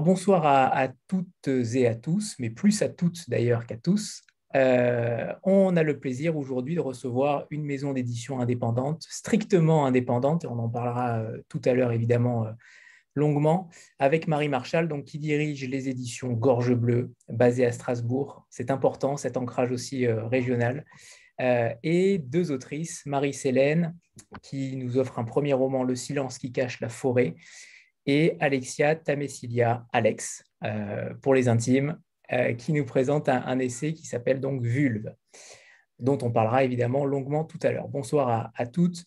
Bonsoir à, toutes et à tous, mais plus à toutes d'ailleurs qu'à tous. Euh, on a le plaisir aujourd'hui de recevoir une maison d'édition indépendante, strictement indépendante, et on en parlera euh, tout à l'heure évidemment euh, longuement, avec Marie Marchal, donc, qui dirige les éditions Gorge Bleue, basées à Strasbourg. C'est important, cet ancrage aussi régional. et deux autrices, Marie-Célène, qui nous offre un premier roman, Le silence qui cache la forêt, et Alexia Tamesilia, Alex, euh, pour les intimes, euh, qui nous présente un, essai qui s'appelle donc Vulve, dont on parlera évidemment longuement tout à l'heure. Bonsoir à, toutes.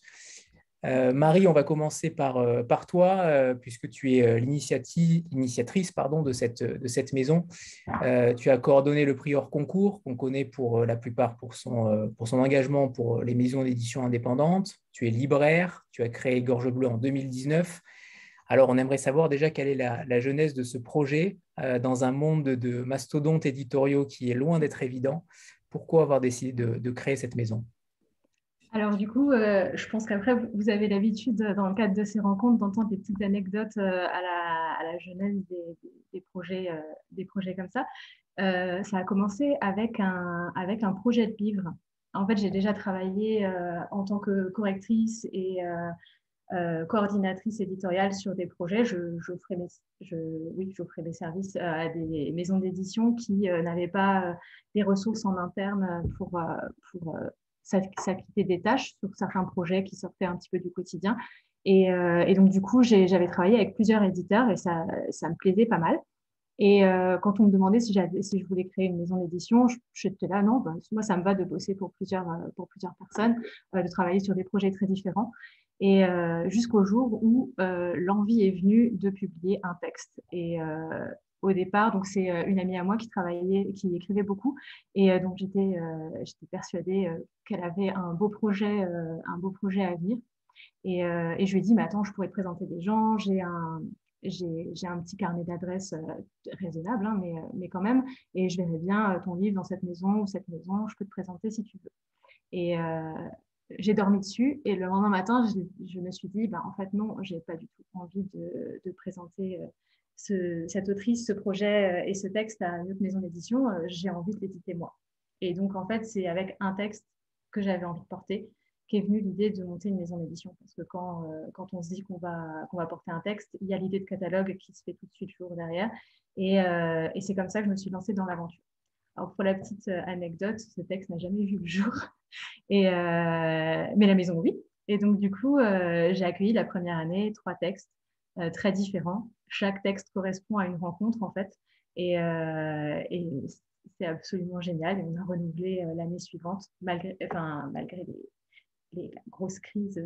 Euh, Marie, on va commencer par, par toi, puisque tu es l'initiatrice pardon, de, cette, de cette maison. tu as coordonné le prix hors concours, qu'on connaît pour la plupart pour son, pour son engagement pour les maisons d'édition indépendantes. Tu es libraire, tu as créé Gorge Bleue en 2019 alors, on aimerait savoir déjà quelle est la, jeunesse de ce projet euh, dans un monde de mastodontes éditoriaux qui est loin d'être évident. Pourquoi avoir décidé de, créer cette maison? Alors du coup, euh, je pense qu'après, vous avez l'habitude, dans le cadre de ces rencontres, d'entendre des petites anecdotes euh, à, la, jeunesse des, projets, des projets comme ça. ça a commencé avec un projet de livre. En fait, j'ai déjà travaillé en tant que correctrice et euh, coordinatrice éditoriale sur des projets, je, je, mes, je, oui, j'offrais mes services à des maisons d'édition qui euh, n'avaient pas euh, des ressources en interne pour, pour s'acquitter des tâches sur certains projets qui sortaient un petit peu du quotidien. Et, donc, du coup, j'avais travaillé avec plusieurs éditeurs et ça, ça me plaisait pas mal. Et quand on me demandait si, je voulais créer une maison d'édition, j'étais là, non, ben, moi, ça me va de bosser pour plusieurs, pour plusieurs personnes, de travailler sur des projets très différents et euh, jusqu'au jour où euh, l'envie est venue de publier un texte. Et euh, au départ, donc c'est une amie à moi qui travaillait, qui écrivait beaucoup, et donc j'étais, persuadée qu'elle avait un beau projet, un beau projet à venir. Et, et, je lui ai dit, mais attends, je pourrais te présenter des gens, j'ai un, j'ai un petit carnet d'adresses raisonnable, hein, mais, mais quand même, et je verrai bien ton livre dans cette maison ou cette maison, je peux te présenter si tu veux. Et, j'ai dormi dessus et le lendemain matin, je, me suis dit, bah, en fait, non, j'ai pas du tout envie de, présenter euh, ce, cette autrice, ce projet euh, et ce texte à une autre maison d'édition. Euh, j'ai envie de l'éditer moi. Et donc, en fait, c'est avec un texte que j'avais envie de porter qu'est venue l'idée de monter une maison d'édition. Parce que quand, quand on se dit qu'on va, va porter un texte, il y a l'idée de catalogue qui se fait tout de suite jour derrière. Et c'est comme ça que je me suis lancée dans l'aventure. Alors, pour la petite anecdote, ce texte n'a jamais vu le jour. Euh, mais la maison, oui. Et donc, du coup, euh, j'ai accueilli la première année trois textes euh, très différents. Chaque texte correspond à une rencontre, en fait. Et, c'est absolument génial. Et on a renouvelé l'année suivante, malgré, enfin, malgré les, grosses crises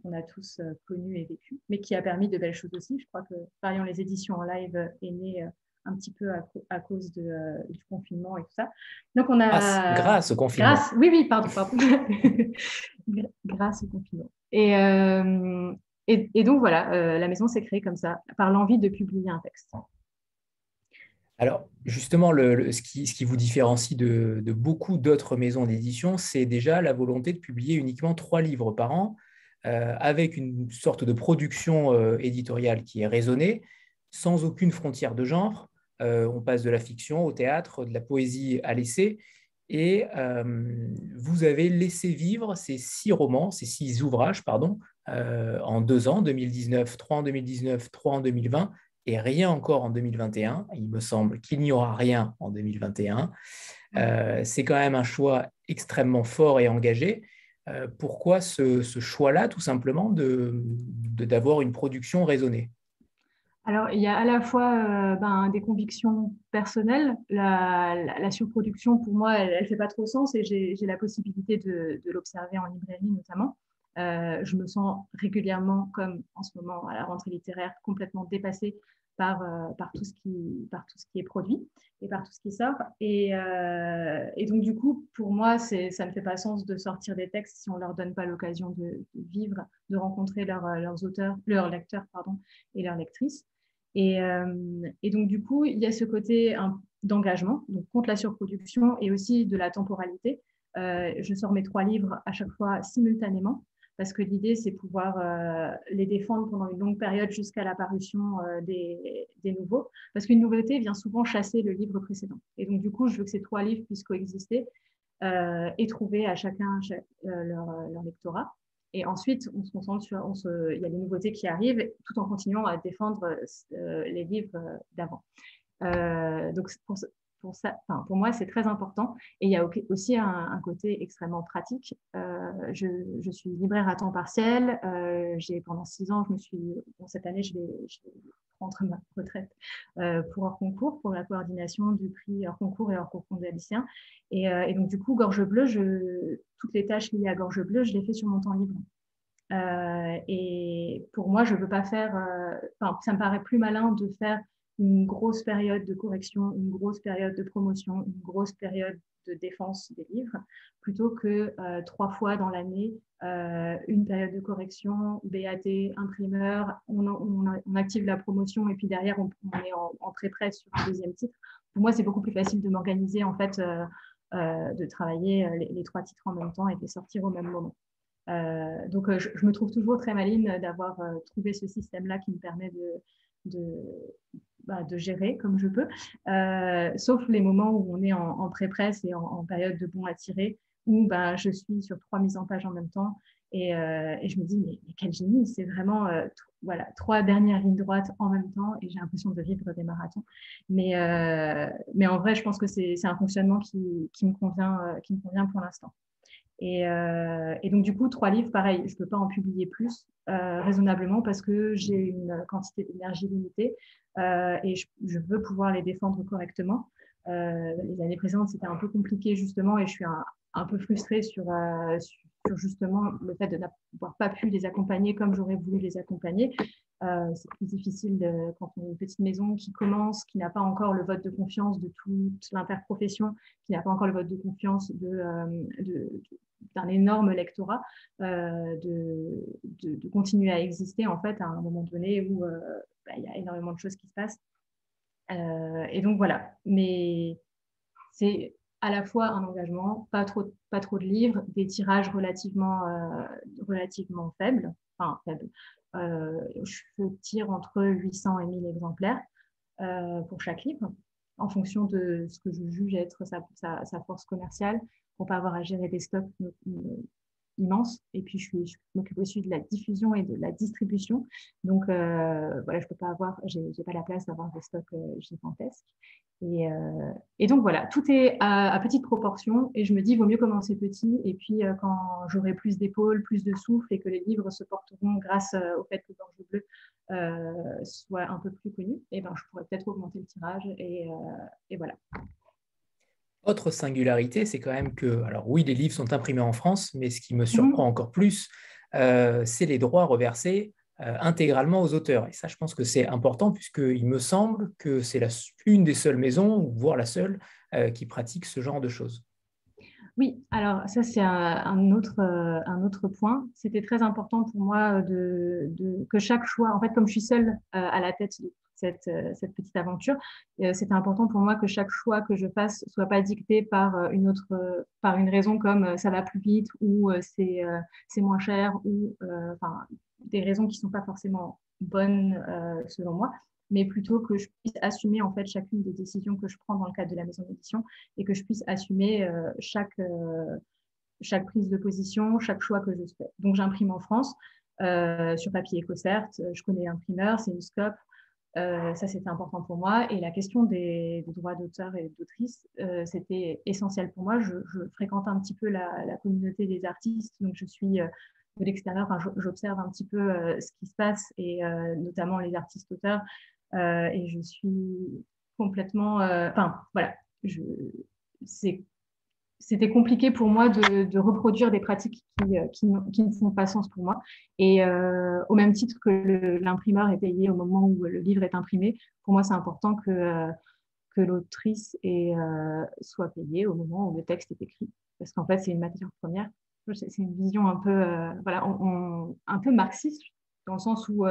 qu'on a tous connues et vécues, mais qui a permis de belles choses aussi. Je crois que Parions les éditions en live est né un petit peu à, cause de, euh, du confinement et tout ça. Donc on a grâce, au confinement. oui, oui, pardon, pardon. grâce au confinement. Et, euh, et, donc voilà, euh, la maison s'est créée comme ça, par l'envie de publier un texte. Alors, justement, le, ce, qui, ce, qui, vous différencie de, de beaucoup d'autres maisons d'édition, c'est déjà la volonté de publier uniquement trois livres par an, avec une sorte de production éditoriale qui est raisonnée, sans aucune frontière de genre, on passe de la fiction au théâtre, de la poésie à l'essai. Et euh, vous avez laissé vivre ces six romans, ces six ouvrages, pardon, euh, en deux ans, 2019, trois en 2019, trois en 2020, et rien encore en 2021. Il me semble qu'il n'y aura rien en 2021. c'est quand même un choix extrêmement fort et engagé. pourquoi ce, choix-là, tout simplement, d'avoir une production raisonnée? Alors, il y a à la fois euh, ben, des convictions personnelles. La, surproduction, pour moi, elle ne fait pas trop sens et j'ai la possibilité de, l'observer en librairie notamment. Euh, je me sens régulièrement, comme en ce moment à la rentrée littéraire, complètement dépassée par, euh, tout, ce qui, est produit et par tout ce qui sort. Et, et donc, du coup, pour moi, ça ne fait pas sens de sortir des textes si on ne leur donne pas l'occasion de, vivre, de rencontrer leurs auteurs, leurs lecteurs pardon, et leurs lectrices. Euh, et, donc, du coup, il y a ce côté d'engagement, donc contre la surproduction et aussi de la temporalité. Euh, je sors mes trois livres à chaque fois simultanément. parce que l'idée, c'est pouvoir les défendre pendant une longue période jusqu'à l'apparition des, nouveaux, parce qu'une nouveauté vient souvent chasser le livre précédent. Et donc, du coup, je veux que ces trois livres puissent coexister et trouver à chacun leur lectorat. Et ensuite, on se concentre sur, on il y a des nouveautés qui arrivent, tout en continuant à défendre les livres d'avant. donc, pour, pour, moi, c'est très important. Et il y a aussi un, côté extrêmement pratique. Euh, je, suis libraire à temps partiel. Euh, j'ai pendant six ans, je me suis, cette année, je vais, prendre ma retraite euh, pour hors concours, pour la coordination du prix hors concours et hors concours d'Alicien. Et, donc, du coup, Gorge Bleue, toutes les tâches liées à Gorge Bleue, je les fais sur mon temps libre. et pour moi, je ne veux pas faire. ça me paraît plus malin de faire une grosse période de correction, une grosse période de promotion, une grosse période de défense des livres, plutôt que euh, trois fois dans l'année, euh, une période de correction, BAT, imprimeur, on, active la promotion et puis derrière, on, est en, en pré-presse sur le deuxième titre. Pour moi, c'est beaucoup plus facile de m'organiser, en fait, euh, de travailler les, trois titres en même temps et de les sortir au même moment. donc, je, me trouve toujours très maline d'avoir trouvé ce système-là qui me permet de, bah, de gérer comme je peux, euh, sauf les moments où on est en, pré-presse et en, période de bon à tirer, où bah, je suis sur trois mises en page en même temps. Et, euh, je me dis, mais, quel génie, c'est vraiment euh, voilà, trois dernières lignes droites en même temps et j'ai l'impression de vivre des marathons. Mais, en vrai, je pense que c'est un fonctionnement qui, me convient, qui me convient pour l'instant. Et, euh, et, donc, du coup, trois livres, pareil, je ne peux pas en publier plus euh, raisonnablement parce que j'ai une quantité d'énergie limitée euh, et je, je, veux pouvoir les défendre correctement. Euh, les années précédentes, c'était un peu compliqué justement et je suis un, peu frustrée sur, euh, sur, justement le fait de n'avoir pas pu les accompagner comme j'aurais voulu les accompagner. Euh, c'est plus difficile de, quand on a une petite maison qui commence, qui n'a pas encore le vote de confiance de toute l'interprofession, qui n'a pas encore le vote de confiance de, de, d'un énorme lectorat, euh, de, de, continuer à exister en fait à un moment donné où euh, bah, il y a énormément de choses qui se passent. Euh, et donc voilà, mais c'est à la fois un engagement, pas trop, pas trop de livres, des tirages relativement, relativement faibles, enfin faibles. je tire entre 800 et 1000 exemplaires pour chaque livre en fonction de ce que je juge être sa, sa force commerciale pour pas avoir à gérer des stocks immenses. Et puis, je, m'occupe aussi de la diffusion et de la distribution. Donc, euh, voilà, je peux pas avoir, j'ai, pas la place d'avoir des stocks euh, gigantesques. Et, euh, donc, voilà, tout est à, petite proportion. Et je me dis, vaut mieux commencer petit. Et puis, quand j'aurai plus d'épaules, plus de souffle et que les livres se porteront grâce au fait que Gorge Bleue soit un peu plus connu, et eh ben, je pourrais peut-être augmenter le tirage. Et voilà. Autre singularité, c'est quand même que, alors oui, les livres sont imprimés en France, mais ce qui me surprend mhm. encore plus, euh, c'est les droits reversés euh, intégralement aux auteurs. Et ça, je pense que c'est important, puisqu'il me semble que c'est une des seules maisons, voire la seule, euh, qui pratique ce genre de choses. Oui, alors ça c'est un, autre, un autre point. C'était très important pour moi de, que chaque choix, en fait comme je suis seule à la tête de cette, euh, cette petite aventure. Euh, c'était important pour moi que chaque choix que je fasse soit pas dicté par euh, une autre, par une raison comme ça va plus vite ou c'est c'est moins cher ou enfin des raisons qui sont pas forcément bonnes selon moi mais plutôt que je puisse assumer en fait chacune des décisions que je prends dans le cadre de la maison d'édition et que je puisse assumer chaque, chaque prise de position, chaque choix que je fais. Donc j'imprime en France sur papier EcoCert, je connais l'imprimeur, c'est une scope, euh, ça, c'était important pour moi. Et la question des, droits d'auteur et d'autrice, euh, c'était essentiel pour moi. Je, fréquente un petit peu la, communauté des artistes, donc je suis euh, de l'extérieur, j'observe un petit peu ce qui se passe, et notamment les artistes-auteurs. et je suis complètement... Enfin, voilà, c'est c'était compliqué pour moi de, reproduire des pratiques euh, qui, ne font pas sens pour moi. Et euh, au même titre que l'imprimeur est payé au moment où le livre est imprimé, pour moi, c'est important que, euh, l'autrice soit payée au moment où le texte est écrit. Parce qu'en fait, c'est une matière première. C'est une vision un peu, voilà, un peu marxiste, dans le sens où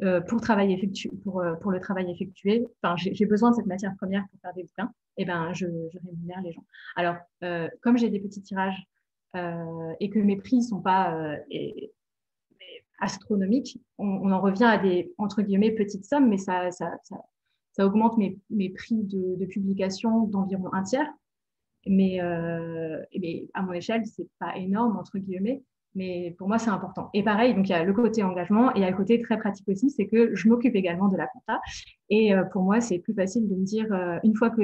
euh, pour, travail effectué, pour, euh, pour, le travail effectué, enfin, j'ai besoin de cette matière première pour faire des bouquins, et eh ben, je, je rémunère les gens. Alors, euh, comme j'ai des petits tirages, et que mes prix ne sont pas astronomiques, on, en revient à des, entre guillemets, petites sommes, mais ça, ça, ça, augmente mes, mes prix de, de publication d'environ un tiers. Mais, mais à mon échelle, ce n'est pas énorme, entre guillemets. Mais pour moi, c'est important. Et pareil, donc il y a le côté engagement et il y a le côté très pratique aussi, c'est que je m'occupe également de la compta. Et euh, pour moi, c'est plus facile de me dire, euh, une fois que,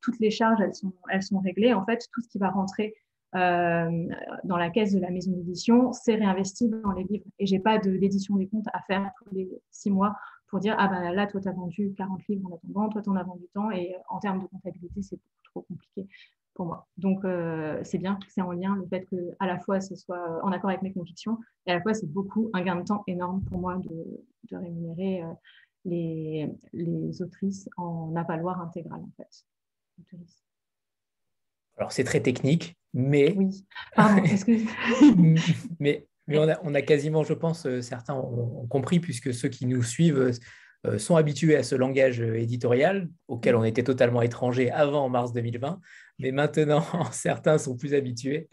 toutes les charges, elles sont, réglées, en fait, tout ce qui va rentrer euh, dans la caisse de la maison d'édition, c'est réinvesti dans les livres. Et j'ai pas d'édition des comptes à faire tous les six mois pour dire, ah ben là, toi, tu as vendu 40 livres en attendant, toi, tu en as vendu tant. Et en termes de comptabilité, c'est beaucoup trop compliqué pour moi. Donc, euh, c'est bien, c'est en lien le fait que à la fois ce soit en accord avec mes convictions et à la fois c'est beaucoup un gain de temps énorme pour moi de, de rémunérer euh, les, les, autrices en avaloir intégral en fait. Alors, c'est très technique, mais. Oui, pardon, mais, mais on, a, on, a, quasiment, je pense, euh, certains ont, compris, puisque ceux qui nous suivent sont habitués à ce langage éditorial auquel on était totalement étranger avant mars 2020 mais maintenant, certains sont plus habitués.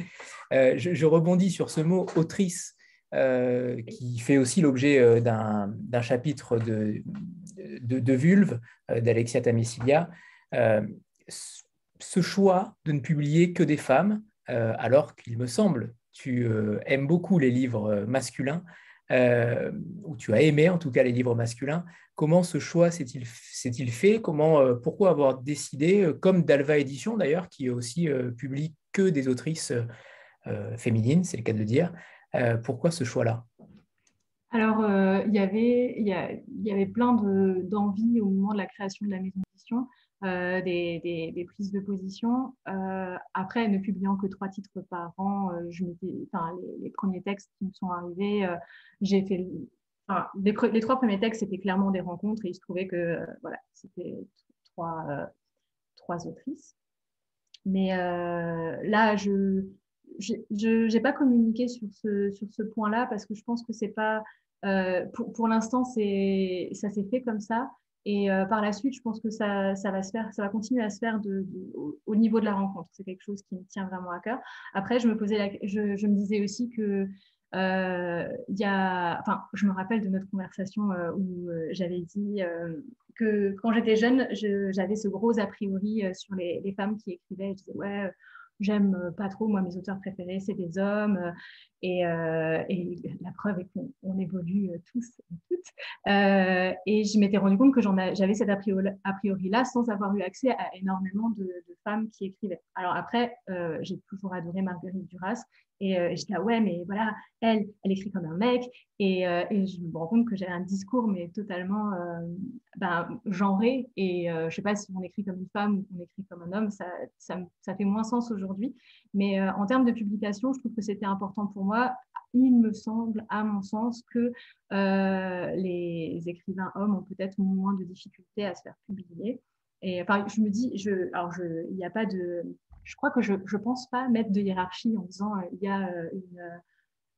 Euh, je, rebondis sur ce mot autrice, euh, qui fait aussi l'objet euh, d'un chapitre de, Vulve d'Alexia Tamissilia. ce choix de ne publier que des femmes, alors qu'il me semble, tu aimes beaucoup les livres masculins, ou tu as aimé en tout cas les livres masculins, Comment ce choix s'est-il fait? Comment, euh, Pourquoi avoir décidé, euh, comme Dalva Édition d'ailleurs, qui aussi euh, publie que des autrices féminines, c'est le cas de le dire, pourquoi ce choix-là? Alors, il, y avait, y avait plein d'envies au moment de la création de la maison d'édition, des, des, prises de position. après, ne publiant que trois titres par an, je enfin, les, les, premiers textes qui me sont arrivés, j'ai fait les, trois premiers textes, c'était clairement des rencontres et il se trouvait que euh, voilà, c'était trois, euh, trois autrices. Mais euh, là, je n'ai pas communiqué sur ce, sur ce point-là parce que je pense que c'est pas. pour, pour l'instant, ça s'est fait comme ça. Et par la suite, je pense que ça, va se faire, ça va continuer à se faire au, niveau de la rencontre. C'est quelque chose qui me tient vraiment à cœur. Après, je me, posais je, me disais aussi que euh, y a, enfin, je me rappelle de notre conversation euh, où euh, j'avais dit euh, que quand j'étais jeune, j'avais ce gros a priori sur les, les, femmes qui écrivaient. Je disais, ouais, j'aime pas trop, moi, mes auteurs préférés, c'est des hommes. Et, et, la preuve est qu'on évolue tous et toutes. et je m'étais rendu compte que j'avais cet a priori-là sans avoir eu accès à énormément de, de femmes qui écrivaient. Alors après, j'ai toujours adoré Marguerite Duras et euh, j'étais là, ouais, mais voilà, elle, elle écrit comme un mec. Et, euh, je me rends compte que j'avais un discours, mais totalement euh, ben, genré. Et je sais pas si on écrit comme une femme ou on écrit comme un homme, ça, ça, ça fait moins sens aujourd'hui. Mais en termes de publication, je trouve que c'était important pour moi. Il me semble, à mon sens, que les écrivains hommes ont peut-être moins de difficultés à se faire publier. Et enfin, je me dis, je, alors il n'y a pas de je crois que je ne pense pas mettre de hiérarchie en disant euh, il y a euh, euh,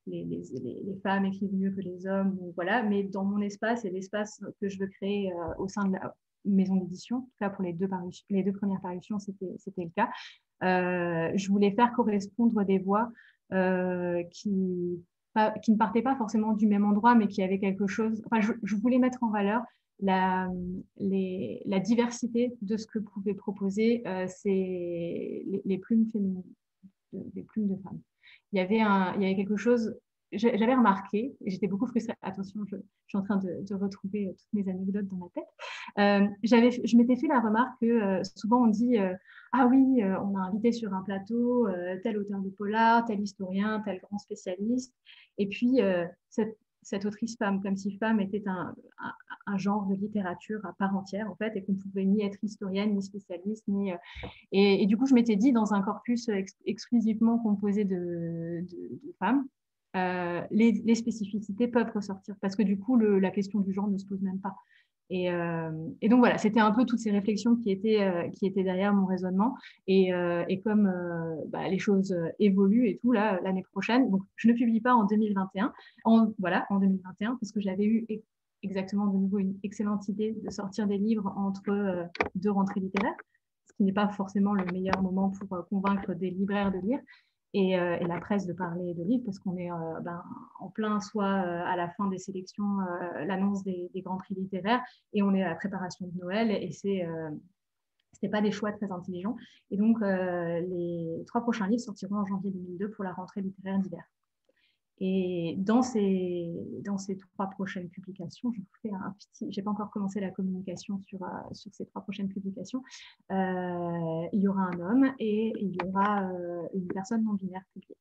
les, les, les, femmes écrivent mieux que les hommes, ou, voilà, mais dans mon espace et l'espace que je veux créer au sein de la maison d'édition, en tout cas pour les deux, les deux premières parutions, c'était le cas. je voulais faire correspondre des voix qui, qui ne partaient pas forcément du même endroit, mais qui avaient quelque chose. Enfin, je voulais mettre en valeur la, la, diversité de ce que pouvaient proposer euh, les, plumes féminines, les plumes de femmes. Il y avait, un, il y avait quelque chose, j'avais remarqué, j'étais beaucoup frustrée, attention, je, suis en train de, retrouver toutes mes anecdotes dans ma tête, euh, je m'étais fait la remarque que euh, souvent on dit, ah oui, on a invité sur un plateau tel auteur de polar, tel historien, tel grand spécialiste, et puis cette, autrice femme, comme si femme était un, genre de littérature à part entière, en fait, et qu'on ne pouvait ni être historienne, ni spécialiste, ni... Euh, et, du coup, je m'étais dit, dans un corpus exclusivement composé de, femmes, euh, les, spécificités peuvent ressortir, parce que du coup, la question du genre ne se pose même pas. Euh, et, donc voilà, c'était un peu toutes ces réflexions qui étaient, qui étaient derrière mon raisonnement. Et, et comme bah, les choses évoluent et tout, là, l'année prochaine, donc je ne publie pas en 2021, en, voilà, en 2021, parce que j'avais eu exactement de nouveau une excellente idée de sortir des livres entre deux rentrées littéraires, ce qui n'est pas forcément le meilleur moment pour convaincre des libraires de lire. et, la presse de parler de livres, parce qu'on est ben, en plein soit à la fin des sélections, l'annonce des, grands prix littéraires, et on est à la préparation de Noël, et c'est ce pas des choix très intelligents. Et donc, les trois prochains livres sortiront en janvier 2002 pour la rentrée littéraire d'hiver. Et dans ces, dans ces trois prochaines publications, je vous fais j'ai pas encore commencé la communication sur, euh, sur ces trois prochaines publications, euh, il y aura un homme et il y aura euh, une personne non binaire publiée,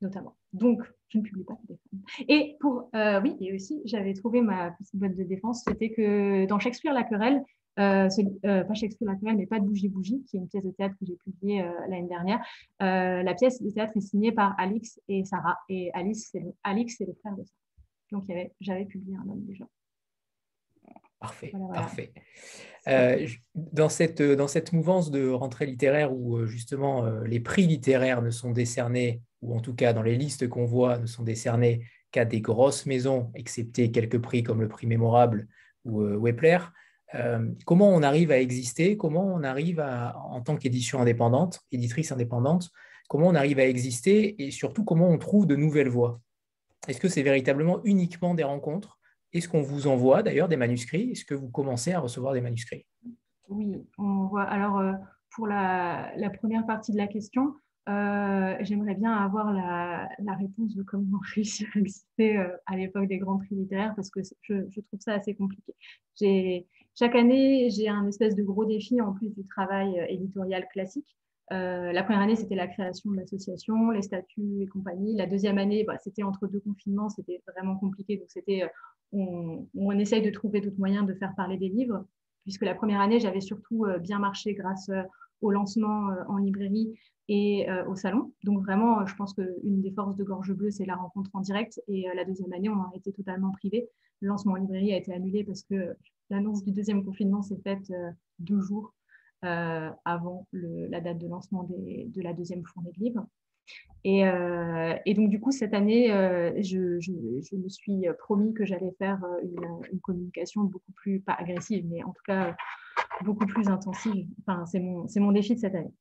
notamment. Donc, je ne publie pas des femmes. Et pour, oui, et aussi, j'avais trouvé ma petite boîte de défense, c'était que dans Shakespeare la querelle, euh, euh, pas Shakespeare la mais pas de Bougie Bougie, qui est une pièce de théâtre que j'ai publiée euh, l'année dernière. la pièce de théâtre est signée par Alix et Sarah. Et Alice, c'est le, Alix, c'est le frère de Sarah. Donc, j'avais publié un homme déjà. Parfait, parfait. dans, cette, dans cette mouvance de rentrée littéraire où justement les prix littéraires ne sont décernés, ou en tout cas dans les listes qu'on voit, ne sont décernés qu'à des grosses maisons, excepté quelques prix comme le prix mémorable ou Wepler, euh, comment on arrive à exister, comment on arrive en tant qu'édition indépendante, éditrice indépendante, comment on arrive à exister et surtout comment on trouve de nouvelles voies? Est-ce que c'est véritablement uniquement des rencontres? Est-ce qu'on vous envoie d'ailleurs des manuscrits? Est-ce que vous commencez à recevoir des manuscrits? Oui, on voit. Alors, euh, pour la, première partie de la question, euh, j'aimerais bien avoir la, réponse de comment réussir à exister à l'époque des grands prix littéraires parce que je, je trouve ça assez compliqué. J'ai chaque année, j'ai un espèce de gros défi en plus du travail euh, éditorial classique. Euh, la première année, c'était la création de l'association, les statuts et compagnie. La deuxième année, bah, c'était entre deux confinements, c'était vraiment compliqué. Donc, c'était, euh, on, on, essaye de trouver d'autres moyens de faire parler des livres, puisque la première année, j'avais surtout bien marché grâce au lancement en librairie et au salon. Donc, vraiment, je pense qu'une des forces de Gorge Bleue, c'est la rencontre en direct. Et la deuxième année, on a été totalement privé. Le lancement en librairie a été annulé parce que l'annonce du deuxième confinement s'est faite euh, deux jours euh, avant la date de lancement de la deuxième fournée de livres. Et, euh, donc, du coup, cette année, je, me suis promis que j'allais faire une, communication beaucoup plus, pas agressive, mais en tout cas beaucoup plus intensive. Enfin, c'est mon, mon défi de cette année.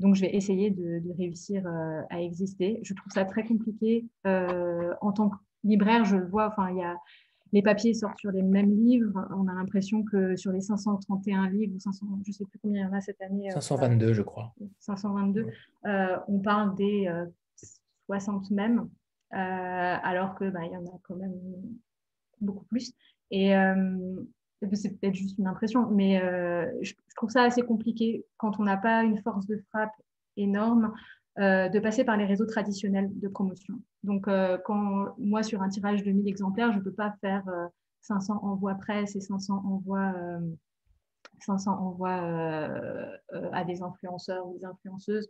Donc, je vais essayer de, réussir à exister. Je trouve ça très compliqué. en tant que libraire, je le vois, enfin, il y a les papiers sortent sur les mêmes livres. On a l'impression que sur les 531 livres, ou 500, je ne sais plus combien il y en a cette année. 522, euh, je crois. 522. Euh, on parle des 60 euh, mêmes, alors qu'il bah, y en a quand même beaucoup plus. Et c'est peut-être juste une impression, mais je, trouve ça assez compliqué quand on n'a pas une force de frappe énorme euh, de passer par les réseaux traditionnels de promotion. Donc, euh, quand moi, sur un tirage de 1000 exemplaires, je ne peux pas faire 500 euh, envois presse et 500 envois, 500 envois à des influenceurs ou des influenceuses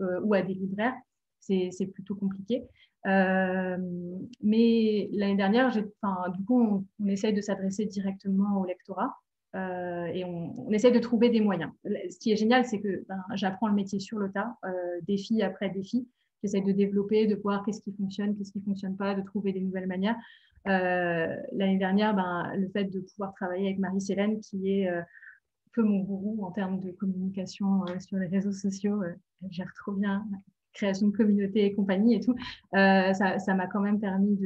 ou à des libraires. C'est plutôt compliqué. mais l'année dernière, du coup, on, on essaye de s'adresser directement au lectorat. Euh, et on, essaie de trouver des moyens. Ce qui est génial, c'est que ben, j'apprends le métier sur le tas, euh, défi après défi. J'essaie de développer, de voir qu'est-ce qui fonctionne, qu'est-ce qui ne fonctionne pas, de trouver des nouvelles manières. Euh, l'année dernière, ben, le fait de pouvoir travailler avec Marie-Célène, qui est un peu mon gourou en termes de communication sur les réseaux sociaux, elle gère trop bien la création de communauté et compagnie et tout, ça m'a quand même permis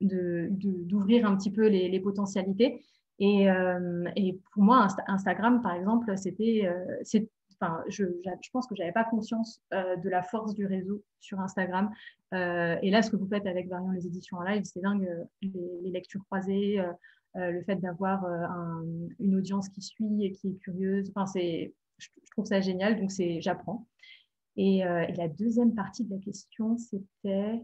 d'ouvrir un petit peu les potentialités. Euh, et, pour moi, Instagram, par exemple, c'était, euh, enfin, je, pense que je n'avais pas conscience euh, de la force du réseau sur Instagram. et là, ce que vous faites avec Variant les éditions en live, c'est dingue. Les, lectures croisées, le fait d'avoir une audience qui suit et qui est curieuse. Enfin, c'est, je, trouve ça génial. Donc, j'apprends. Et, la deuxième partie de la question, c'était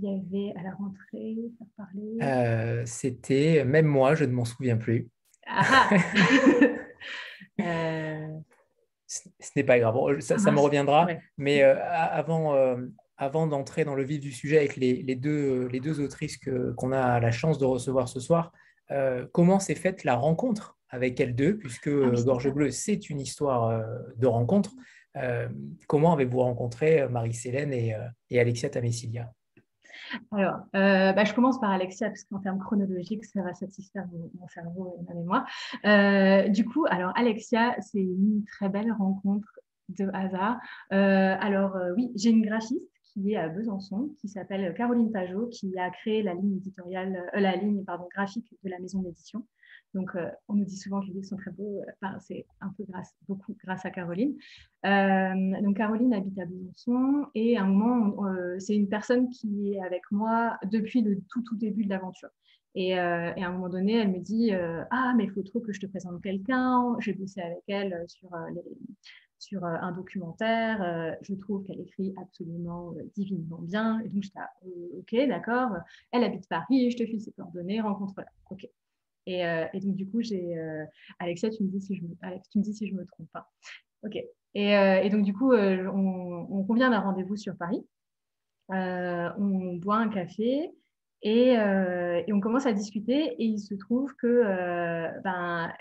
il y avait à la rentrée faire parler. Euh, C'était, même moi, je ne m'en souviens plus. Ah! Euh, Ce, n'est pas grave, ça, me reviendra. Mais euh, avant, avant d'entrer dans le vif du sujet avec les, les deux, les deux autrices qu'on a la chance de recevoir ce soir, comment s'est faite la rencontre avec elles deux, puisque ah Gorge Bleue, c'est une histoire de rencontre. comment avez-vous rencontré Marie-Célène et, et Alexia Tamessilia? Alors, euh, bah, je commence par Alexia, parce qu'en termes chronologiques, ça va satisfaire mon, cerveau et ma mémoire. Euh, du coup, alors Alexia, c'est une très belle rencontre de hasard. alors oui, j'ai une graphiste qui est à Besançon, qui s'appelle Caroline Pajot, qui a créé la ligne éditoriale, la ligne pardon, graphique de la maison d'édition. Donc, euh, on nous dit souvent que les livres sont très beaux. Euh, c'est un peu grâce, beaucoup grâce à Caroline. Euh, donc, Caroline habite à Besançon et à un moment, c'est une personne qui est avec moi depuis le tout, tout début de l'aventure. Et, à un moment donné, elle me dit Ah, mais il faut trop que je te présente quelqu'un. J'ai bossé avec elle sur, un documentaire. je trouve qu'elle écrit absolument divinement bien. Et donc, je dis Ok, d'accord. Elle habite Paris, je te file ses coordonnées, rencontre-la. Ok. Euh, et, donc, du coup, j'ai. Euh, Alexia, tu me, dis si je me, tu me dis si je me trompe pas. OK. Et, euh, donc, du coup, on, convient d'un rendez-vous sur Paris. on boit un café et, on commence à discuter. Et il se trouve que ben,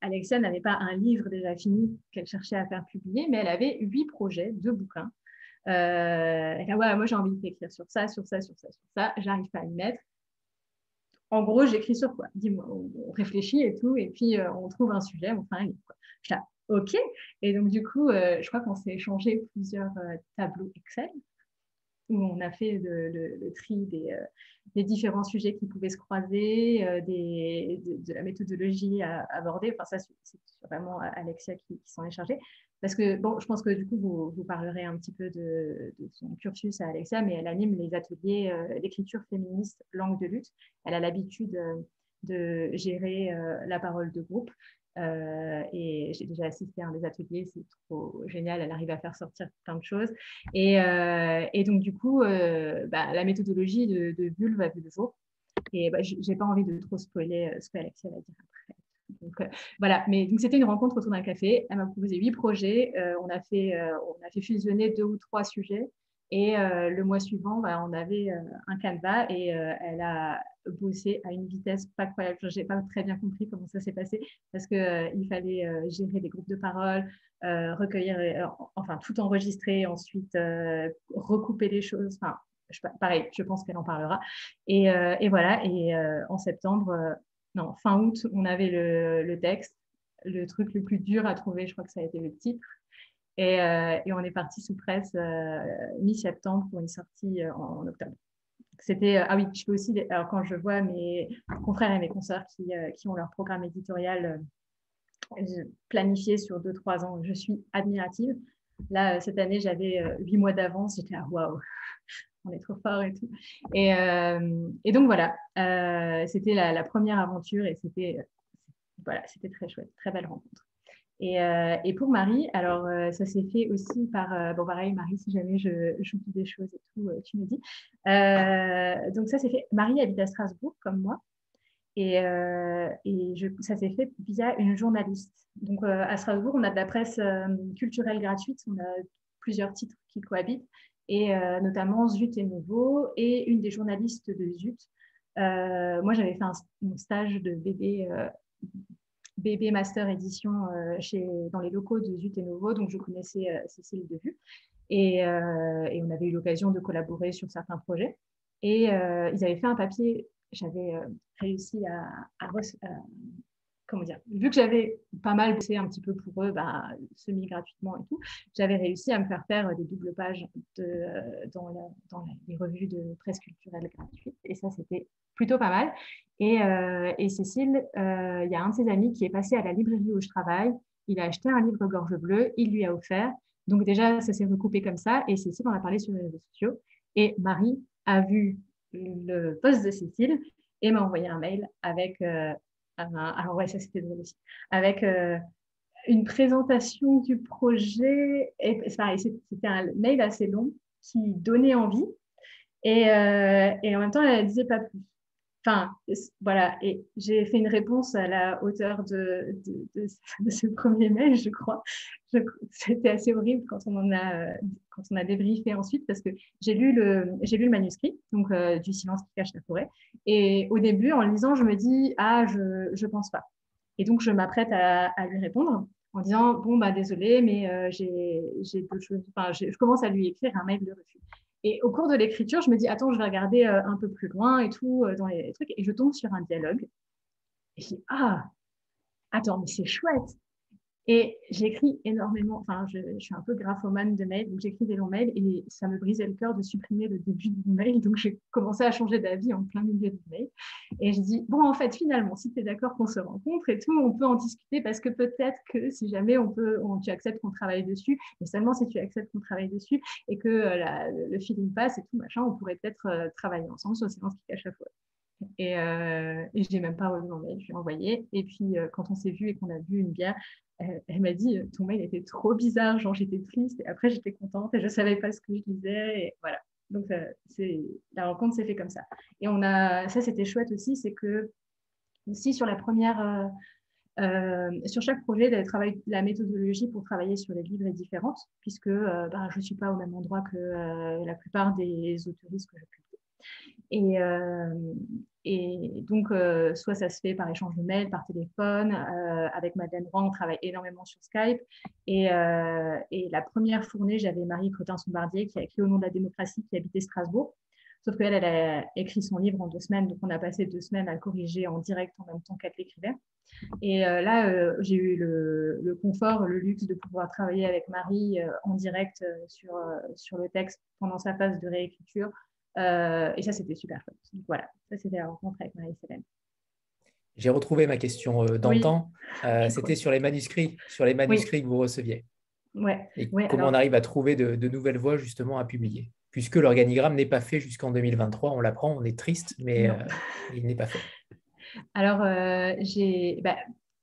Alexia n'avait pas un livre déjà fini qu'elle cherchait à faire publier, mais elle avait huit projets, deux bouquins. elle a, ouais, moi j'ai envie d'écrire sur ça, sur ça, sur ça, sur ça. J'arrive pas à y mettre en gros, j'écris sur quoi? Dis-moi, on, réfléchit et tout, et puis euh, on trouve un sujet, on fait un livre. Je OK. Et donc, du coup, euh, je crois qu'on s'est échangé plusieurs euh, tableaux Excel où on a fait le, tri des, différents sujets qui pouvaient se croiser, de, la méthodologie à, aborder. Enfin, ça, c'est vraiment Alexia qui s'en est chargée. Parce que, bon, je pense que du coup, vous, parlerez un petit peu de, son cursus à Alexia, mais elle anime les ateliers euh, d'écriture féministe langue de lutte. Elle a l'habitude euh, de gérer euh, la parole de groupe. et j'ai déjà assisté à un des ateliers, c'est trop génial, elle arrive à faire sortir plein de choses. Et, donc, du coup, bah, la méthodologie de, de Bulle va vu le jour. Et bah, je n'ai pas envie de trop spoiler ce qu'Alexia va dire après. Donc, euh, voilà, mais donc c'était une rencontre autour d'un café. Elle m'a proposé huit projets. Euh, on, a fait, euh, on a fait fusionner deux ou trois sujets. Et le mois suivant, bah, on avait un canevas et elle a bossé à une vitesse pas croyable. Je n'ai pas très bien compris comment ça s'est passé parce qu'il fallait gérer des groupes de parole, recueillir, enfin tout enregistrer, ensuite recouper les choses. Enfin, pareil, je pense qu'elle en parlera. Et voilà, et en septembre, non, fin août, on avait le, texte. Le truc le plus dur à trouver, je crois que ça a été le titre. Et, euh, on est parti sous presse euh, mi-septembre pour une sortie euh, en, octobre. C'était ah oui, je peux aussi. Alors quand je vois mes confrères et mes consoeurs qui, ont leur programme éditorial planifié sur 2-3 ans, je suis admirative. Là, cette année, j'avais huit mois d'avance. J'étais à waouh, on est trop fort et tout. Et, euh, donc voilà, euh, c'était la, première aventure et c'était voilà, très chouette, très belle rencontre. Et, euh, pour Marie, alors ça s'est fait aussi par, bon pareil Marie, si jamais je j'oublie des choses et tout, tu me dis. donc ça s'est fait, Marie habite à Strasbourg comme moi. Et, je, ça s'est fait via une journaliste. Donc à Strasbourg, on a de la presse culturelle gratuite, on a plusieurs titres qui cohabitent et euh, notamment Zut et Nouveau, et une des journalistes de Zut. Euh, moi, j'avais fait un, stage de bébé, euh, master édition chez, dans les locaux de Zut et Nouveau, donc je connaissais Cécile Devu. Et, et on avait eu l'occasion de collaborer sur certains projets. Et ils avaient fait un papier, j'avais réussi à, à, comment dire, vu que j'avais pas mal bossé un petit peu pour eux, bah, semi-gratuitement et tout, j'avais réussi à me faire faire des doubles pages de, dans, les revues de presse culturelle gratuite. Et ça, c'était plutôt pas mal. Et, euh, et Cécile, euh, il y a un de ses amis qui est passé à la librairie où je travaille. Il a acheté un livre Gorge Bleue, il lui a offert. Donc déjà, ça s'est recoupé comme ça. Et Cécile en a parlé sur les réseaux sociaux. Et Marie a vu le post de Cécile et m'a envoyé un mail avec euh, alors ouais, ça c'était drôle. Avec euh, une présentation du projet. Et c'était un mail assez long qui donnait envie. Et, euh, et en même temps, elle ne disait pas plus. Enfin, voilà, et j'ai fait une réponse à la hauteur de, ce premier mail, je crois. C'était assez horrible quand on en a, débriefé ensuite, parce que j'ai lu le, manuscrit, donc euh, du silence qui cache la forêt. Et au début, en le lisant, je me dis ah, je, je pense pas. Et donc je m'apprête à, lui répondre en disant bon bah désolé, mais euh, j'ai deux choses. Enfin, je commence à lui écrire un mail de refus. Et au cours de l'écriture, je me dis, attends, je vais regarder euh, un peu plus loin et tout, euh, dans les trucs. Et je tombe sur un dialogue. Et je dis, ah, attends, mais c'est chouette. Et j'écris énormément, enfin, je, suis un peu graphomane de mails, donc j'écris des longs mails et ça me brisait le cœur de supprimer le début du mail. Donc j'ai commencé à changer d'avis en plein milieu du mail. Et je dis, bon, en fait, finalement, si tu es d'accord qu'on se rencontre et tout, on peut en discuter parce que peut-être que si jamais on peut, tu acceptes qu'on travaille dessus, mais seulement si tu acceptes qu'on travaille dessus et que euh, le feeling passe et tout, machin, on pourrait peut-être euh, travailler ensemble sur Silence qui cache la fois. Et, euh, et même pas relu mon mail, je lui ai envoyé. Et puis, euh, quand on s'est vu et qu'on a bu une bière, elle, m'a dit Ton mail était trop bizarre, genre j'étais triste. Et après, j'étais contente et je savais pas ce que je disais. Et voilà. Donc, c'est, la rencontre s'est fait comme ça. Et on a, ça, c'était chouette aussi, c'est que, aussi sur la première. Euh, sur chaque projet, la méthodologie pour travailler sur les livres est différente, puisque bah, je ne suis pas au même endroit que la plupart des autoristes que je publie. Et donc, euh, soit ça se fait par échange de mails, par téléphone. Euh, avec Madeleine Roy, on travaille énormément sur Skype. Et, euh, la première fournée, j'avais Marie Cotin-Sombardier qui a écrit Au nom de la démocratie, qui habitait Strasbourg. Sauf qu'elle, elle a écrit son livre en deux semaines. Donc, on a passé deux semaines à corriger en direct en même temps qu'elle l'écrivait. Et là, j'ai eu le, confort, le luxe de pouvoir travailler avec Marie en direct sur le texte pendant sa phase de réécriture euh, et ça, c'était super fun. voilà, ça, c'était la rencontre avec Marie-Célène. J'ai retrouvé ma question euh, d'antan. Euh, c'était sur les manuscrits, sur les manuscrits que vous receviez. Ouais. Et comment on arrive à trouver de, nouvelles voies justement à publier? Puisque l'organigramme n'est pas fait jusqu'en 2023, on l'apprend, on est triste, mais il n'est pas fait. Alors, j'ai, bah,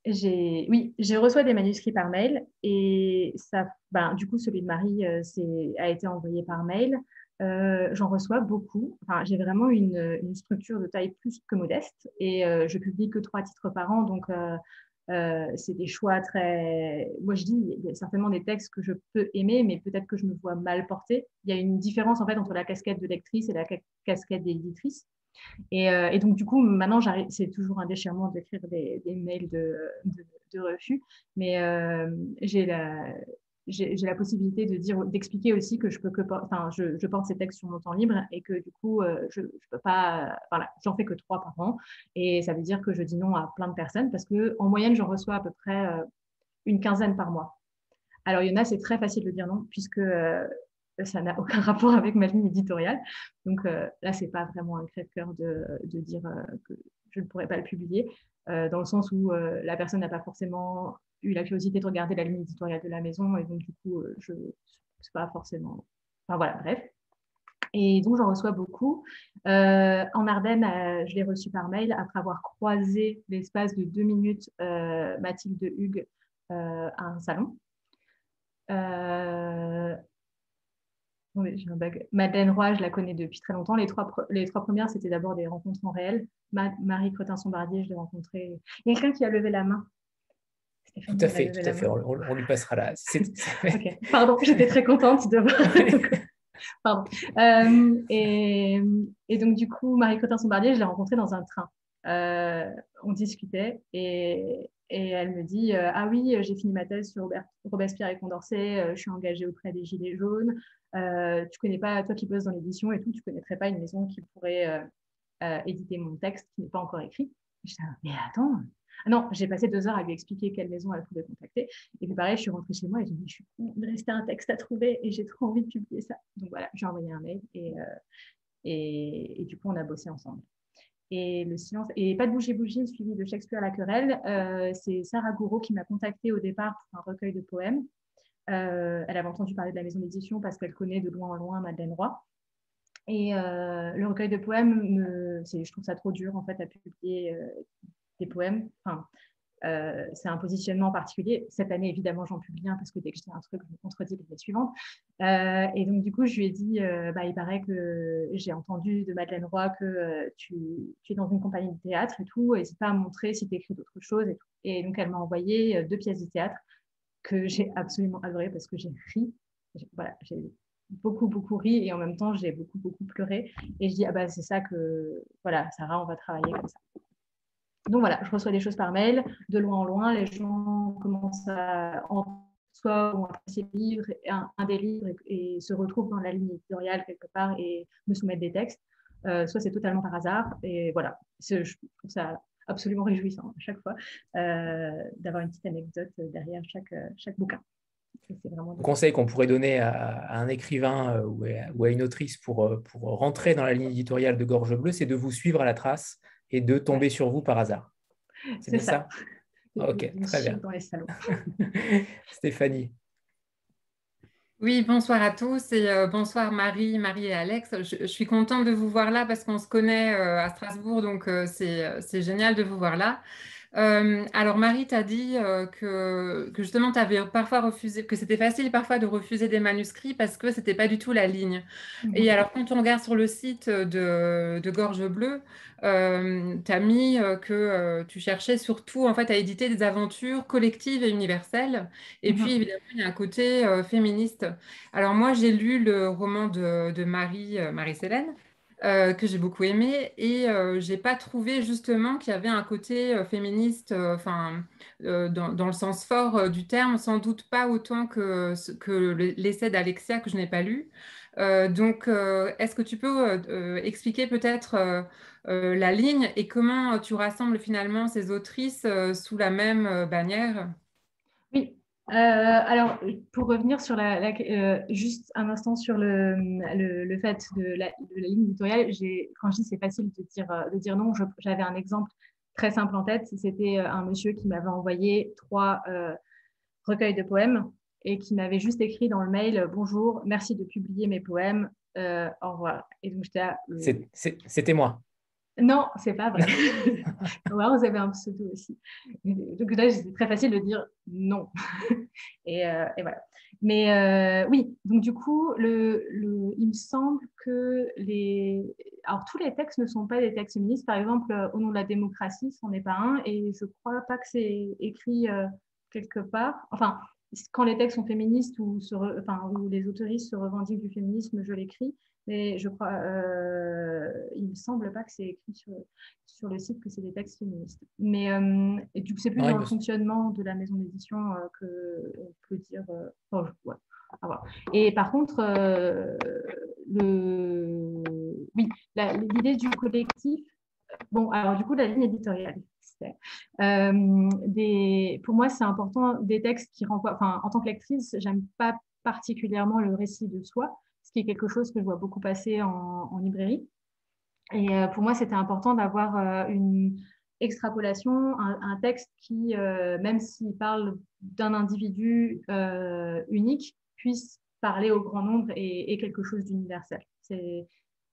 j'ai, oui, j'ai reçu des manuscrits par mail et ça, bah, du coup, celui de Marie a été envoyé par mail. Euh, j'en reçois beaucoup. Enfin, j'ai vraiment une, structure de taille plus que modeste et euh, je publie que trois titres par an. Donc, euh, c'est des choix très. Moi, je dis, il y a certainement des textes que je peux aimer, mais peut-être que je me vois mal porter. Il y a une différence en fait entre la casquette de lectrice et la casquette d'éditrice. Et, et, donc, du coup, maintenant, c'est toujours un déchirement d'écrire des, mails de, de, refus, mais j'ai la j'ai la possibilité de dire, d'expliquer aussi que je peux que, enfin, je, porte ces textes sur mon temps libre et que du coup, euh, je, je peux pas, voilà, j'en fais que trois par an et ça veut dire que je dis non à plein de personnes parce que en moyenne, j'en reçois à peu près euh, une quinzaine par mois. Alors il y en a, c'est très facile de dire non puisque euh, ça n'a aucun rapport avec ma ligne éditoriale. Donc là, c'est pas vraiment un crève-cœur de, de, dire que je ne pourrais pas le publier. dans le sens où la personne n'a pas forcément eu la curiosité de regarder la ligne éditoriale de la maison et donc du coup, euh, je sais pas forcément. Enfin voilà, bref. Et donc, j'en reçois beaucoup. Euh, en Ardennes, euh, je l'ai reçu par mail après avoir croisé l'espace de deux minutes Mathilde Hugues à un salon. un bug. Madeleine Roy, je la connais depuis très longtemps. Les trois, les trois premières, c'était d'abord des rencontres en réel. Marie Cretin-Sombardier, je l'ai rencontrée. Il y a quelqu'un qui a levé la main. Tout à fait, tout à fait. On, lui passera là. Pardon, j'étais très contente de voir. Pardon. Euh, et, et, donc, du coup, Marie Cotin-Sombardier, je l'ai rencontrée dans un train. Euh, on discutait et, et, elle me dit euh, Ah oui, j'ai fini ma thèse sur Robespierre et Condorcet, je suis engagée auprès des Gilets jaunes. tu connais pas, toi qui bosses dans l'édition et tout, tu connaîtrais pas une maison qui pourrait éditer mon texte qui n'est pas encore écrit. Je dis, mais attends, ah non, j'ai passé deux heures à lui expliquer quelle maison elle pouvait contacter. Et puis pareil, je suis rentrée chez moi et j'ai dit, je suis de rester un texte à trouver et j'ai trop envie de publier ça. Donc voilà, j'ai envoyé un mail et, euh, et, du coup, on a bossé ensemble. Et le silence, et pas de bouger bougie, suivi de Shakespeare à la querelle, euh, c'est Sarah Gouraud qui m'a contactée au départ pour un recueil de poèmes. Euh, elle avait entendu parler de la maison d'édition parce qu'elle connaît de loin en loin Madeleine Roy. Et le recueil de poèmes, me, je trouve ça trop dur en fait à publier poèmes. Euh, c'est un positionnement particulier. Cette année, évidemment, j'en publie un parce que dès que dis un truc, je me contredis l'année suivante. Euh, et donc, du coup, je lui ai dit, euh, bah, il paraît que j'ai entendu de Madeleine Roy que tu, es dans une compagnie de théâtre et tout, n'hésite pas à montrer si tu écris d'autres choses. Et, donc, elle m'a envoyé deux pièces de théâtre que j'ai absolument adorées parce que j'ai ri. Voilà, j'ai beaucoup, beaucoup ri et en même temps, j'ai beaucoup, beaucoup pleuré. Et je dis, ah bah, c'est ça que, voilà, Sarah, on va travailler comme ça. Donc voilà, je reçois des choses par mail, de loin en loin, les gens commencent à en soit ont apprécié le un, des livres et, se retrouvent dans la ligne éditoriale quelque part et me soumettent des textes, euh, soit c'est totalement par hasard. Et voilà, je trouve ça absolument réjouissant à chaque fois d'avoir une petite anecdote derrière chaque, chaque bouquin. Le conseil qu'on pourrait donner à, un écrivain ou à, une autrice pour, pour rentrer dans la ligne éditoriale de Gorge Bleue, c'est de vous suivre à la trace et de tomber sur vous par hasard. C'est ça, Ok, très bien. Stéphanie. Oui, bonsoir à tous et euh, bonsoir Marie, Marie et Alex. Je, suis contente de vous voir là parce qu'on se connaît euh, à Strasbourg, donc euh, c'est génial de vous voir là. Euh, alors Marie t'a dit euh, que, justement tu avais parfois refusé, que c'était facile parfois de refuser des manuscrits parce que c'était pas du tout la ligne. Mmh. Et alors quand on regarde sur le site de, Gorge Bleue, euh, tu as mis que tu cherchais surtout en fait à éditer des aventures collectives et universelles. Et puis mmh. évidemment il y a un côté féministe. Alors moi j'ai lu le roman de, de Marie, Marie-Célène. Euh, que j'ai beaucoup aimé et euh, j'ai pas trouvé justement qu'il y avait un côté euh, féministe, enfin dans, dans, le sens fort du terme, sans doute pas autant que, que l'essai d'Alexia que je n'ai pas lu. donc, est-ce que tu peux expliquer peut-être la ligne et comment tu rassembles finalement ces autrices sous la même bannière? Euh, alors, pour revenir sur la, euh, juste un instant sur le, le, fait de la, ligne éditoriale, quand je dis c'est facile de dire, de dire non, j'avais un exemple très simple en tête. C'était euh, un monsieur qui m'avait envoyé trois recueils de poèmes et qui m'avait juste écrit dans le mail Bonjour, merci de publier mes poèmes, au revoir. Et donc C'était moi. Non, c'est pas vrai. vous avez un pseudo aussi. Donc là, c'est très facile de dire non. Euh, et, voilà. Mais euh, oui, donc du coup, le, il me semble que les. Alors, tous les textes ne sont pas des textes féministes. Par exemple, Au nom de la démocratie, ce n'en est pas un. Et je ne crois pas que c'est écrit euh, quelque part. Enfin, quand les textes sont féministes ou, enfin, où les autoristes se revendiquent du féminisme, je l'écris. Mais je crois, euh, il me semble pas que c'est écrit sur, sur, le site que c'est des textes féministes. Mais euh, et du coup, c'est plus dans le fonctionnement de la maison d'édition euh, que on peut dire. Euh, oh, ouais. Et par contre, le, oui, l'idée du collectif. Bon, alors du coup, la ligne éditoriale. des, pour moi, c'est important des textes qui renvoient. Enfin, en tant que lectrice, j'aime pas particulièrement le récit de soi qui est quelque chose que je vois beaucoup passer en, librairie. Et euh, pour moi, c'était important d'avoir euh, une extrapolation, un, texte qui, euh, même s'il parle d'un individu unique, puisse parler au grand nombre et, quelque chose d'universel.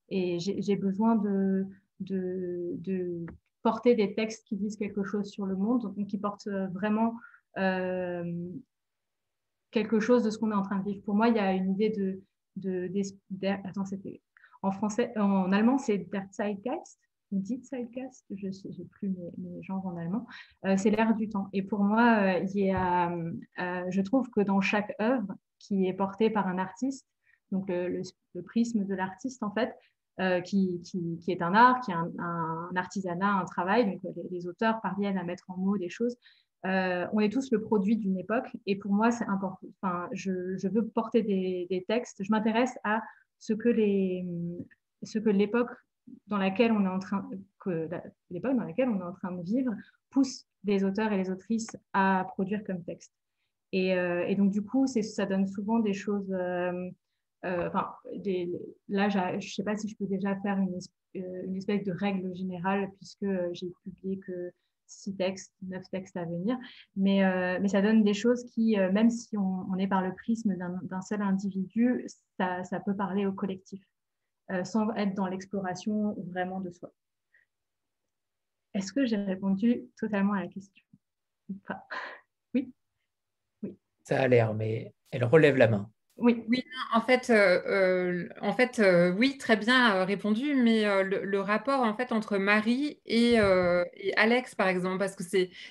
Et j'ai besoin de, de, de, porter des textes qui disent quelque chose sur le monde, qui portent vraiment quelque chose de ce qu'on est en train de vivre. Pour moi, il y a une idée de, en français, en allemand, c'est Der Zeitgeist, dit Zeitgeist, je n'ai plus mes, genres en allemand, euh, c'est l'air du temps. Et pour moi, euh, euh, je trouve que dans chaque œuvre qui est portée par un artiste, donc le, prisme de l'artiste en fait, qui, est un art, qui est un, artisanat, un travail, donc les, auteurs parviennent à mettre en mots des choses. On est tous le produit d'une époque et pour moi c'est important. Enfin, je, veux porter des, textes. Je m'intéresse à ce que les, ce que l'époque dans laquelle on est en train que l'époque dans laquelle on est en train de vivre pousse les auteurs et les autrices à produire comme texte. Et, euh, et donc du coup, ça donne souvent des choses. Euh, euh, là, je ne sais pas si je peux déjà faire une, une espèce de règle générale puisque j'ai publié que six textes, neuf textes à venir, mais, mais ça donne des choses qui, même si on, est par le prisme d'un seul individu, ça, ça, peut parler au collectif. Euh, sans être dans l'exploration vraiment de soi. Est-ce que j'ai répondu totalement à la question Oui Oui. Ça a l'air, mais elle relève la main. Oui, oui en fait, euh, euh, en fait oui, très bien répondu, mais le, rapport en fait entre Marie et, et Alex, par exemple, parce que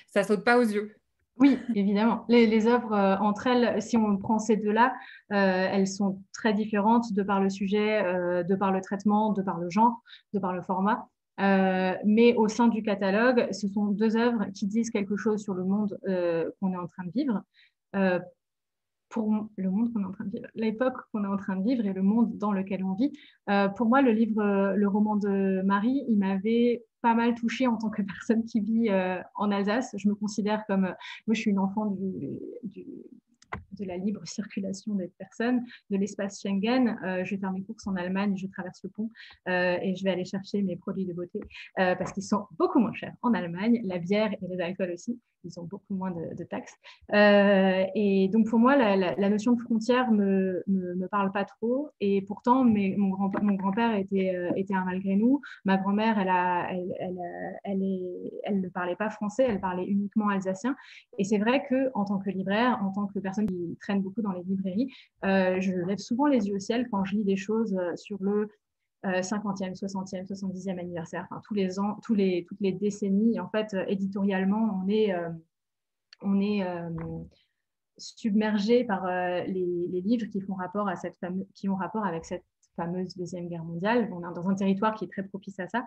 ça saute pas aux yeux. Oui, évidemment. Les, œuvres euh, entre elles, si on prend ces deux-là, euh, elles sont très différentes de par le sujet, euh, de par le traitement, de par le genre, de par le format. mais au sein du catalogue, ce sont deux œuvres qui disent quelque chose sur le monde qu'on est en train de vivre. Pour le monde qu'on est en train de vivre, l'époque qu'on est en train de vivre et le monde dans lequel on vit. Euh, pour moi, le livre, euh, le roman de Marie, il m'avait pas mal touchée en tant que personne qui vit euh, en Alsace. Je me considère comme, moi je suis une enfant du, du, de la libre circulation des personnes, de l'espace Schengen. Euh, je vais faire mes courses en Allemagne, je traverse le pont euh, et je vais aller chercher mes produits de beauté euh, parce qu'ils sont beaucoup moins chers en Allemagne, la bière et les alcools aussi, ils ont beaucoup moins de, taxes. et donc pour moi, la, notion de frontière me, me, parle pas trop et pourtant mon grand-père grand était, était un malgré nous. Ma grand-mère, elle, elle, elle, elle, elle ne parlait pas français, elle parlait uniquement alsacien. Et c'est vrai que en tant que libraire, en tant que personne qui traîne beaucoup dans les librairies. Euh, je lève souvent les yeux au ciel quand je lis des choses euh, sur le 50e, 60e, 70e anniversaire, enfin, tous les ans, toutes les décennies. En fait, éditorialement, on est, euh, on est submergé par les, livres qui font rapport à cette qui ont rapport avec cette fameuse Deuxième Guerre mondiale. On est dans un territoire qui est très propice à ça.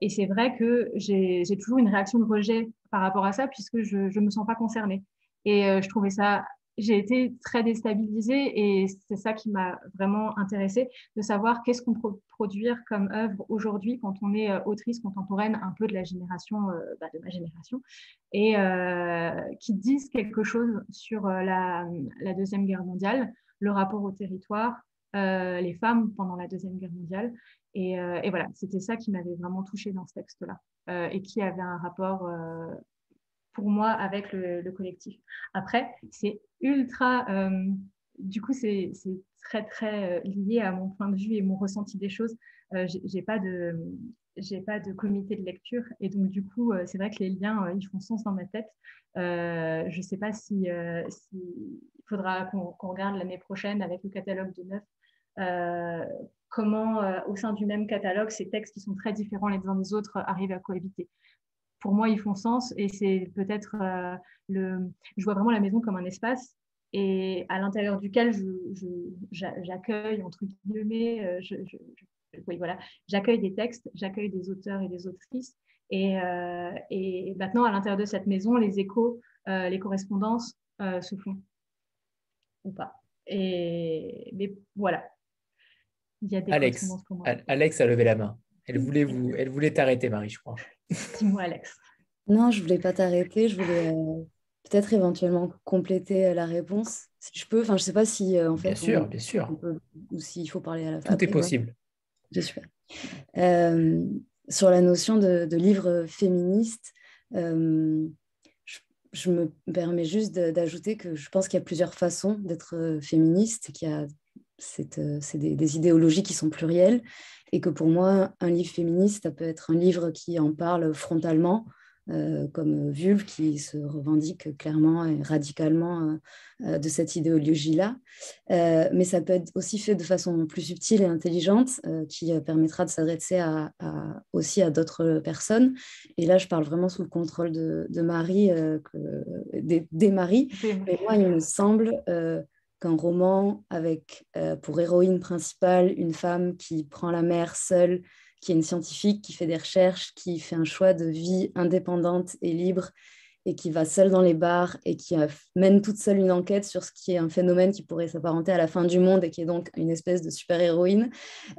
et c'est vrai que j'ai toujours une réaction de rejet par rapport à ça, puisque je ne me sens pas concernée. Et je trouvais ça j'ai été très déstabilisée et c'est ça qui m'a vraiment intéressée, de savoir qu'est-ce qu'on peut produire comme œuvre aujourd'hui quand on est euh, autrice contemporaine un peu de la génération, euh, bah, de ma génération, et euh, qui disent quelque chose sur la, Deuxième Guerre mondiale, le rapport au territoire, les femmes pendant la Deuxième Guerre mondiale. Et voilà, c'était ça qui m'avait vraiment touchée dans ce texte-là et qui avait un rapport pour moi avec le, collectif. Après, c'est ultra, euh, du coup, c'est très, très euh, lié à mon point de vue et mon ressenti des choses. Euh, j'ai pas de j'ai pas de comité de lecture et donc du coup c'est vrai que les liens ils font sens dans ma tête je sais pas si, il faudra qu'on regarde l'année prochaine avec le catalogue de neuf comment au sein du même catalogue ces textes qui sont très différents les uns des autres arrivent à cohabiter pour moi, ils font sens et c'est peut-être euh, le. Je vois vraiment la maison comme un espace et à l'intérieur duquel j'accueille, entre guillemets, euh, je, voilà, j'accueille des textes, j'accueille des auteurs et des autrices. Et, euh, et maintenant, à l'intérieur de cette maison, les échos, les correspondances se font ou pas. Et mais voilà. Il y a des Alex, Alex a levé la main. Elle voulait vous, elle voulait t'arrêter, Marie, je crois. Dis-moi, Alex. Non, je voulais pas t'arrêter. Je voulais euh, peut-être éventuellement compléter euh, la réponse, si je peux. Enfin, je sais pas si euh, en fait. Bien sûr, bien sûr. ou s'il faut parler à la fin. Tout est possible. J'espère. sur la notion de, livre féministe, je, me permets juste d'ajouter que je pense qu'il y a plusieurs façons d'être féministe, qu'il y a c'est des, des, idéologies qui sont plurielles et que pour moi, un livre féministe, ça peut être un livre qui en parle frontalement, euh, comme Vulve, qui se revendique clairement et radicalement euh, euh, de cette idéologie-là. mais ça peut être aussi fait de façon plus subtile et intelligente, qui permettra de s'adresser à, aussi à d'autres personnes. Et là, je parle vraiment sous le contrôle de, Marie, que, des, des maris. Mais moi, il me semble qu'un roman avec euh, pour héroïne principale une femme qui prend la mer seule, qui est une scientifique, qui fait des recherches, qui fait un choix de vie indépendante et libre et qui va seule dans les bars et qui euh, mène toute seule une enquête sur ce qui est un phénomène qui pourrait s'apparenter à la fin du monde et qui est donc une espèce de super-héroïne,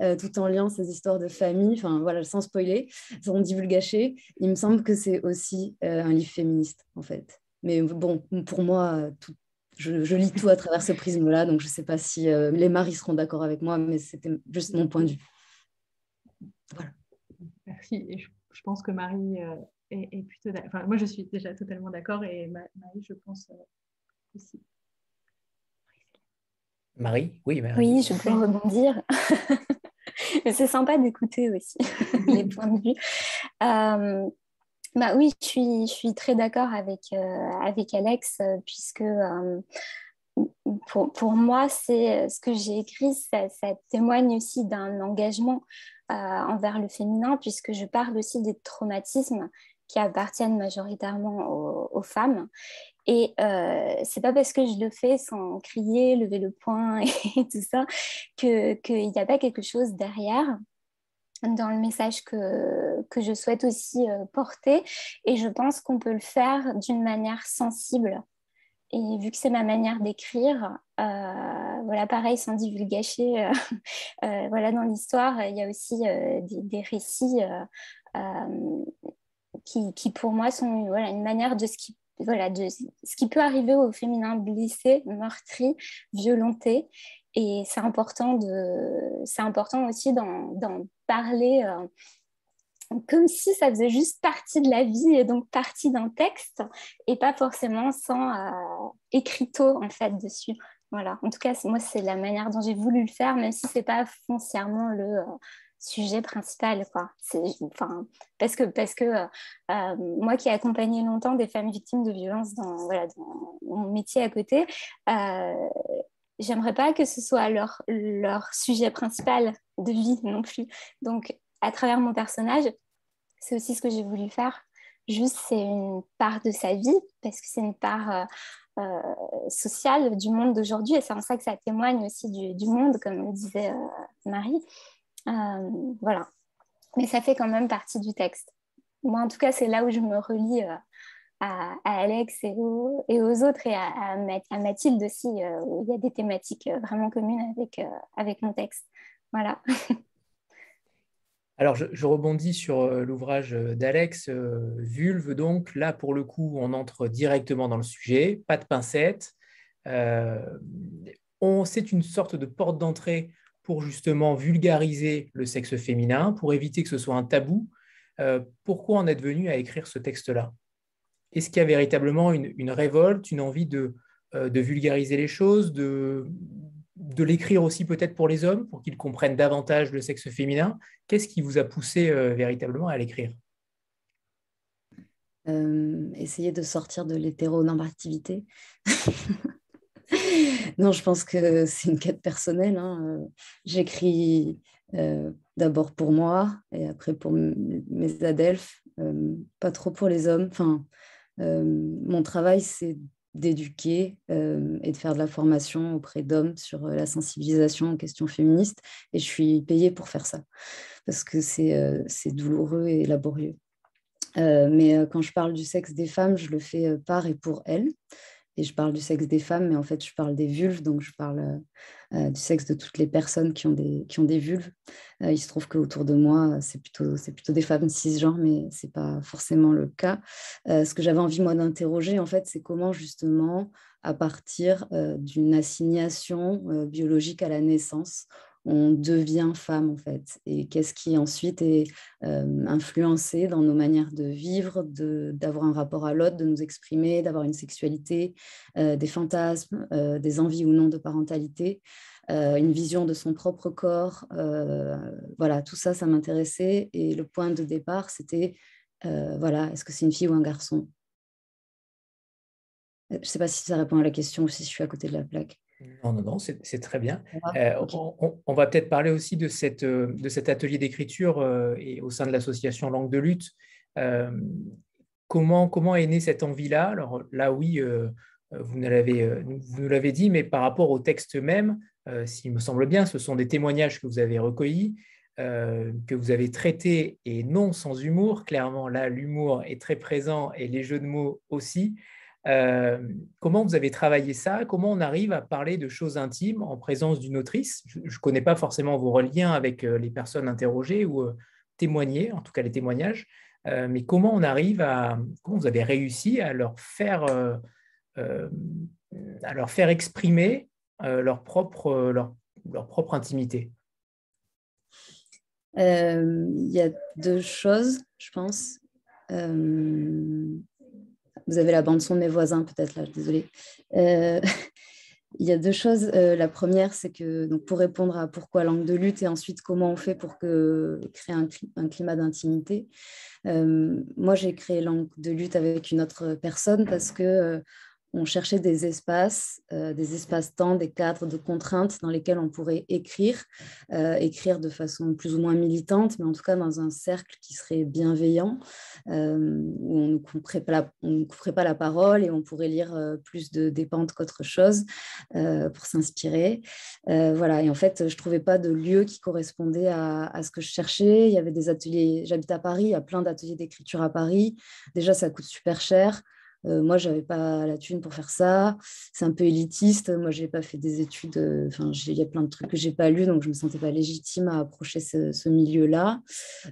euh, tout en liant ces histoires de famille, enfin voilà, sans spoiler, sans divulgacher. Il me semble que c'est aussi un livre féministe, en fait. Mais bon, pour moi, tout, je, lis tout à travers ce prisme-là, donc je ne sais pas si euh, les maris seront d'accord avec moi, mais c'était juste mon point de vue. Voilà. Merci. Et je, pense que Marie euh, est, plutôt. Enfin, moi, je suis déjà totalement d'accord et Marie, je pense euh, aussi. Marie, oui. Marie. Oui, je peux rebondir. c'est sympa d'écouter aussi les points de vue. Bah oui, je suis, je suis très d'accord avec, euh, avec Alex, euh, puisque euh, pour, pour, moi, c'est ce que j'ai écrit, ça, témoigne aussi d'un engagement envers le féminin, puisque je parle aussi des traumatismes qui appartiennent majoritairement aux, femmes. Et euh, c'est pas parce que je le fais sans crier, lever le poing et tout ça qu'il n'y a pas quelque chose derrière dans le message que, que je souhaite aussi euh, porter. Et je pense qu'on peut le faire d'une manière sensible. et vu que c'est ma manière d'écrire, voilà, pareil, sans divulgacher, voilà, dans l'histoire, il y a aussi des, récits qui, qui, pour moi, sont voilà, une manière de ce qui voilà, de ce qui peut arriver au féminin blessé, meurtri, violenté. Et c'est important, de, important aussi d'en, parler euh, comme si ça faisait juste partie de la vie et donc partie d'un texte et pas forcément sans euh, écriteau en fait dessus. Voilà. En tout cas, moi, c'est la manière dont j'ai voulu le faire, même si c'est pas foncièrement le, euh, sujet principal. Quoi. Enfin, parce que, parce que euh, moi qui ai accompagné longtemps des femmes victimes de violences dans, voilà, mon métier à côté, j'aimerais pas que ce soit leur, sujet principal de vie non plus. Donc, à travers mon personnage, c'est aussi ce que j'ai voulu faire. Juste, c'est une part de sa vie, parce que c'est une part euh, sociale du monde d'aujourd'hui, et c'est en ça que ça témoigne aussi du, monde, comme le disait Marie. Euh, voilà. Mais ça fait quand même partie du texte. Moi, en tout cas, c'est là où je me relie euh, à, Alex et aux, autres et à, Mathilde aussi, euh, où il y a des thématiques vraiment communes avec, avec mon texte. Voilà. Alors, je, rebondis sur l'ouvrage d'Alex, Vulve. Donc, là, pour le coup, on entre directement dans le sujet, pas de pincettes. c'est une sorte de porte d'entrée pour justement vulgariser le sexe féminin, pour éviter que ce soit un tabou. Euh, pourquoi en êtes venu à écrire ce texte-là? Est-ce qu'il y a véritablement une, révolte, une envie de, euh, vulgariser les choses, de, l'écrire aussi peut-être pour les hommes, pour qu'ils comprennent davantage le sexe féminin? Qu'est-ce qui vous a poussé euh, véritablement à l'écrire? Essayer de sortir de l'hétéronormativité. non, je pense que c'est une quête personnelle. Hein. J'écris euh, d'abord pour moi et après pour mes adelphes, euh, pas trop pour les hommes. Enfin, euh, mon travail, c'est d'éduquer et de faire de la formation auprès d'hommes sur la sensibilisation aux questions féministes. Et je suis payée pour faire ça, parce que c'est douloureux et laborieux. mais quand je parle du sexe des femmes, je le fais par et pour elles et je parle du sexe des femmes, mais en fait, je parle des vulves, donc je parle euh, euh, du sexe de toutes les personnes qui ont des, qui ont des vulves. Euh, il se trouve qu'autour de moi, c'est plutôt, plutôt des femmes cisgenres, mais ce n'est pas forcément le cas. ce que j'avais envie, moi, d'interroger, en fait, c'est comment, justement, à partir d'une assignation biologique à la naissance, on devient femme en fait et qu'est-ce qui ensuite est euh, influencé dans nos manières de vivre, d'avoir un rapport à l'autre, de nous exprimer, d'avoir une sexualité, euh, des fantasmes, euh, des envies ou non de parentalité, une vision de son propre corps. voilà, tout ça, ça m'intéressait et le point de départ, c'était voilà, est-ce que c'est une fille ou un garçon? Je ne sais pas si ça répond à la question ou si je suis à côté de la plaque. Non, non, non, c'est très bien. Euh, on, va peut-être parler aussi de, cette, euh, de cet atelier d'écriture euh, et au sein de l'association Langue de lutte. comment, comment est née cette envie-là? Alors là, oui, vous nous l'avez dit, mais par rapport au texte même, s'il me semble bien, ce sont des témoignages que vous avez recueillis, que vous avez traités, et non sans humour. Clairement, là, l'humour est très présent et les jeux de mots aussi. Euh, comment vous avez travaillé ça? Comment on arrive à parler de choses intimes en présence d'une autrice? Je ne connais pas forcément vos reliens avec euh, les personnes interrogées ou euh, témoignées, en tout cas les témoignages, mais comment on arrive à, comment vous avez réussi à leur faire, à leur faire exprimer leur propre, leur, leur propre intimité? Il y a deux choses, je pense. Vous avez la bande son de mes voisins, peut-être là, désolée. Euh, il y a deux choses. Euh, la première, c'est que donc, pour répondre à pourquoi langue de lutte et ensuite comment on fait pour créer un, un climat d'intimité, euh, moi j'ai créé langue de lutte avec une autre personne parce que on cherchait des espaces, euh, des espaces-temps, des cadres de contraintes dans lesquels on pourrait écrire, euh, écrire de façon plus ou moins militante, mais en tout cas dans un cercle qui serait bienveillant, euh, où on ne couperait pas, la, on couperait pas la parole et on pourrait lire plus de dépente qu'autre chose pour s'inspirer. voilà, et en fait, je trouvais pas de lieu qui correspondait à, à ce que je cherchais. Il y avait des ateliers, j'habite à Paris, il y a plein d'ateliers d'écriture à Paris. Déjà, ça coûte super cher. Moi, je n'avais pas la thune pour faire ça. C'est un peu élitiste. Moi, je n'ai pas fait des études. Enfin, il y a plein de trucs que je n'ai pas lus, donc je ne me sentais pas légitime à approcher ce, milieu-là.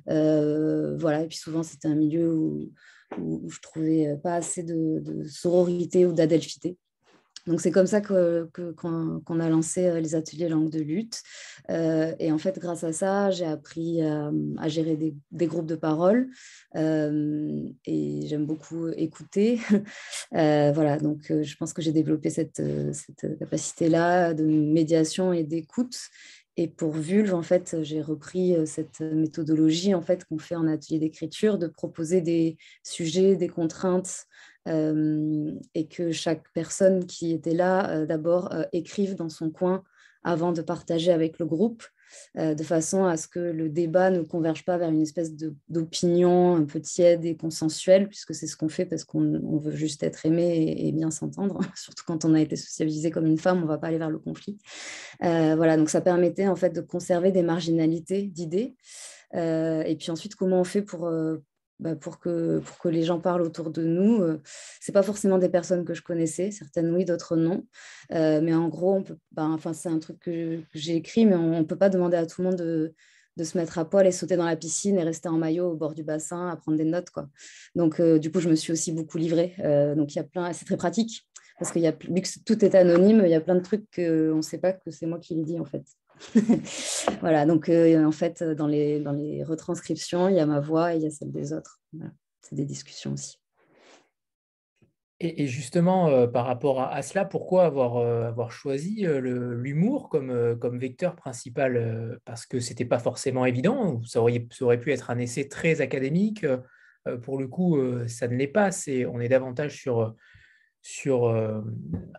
voilà. Et puis souvent, c'était un milieu où, où, je trouvais pas assez de, de sororité ou d'adelphité. Donc c'est comme ça qu'on que, a lancé euh, les ateliers langue de lutte. Euh, et en fait, grâce à ça, j'ai appris à, gérer des, groupes de parole. Euh, et j'aime beaucoup écouter. voilà, donc je pense que j'ai développé cette, cette capacité-là de médiation et d'écoute. Et pour Vulve, en fait, j'ai repris cette méthodologie en fait qu'on fait en atelier d'écriture, de proposer des sujets, des contraintes et que chaque personne qui était là, d'abord, écrive dans son coin avant de partager avec le groupe, de façon à ce que le débat ne converge pas vers une espèce d'opinion un peu tiède et consensuelle, puisque c'est ce qu'on fait parce qu'on veut juste être aimé et, bien s'entendre, surtout quand on a été socialisé comme une femme, on ne va pas aller vers le conflit. voilà, donc ça permettait en fait de conserver des marginalités d'idées. et puis ensuite, comment on fait pour, bah, pour, que, les gens parlent autour de nous. Euh, ce n'est pas forcément des personnes que je connaissais, certaines oui, d'autres non. Euh, mais en gros, on bah, enfin, c'est un truc que, j'ai écrit, mais on ne peut pas demander à tout le monde de, se mettre à poil et sauter dans la piscine et rester en maillot au bord du bassin à prendre des notes. Donc, euh, du coup, je me suis aussi beaucoup livrée. donc, il y a plein, c'est très pratique parce a, vu que tout est anonyme, il y a plein de trucs qu'on ne sait pas que c'est moi qui les dis en fait. voilà, donc euh, en fait, dans les, dans les retranscriptions, il y a ma voix et il y a celle des autres. C'est des discussions aussi. Et, justement, euh, par rapport à, cela, pourquoi avoir, euh, avoir choisi l'humour comme, comme vecteur principal Parce que ce n'était pas forcément évident, ça aurait, ça aurait pu être un essai très académique. pour le coup, ça ne l'est pas. on est davantage sur sur euh,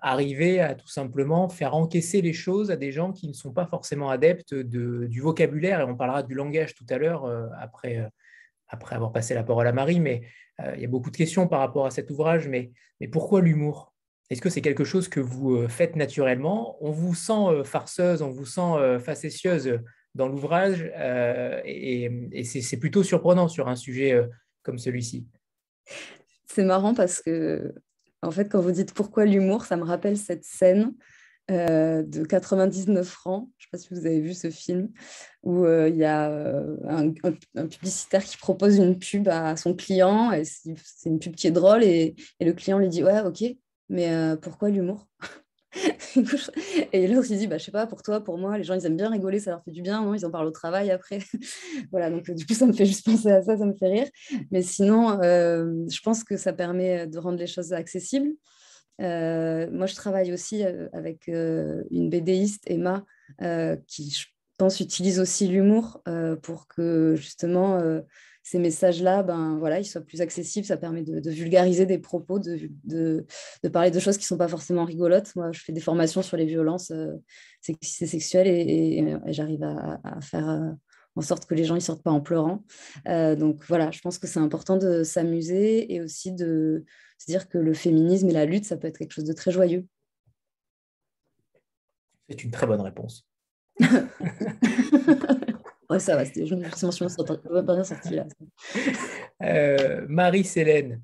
arriver à tout simplement faire encaisser les choses à des gens qui ne sont pas forcément adeptes du vocabulaire, et on parlera du langage tout à l'heure euh, après, euh, après avoir passé la parole à Marie, mais il y a beaucoup de questions par rapport à cet ouvrage, mais, mais pourquoi l'humour? Est-ce que c'est quelque chose que vous faites naturellement? On vous sent farceuse, on vous sent facétieuse dans l'ouvrage, et, et c'est plutôt surprenant sur un sujet comme celui-ci. C'est marrant parce que en fait, quand vous dites pourquoi l'humour, ça me rappelle cette scène euh, de 99 francs. Je ne sais pas si vous avez vu ce film, où euh, il y a euh, un, publicitaire qui propose une pub à son client. C'est une pub qui est drôle et, le client lui dit Ouais, ok, mais pourquoi l'humour? et l'autre, il dit, bah, je sais pas, pour toi, pour moi, les gens, ils aiment bien rigoler, ça leur fait du bien, non Ils en parlent au travail après. voilà, donc du coup, ça me fait juste penser à ça, ça me fait rire. Mais sinon, euh, je pense que ça permet de rendre les choses accessibles. Euh, moi, je travaille aussi euh, avec une BDiste, Emma, qui, je pense, utilise aussi l'humour pour que justement ces messages-là, ben, voilà, ils soient plus accessibles. Ça permet de, vulgariser des propos, de, de, parler de choses qui ne sont pas forcément rigolotes. Moi, je fais des formations sur les violences euh, sexuelles et, j'arrive à, faire euh, en sorte que les gens ne sortent pas en pleurant. Euh, donc voilà, je pense que c'est important de s'amuser et aussi de se dire que le féminisme et la lutte, ça peut être quelque chose de très joyeux. C'est une très bonne réponse. Ouais, ça va, c'était mention sortie là. Euh, Marie-Célène,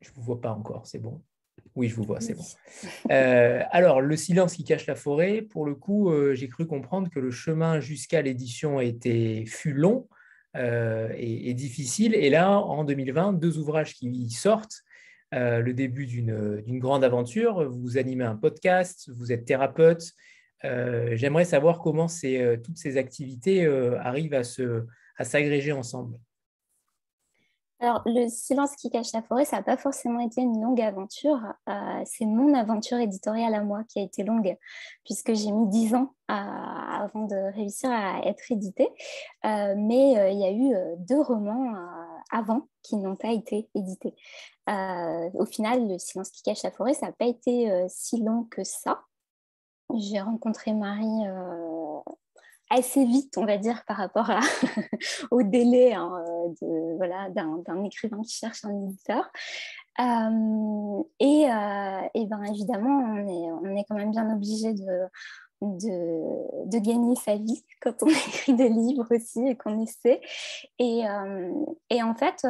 je ne vous vois pas encore, c'est bon. Oui, je vous vois, c'est bon. Euh, alors, le silence qui cache la forêt, pour le coup, euh, j'ai cru comprendre que le chemin jusqu'à l'édition était, fut long et, et, difficile. Et là, en 2020, deux ouvrages qui sortent. le début d'une grande aventure. Vous animez un podcast, vous êtes thérapeute, j'aimerais savoir comment euh, toutes ces activités euh, arrivent à, s'agréger ensemble. Alors, le silence qui cache la forêt, ça n'a pas forcément été une longue aventure. c'est mon aventure éditoriale à moi qui a été longue, puisque j'ai mis dix ans avant de réussir à être édité. mais il y a eu deux romans avant qui n'ont pas été édités. au final, le silence qui cache la forêt, ça n'a pas été si long que ça. J'ai rencontré Marie euh, assez vite, on va dire, par rapport au délai hein, de, voilà, d'un, écrivain qui cherche un éditeur. Euh, et, euh, et ben, évidemment, on est, on est quand même bien obligé de, de, de, gagner sa vie quand on écrit des livres aussi et qu'on essaie. Et, et en fait,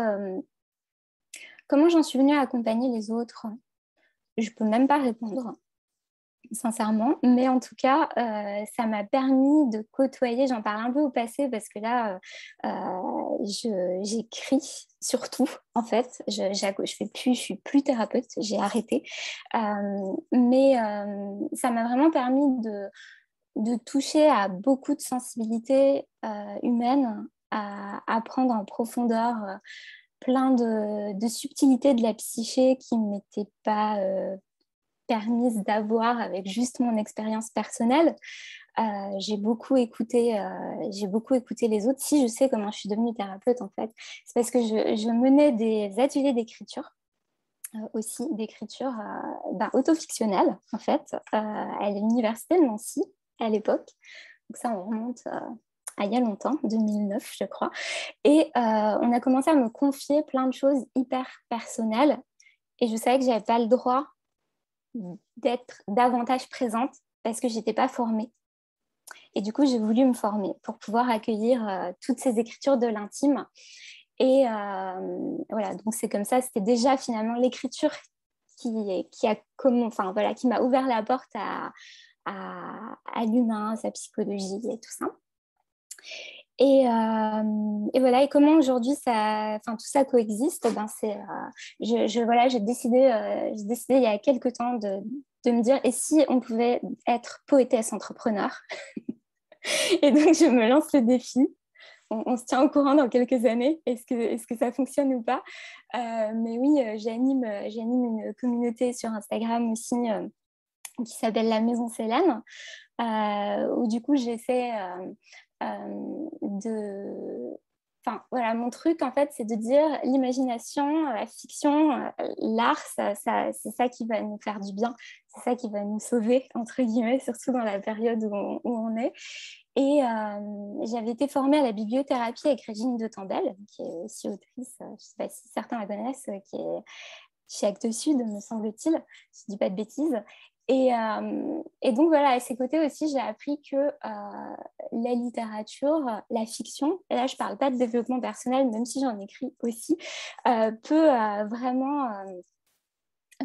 comment j'en suis venue à accompagner les autres? Je ne peux même pas répondre sincèrement. Mais en tout cas, euh, ça m'a permis de côtoyer, j'en parle un peu au passé parce que là, euh, euh, j'écris surtout, en fait. Je ne fais plus, je suis plus thérapeute, j'ai arrêté. mais ça m'a vraiment permis de, de toucher à beaucoup de sensibilités humaines, à apprendre en profondeur plein de, de, subtilités de la psyché qui ne m'étaient pas permise d'avoir avec juste mon expérience personnelle. Euh, j'ai beaucoup écouté, euh, j'ai beaucoup écouté les autres. Si je sais comment je suis devenue thérapeute, en fait, c'est parce que je, menais des ateliers d'écriture euh, aussi d'écriture ben, autofictionnelle en fait à l'université de Nancy à l'époque. Donc ça, on remonte à il y a longtemps, 2009 je crois. Et on a commencé à me confier plein de choses hyper personnelles et je savais que j'avais pas le droit d'être davantage présente parce que je n'étais pas formée. Et du coup, j'ai voulu me former pour pouvoir accueillir euh, toutes ces écritures de l'intime. Et euh, voilà, donc c'est comme ça, c'était déjà finalement l'écriture qui, qui, a enfin, voilà, qui m'a ouvert la porte à, à, à l'humain, sa psychologie et tout ça. Et, euh, et, voilà, et comment aujourd'hui ça, enfin, tout ça coexiste ben c'est, euh, je, voilà, j'ai décidé, euh, j'ai décidé il y a quelques temps de, de, me dire, et si on pouvait être poétesse entrepreneur? Et donc, je me lance le défi. On, se tient au courant dans quelques années. Est-ce que, est-ce que ça fonctionne ou pas? Mais oui, j'anime, j'anime une communauté sur Instagram aussi qui s'appelle La Maison Célène, où du coup, j'essaie euh, de enfin voilà mon truc en fait c'est de dire l'imagination la fiction euh, l'art ça, c'est ça qui va nous faire du bien c'est ça qui va nous sauver entre guillemets surtout dans la période où on, est. Et euh, j'avais été formée à la bibliothérapie avec Régine de Tandel qui est aussi autrice je ne sais pas si certains la connaissent qui est chez Actes Sud me semble-t-il je ne dis pas de bêtises euh, et, donc voilà, à ses côtés aussi, j'ai appris que euh, la littérature, la fiction, et là je ne parle pas de développement personnel, même si j'en écris aussi, euh, peut vraiment,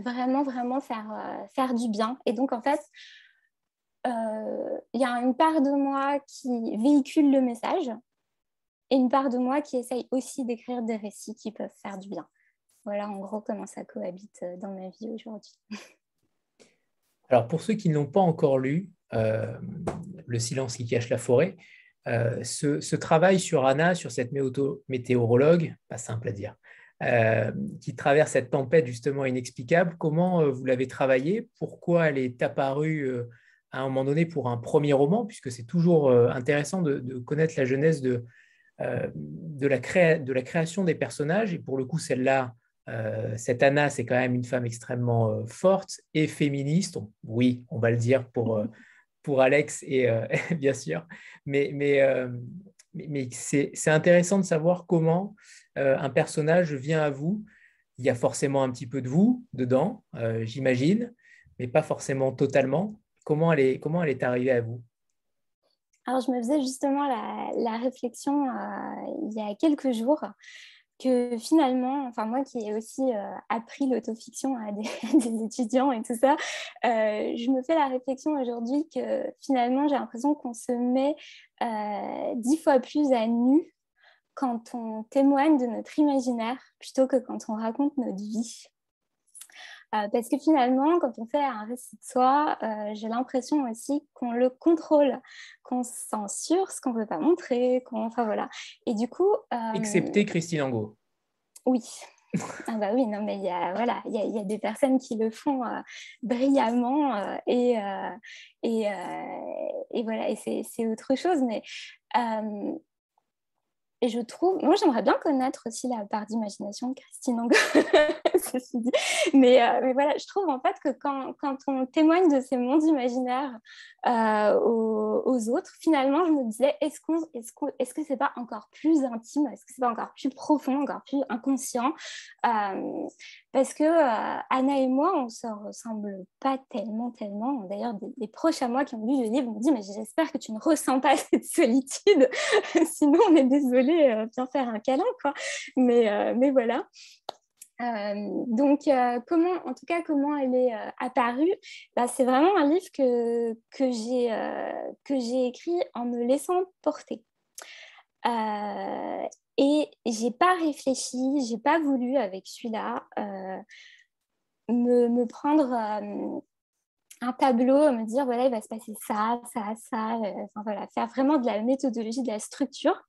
vraiment, vraiment faire, faire du bien. Et donc en fait, il y a une part de moi qui véhicule le message et une part de moi qui essaye aussi d'écrire des récits qui peuvent faire du bien. Voilà en gros comment ça cohabite dans ma vie aujourd'hui. Alors, pour ceux qui n'ont pas encore lu euh, Le silence qui cache la forêt, euh, ce, travail sur Anna, sur cette météorologue, pas simple à dire, euh, qui traverse cette tempête justement inexplicable, comment vous l'avez travaillé? Pourquoi elle est apparue à un moment donné pour un premier roman? Puisque c'est toujours intéressant de, connaître la la de la création des personnages. Et pour le coup, celle-là, euh, cette Anna, c'est quand même une femme extrêmement euh, forte et féministe. oui, on va le dire pour, euh, pour Alex et bien sûr. Mais, mais, mais c'est intéressant de savoir comment un personnage vient à vous. Il y a forcément un petit peu de vous dedans, j'imagine, mais pas forcément totalement. Comment elle est, comment elle est arrivée à vous? Alors, je me faisais justement la, la réflexion il y a quelques jours que finalement, enfin moi qui ai aussi euh, appris l'autofiction à des, étudiants et tout ça, euh, je me fais la réflexion aujourd'hui que finalement j'ai l'impression qu'on se met euh, dix fois plus à nu quand on témoigne de notre imaginaire plutôt que quand on raconte notre vie. Euh, parce que finalement, quand on fait un récit de soi, euh, j'ai l'impression aussi qu'on le contrôle, qu'on censure ce qu'on ne veut pas montrer, qu'on... Enfin voilà. Et du coup... Euh, Excepté Christine Angot. Oui. ah bah oui, non, mais il y a, voilà, il y, a, des personnes qui le font brillamment et, et, et, voilà, et c'est autre chose. Mais et je trouve, moi j'aimerais bien connaître aussi la part d'imagination de Christine Angot, ceci dit. Mais, euh, mais, voilà, je trouve en fait que quand, on témoigne de ces mondes imaginaires euh, aux, autres, finalement je me disais, est-ce, qu'on, est-ce, qu'on, est-ce que pas encore plus intime? Est-ce que c'est pas encore plus profond, encore plus inconscient? Euh, Parce que Anna et moi, on se ressemble pas tellement, tellement. D'ailleurs, des, proches à moi qui ont lu le livre m'ont dit, mais j'espère que tu ne ressens pas cette solitude, sinon on est désolé, viens faire un câlin, quoi. Mais, mais voilà. donc, comment, en tout cas, comment elle est apparue bah, C'est vraiment un livre que, que j'ai écrit en me laissant porter. et j'ai pas réfléchi, j'ai pas voulu avec celui-là me, me, prendre un tableau, me dire voilà, il va se passer ça, ça, ça, enfin voilà, faire vraiment de la méthodologie, de la structure.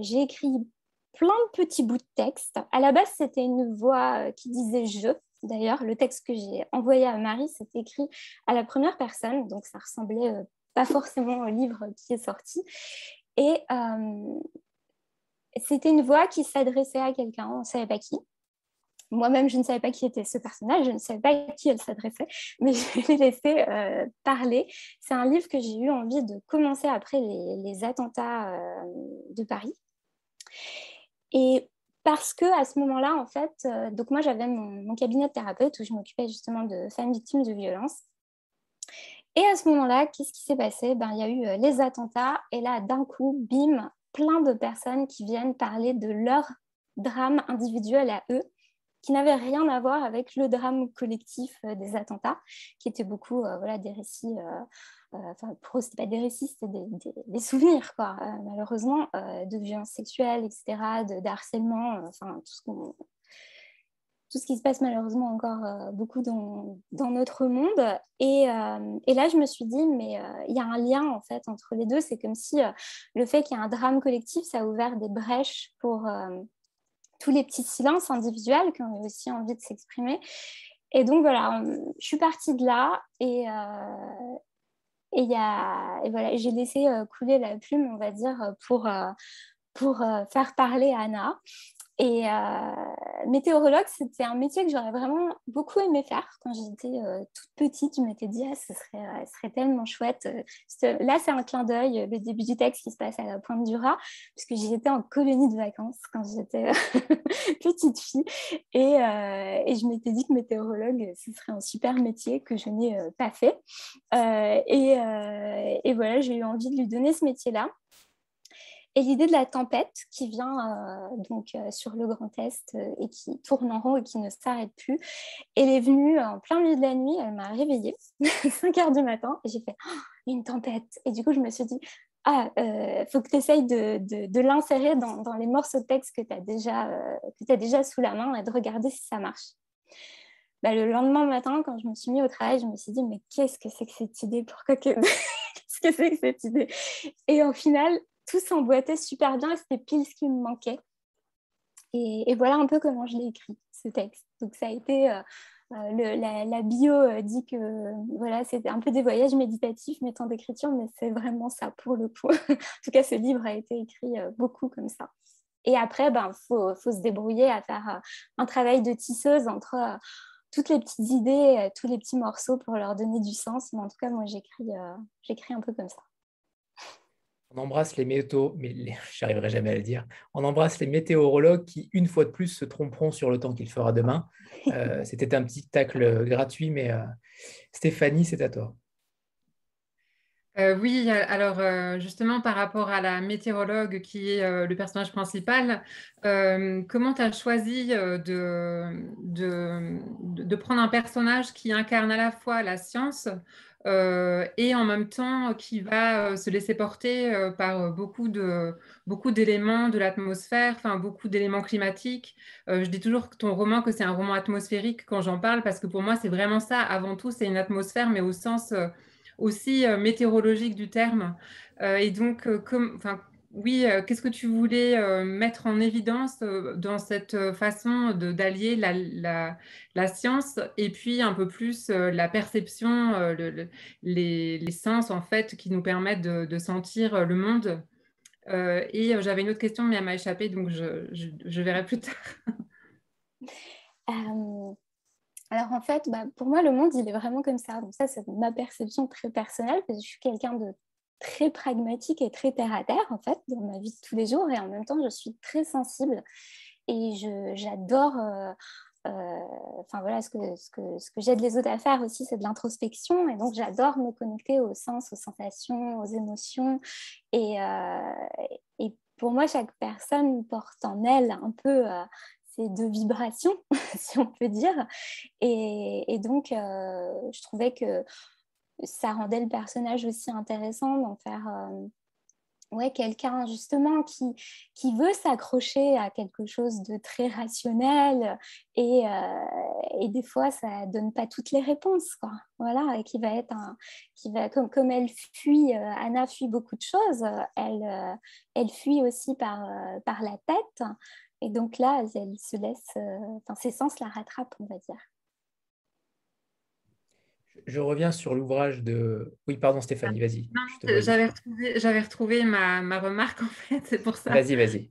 J'ai écrit plein de petits bouts de texte. À la base, c'était une voix euh, qui disait je. D'ailleurs, le texte que j'ai envoyé à Marie, c'était écrit à la première personne, donc ça ressemblait euh, pas forcément au livre qui est sorti. Et euh, c'était une voix qui s'adressait à quelqu'un, on ne savait pas qui. Moi-même, je ne savais pas qui était ce personnage, je ne savais pas à qui elle s'adressait, mais je l'ai laissé parler. C'est un livre que j'ai eu envie de commencer après les, attentats de Paris. Et parce que à ce moment-là, en fait, euh, donc moi j'avais mon, cabinet de thérapeute où je m'occupais justement de femmes victimes de violences. Et à ce moment-là, qu'est-ce qui s'est passé? Ben, Il y a eu euh, les attentats et là, d'un coup, bim, plein de personnes qui viennent parler de leur drame individuel à eux, qui n'avait rien à voir avec le drame collectif euh, des attentats, qui était beaucoup voilà, des récits euh, enfin pour eux c'était pas des récits c'était des, souvenirs quoi euh, malheureusement euh, de violences sexuelles etc de, harcèlement enfin tout ce ce qui se passe malheureusement encore beaucoup dans, notre monde. Et, et, là, je me suis dit, mais il y a un lien en fait entre les deux. C'est comme si le fait qu'il y ait un drame collectif, ça a ouvert des brèches pour tous les petits silences individuels qui ont aussi envie de s'exprimer. Et donc voilà, je suis partie de là et, et, y a, et voilà, j'ai laissé euh, couler la plume, on va dire, pour, euh, pour euh, faire parler Anna. Et euh, météorologue, c'était un métier que j'aurais vraiment beaucoup aimé faire. Quand j'étais euh, toute petite, je m'étais dit, ah, ce, serait, euh, tellement chouette. Là, c'est un clin d'œil, le début du texte qui se passe à la Pointe du Raz, puisque j'étais en colonie de vacances quand j'étais petite fille. Et, je m'étais dit que météorologue, ce serait un super métier que je n'ai pas fait. Et voilà, j'ai eu envie de lui donner ce métier-là. Et l'idée de la tempête qui vient euh, donc euh, sur le Grand Est euh, et qui tourne en rond et qui ne s'arrête plus, elle est venue en plein milieu de la nuit, elle m'a réveillée, 5 heures du matin, et j'ai fait oh, une tempête. Et du coup, je me suis dit, ah, faut que tu essayes de, de, l'insérer dans, dans, les morceaux de texte que tu as, déjà, as déjà sous la main et de regarder si ça marche. Bah, le lendemain matin, quand je me suis mis au travail, je me suis dit, mais qu'est-ce que c'est que cette idée? Pourquoi que... qu'est-ce que c'est que cette idée? Et au final, tout s'emboîtait super bien et c'était pile ce qui me manquait. Et, voilà un peu comment je l'ai écrit, ce texte. Donc ça a été, euh, euh, la, bio euh, dit que voilà, c'était un peu des voyages méditatifs, mais temps d'écriture, mais c'est vraiment ça pour le coup. en tout cas, ce livre a été écrit beaucoup comme ça. Et après, il ben, faut, faut, se débrouiller à faire un travail de tisseuse entre toutes les petites idées, tous les petits morceaux pour leur donner du sens. Mais en tout cas, moi, j'écris, j'écris un peu comme ça. On embrasse les météos, mais j'arriverai jamais à le dire. On embrasse les météorologues qui, une fois de plus, se tromperont sur le temps qu'il fera demain. Euh, c'était un petit tacle gratuit, mais euh, Stéphanie, c'est à toi. Euh, oui, alors justement par rapport à la météorologue qui est le personnage principal, comment tu as choisi de, de, prendre un personnage qui incarne à la fois la science, euh, et en même temps qui va euh, se laisser porter euh, par beaucoup de beaucoup d'éléments de l'atmosphère, enfin beaucoup d'éléments climatiques. je dis toujours que ton roman que c'est un roman atmosphérique quand j'en parle parce que pour moi c'est vraiment ça. Avant tout c'est une atmosphère, mais au sens aussi météorologique du terme. et donc, comme, oui, euh, qu'est-ce que tu voulais euh, mettre en évidence euh, dans cette façon d'allier la, science et puis un peu plus la perception, les, sens en fait qui nous permettent de, sentir le monde Et j'avais une autre question, mais elle m'a échappé, donc je, verrai plus tard. Alors en fait, bah, pour moi, le monde, il est vraiment comme ça. Donc ça, c'est ma perception très personnelle, parce que je suis quelqu'un de très pragmatique et très terre à terre en fait dans ma vie de tous les jours et en même temps je suis très sensible et j'adore euh, euh, enfin voilà ce que, ce que, ce que j'aide les autres à faire aussi c'est de l'introspection et donc j'adore me connecter aux sens aux sensations aux émotions et, euh, et pour moi chaque personne porte en elle un peu ces deux vibrations, si on peut dire. Et, donc, je trouvais que ça rendait le personnage aussi intéressant d'en faire ouais, quelqu'un justement qui, qui veut s'accrocher à quelque chose de très rationnel et, euh, et des fois ça donne pas toutes les réponses quoi. Voilà, et qui va être un, qui va comme, comme elle fuit, euh, Anna fuit beaucoup de choses, elle, euh, elle fuit aussi par, par la tête et donc là elle, se laisse, enfin ses sens la rattrapent on va dire je reviens sur l'ouvrage de. Oui, pardon, Stéphanie, vas-y. J'avais retrouvé, retrouvé ma, ma, remarque, en fait, c'est pour ça. Vas-y, vas-y.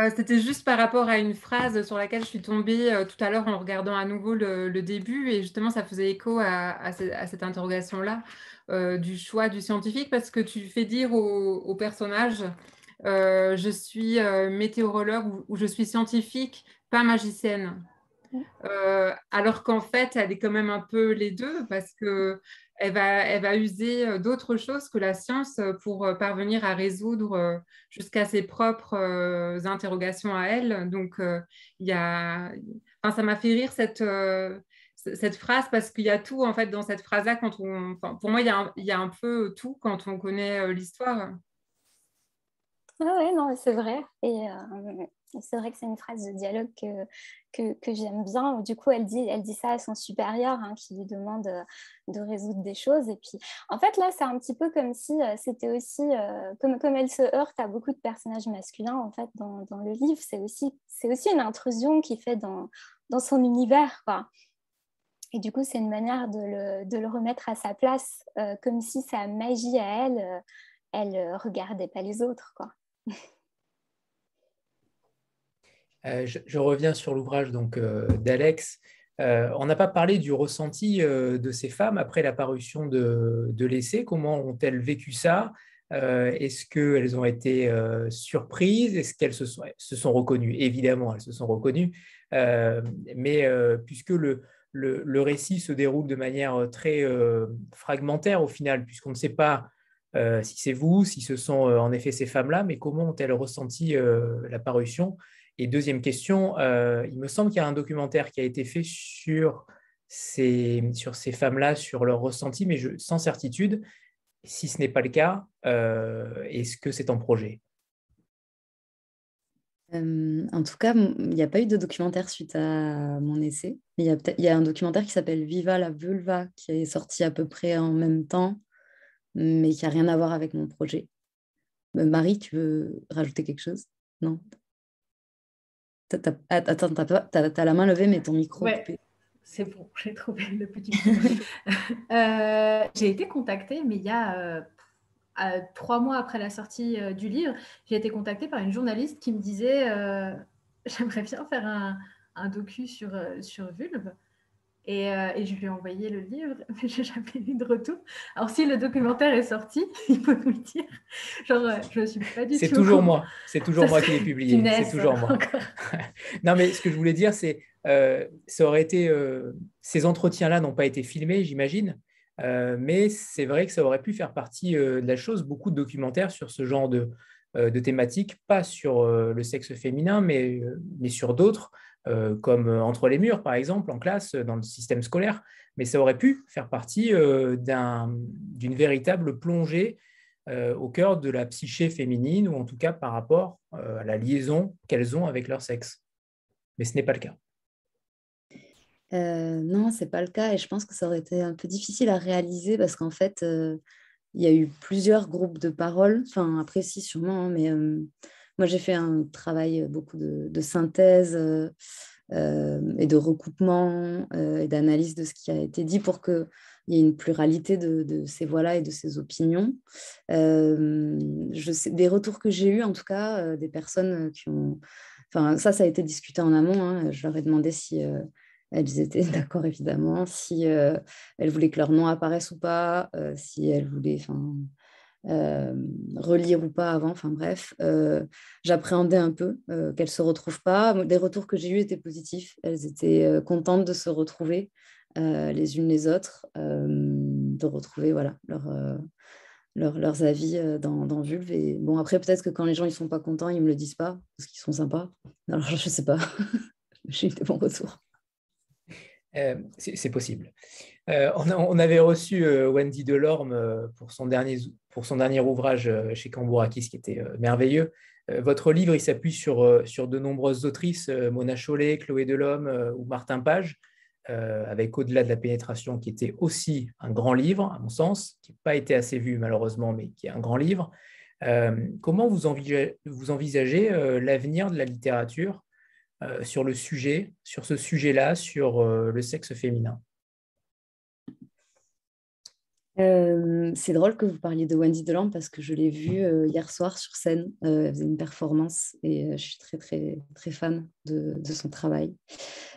Euh, c'était juste par rapport à une phrase sur laquelle je suis tombée euh, tout à l'heure en regardant à nouveau le, début, et justement, ça faisait écho à, à, cette interrogation-là euh, du choix du scientifique, parce que tu fais dire au, au personnage Je suis météorologue ou je suis scientifique, pas magicienne. Euh, alors qu'en fait, elle est quand même un peu les deux parce que elle va, elle va user euh, d'autres choses que la science pour euh, parvenir à résoudre jusqu'à ses propres interrogations à elle. Donc, il a, enfin, ça m'a fait rire cette, cette phrase parce qu'il y a tout en fait dans cette phrase-là. Quand on, pour moi, il y, a un, il y, a un, peu tout quand on connaît l'histoire. Ah oui, non, c'est vrai. C'est vrai que c'est une phrase de dialogue que, que, j'aime bien. Du coup, elle dit, elle dit ça à son supérieur hein, qui lui demande euh, de résoudre des choses. Et puis, en fait, là, c'est un petit peu comme si euh, c'était aussi, euh, comme, comme elle se heurte à beaucoup de personnages masculins, en fait, dans, dans le livre, c'est aussi, c'est aussi une intrusion qui fait dans, dans son univers. Et du coup, c'est une manière de le, de le, remettre à sa place, comme si sa magie à elle, elle regardait pas les autres, quoi. Euh, je, reviens sur l'ouvrage donc euh, d'Alex. Euh, on n'a pas parlé du ressenti de ces femmes après la parution de, l'essai. Comment ont-elles vécu ça? Est-ce qu'elles ont été surprises? Est-ce qu'elles se sont, reconnues? Évidemment, elles se sont reconnues. mais puisque le, récit se déroule de manière très fragmentaire au final, puisqu'on ne sait pas si c'est vous, si ce sont en effet ces femmes-là, mais comment ont-elles ressenti la parution? Et deuxième question, euh, il me semble qu'il y a un documentaire qui a été fait sur ces, sur ces femmes-là, sur leur ressenti, mais sans certitude. Si ce n'est pas le cas, euh, est-ce que c'est en projet? Euh, En tout cas, il n'y a pas eu de documentaire suite à mon essai. Il y y a un documentaire qui s'appelle Viva la vulva, qui est sorti à peu près en même temps, mais qui n'a rien à voir avec mon projet. Marie, tu veux rajouter quelque chose? Non? Attends, tu as, la main levée, mais ton micro. c'est bon, j'ai trouvé le petit euh, J'ai été contactée, mais il y a euh, trois mois après la sortie euh, du livre, j'ai été contactée par une journaliste qui me disait J'aimerais bien faire un, un docu sur, sur Vulve. Euh, et, je lui ai envoyé le livre, mais j'ai jamais eu de retour. Alors, si le documentaire est sorti, il faut nous le dire. Genre, euh, je ne suis pas du tout. C'est toujours moi. C'est toujours moi qui l'ai publié. C'est toujours moi. non, mais ce que je voulais dire, c'est euh, ça aurait été. ces entretiens-là n'ont pas été filmés, j'imagine. mais c'est vrai que ça aurait pu faire partie de la chose. Beaucoup de documentaires sur ce genre de, de thématiques, pas sur le sexe féminin, mais, mais sur d'autres. Euh, comme euh, entre les murs, par exemple, en classe, dans le système scolaire, mais ça aurait pu faire partie euh, d'une véritable plongée au cœur de la psyché féminine, ou en tout cas par rapport à la liaison qu'elles ont avec leur sexe. Mais ce n'est pas le cas. Euh, non, c'est pas le cas et je pense que ça aurait été un peu difficile à réaliser parce qu'en fait, il y a eu plusieurs groupes de paroles, enfin après si sûrement, hein, mais moi, j'ai fait un travail beaucoup de, synthèse euh, euh, et de recoupement euh, et d'analyse de ce qui a été dit pour qu'il y ait une pluralité de, ces voix-là et de ces opinions. des retours que j'ai eus, en tout cas, des personnes qui ont... Enfin, ça, ça a été discuté en amont. Hein. Je leur ai demandé si elles étaient d'accord, évidemment, si elles voulaient que leur nom apparaisse ou pas, si elles voulaient... Enfin, euh, relire ou pas avant, enfin bref, euh, j'appréhendais un peu euh, qu'elles ne se retrouvent pas. Des retours que j'ai eus étaient positifs, elles étaient contentes de se retrouver les unes les autres, de retrouver voilà, leur, leurs avis dans, dans Vulve. Bon, après, peut-être que quand les gens ne sont pas contents, ils ne me le disent pas, parce qu'ils sont sympas. Alors, je ne sais pas. j'ai eu de bons retours. c'est possible. On, avait reçu Wendy Delorme pour son dernier, pour son dernier ouvrage chez Cambourakis, qui était merveilleux. Votre livre, il s'appuie sur, de nombreuses autrices, Mona Chollet, Chloé Delhomme ou Martin Page. Euh, avec Au-delà de la pénétration, qui était aussi un grand livre, à mon sens, qui n'a pas été assez vu malheureusement, mais qui est un grand livre. Euh, comment vous envisagez, euh, l'avenir de la littérature sur le sujet, sur ce sujet-là, sur le sexe féminin? C'est drôle que vous parliez de Wendy Deland parce que je l'ai vue hier soir sur scène. elle faisait une performance et je suis très, très, très fan de, de son travail.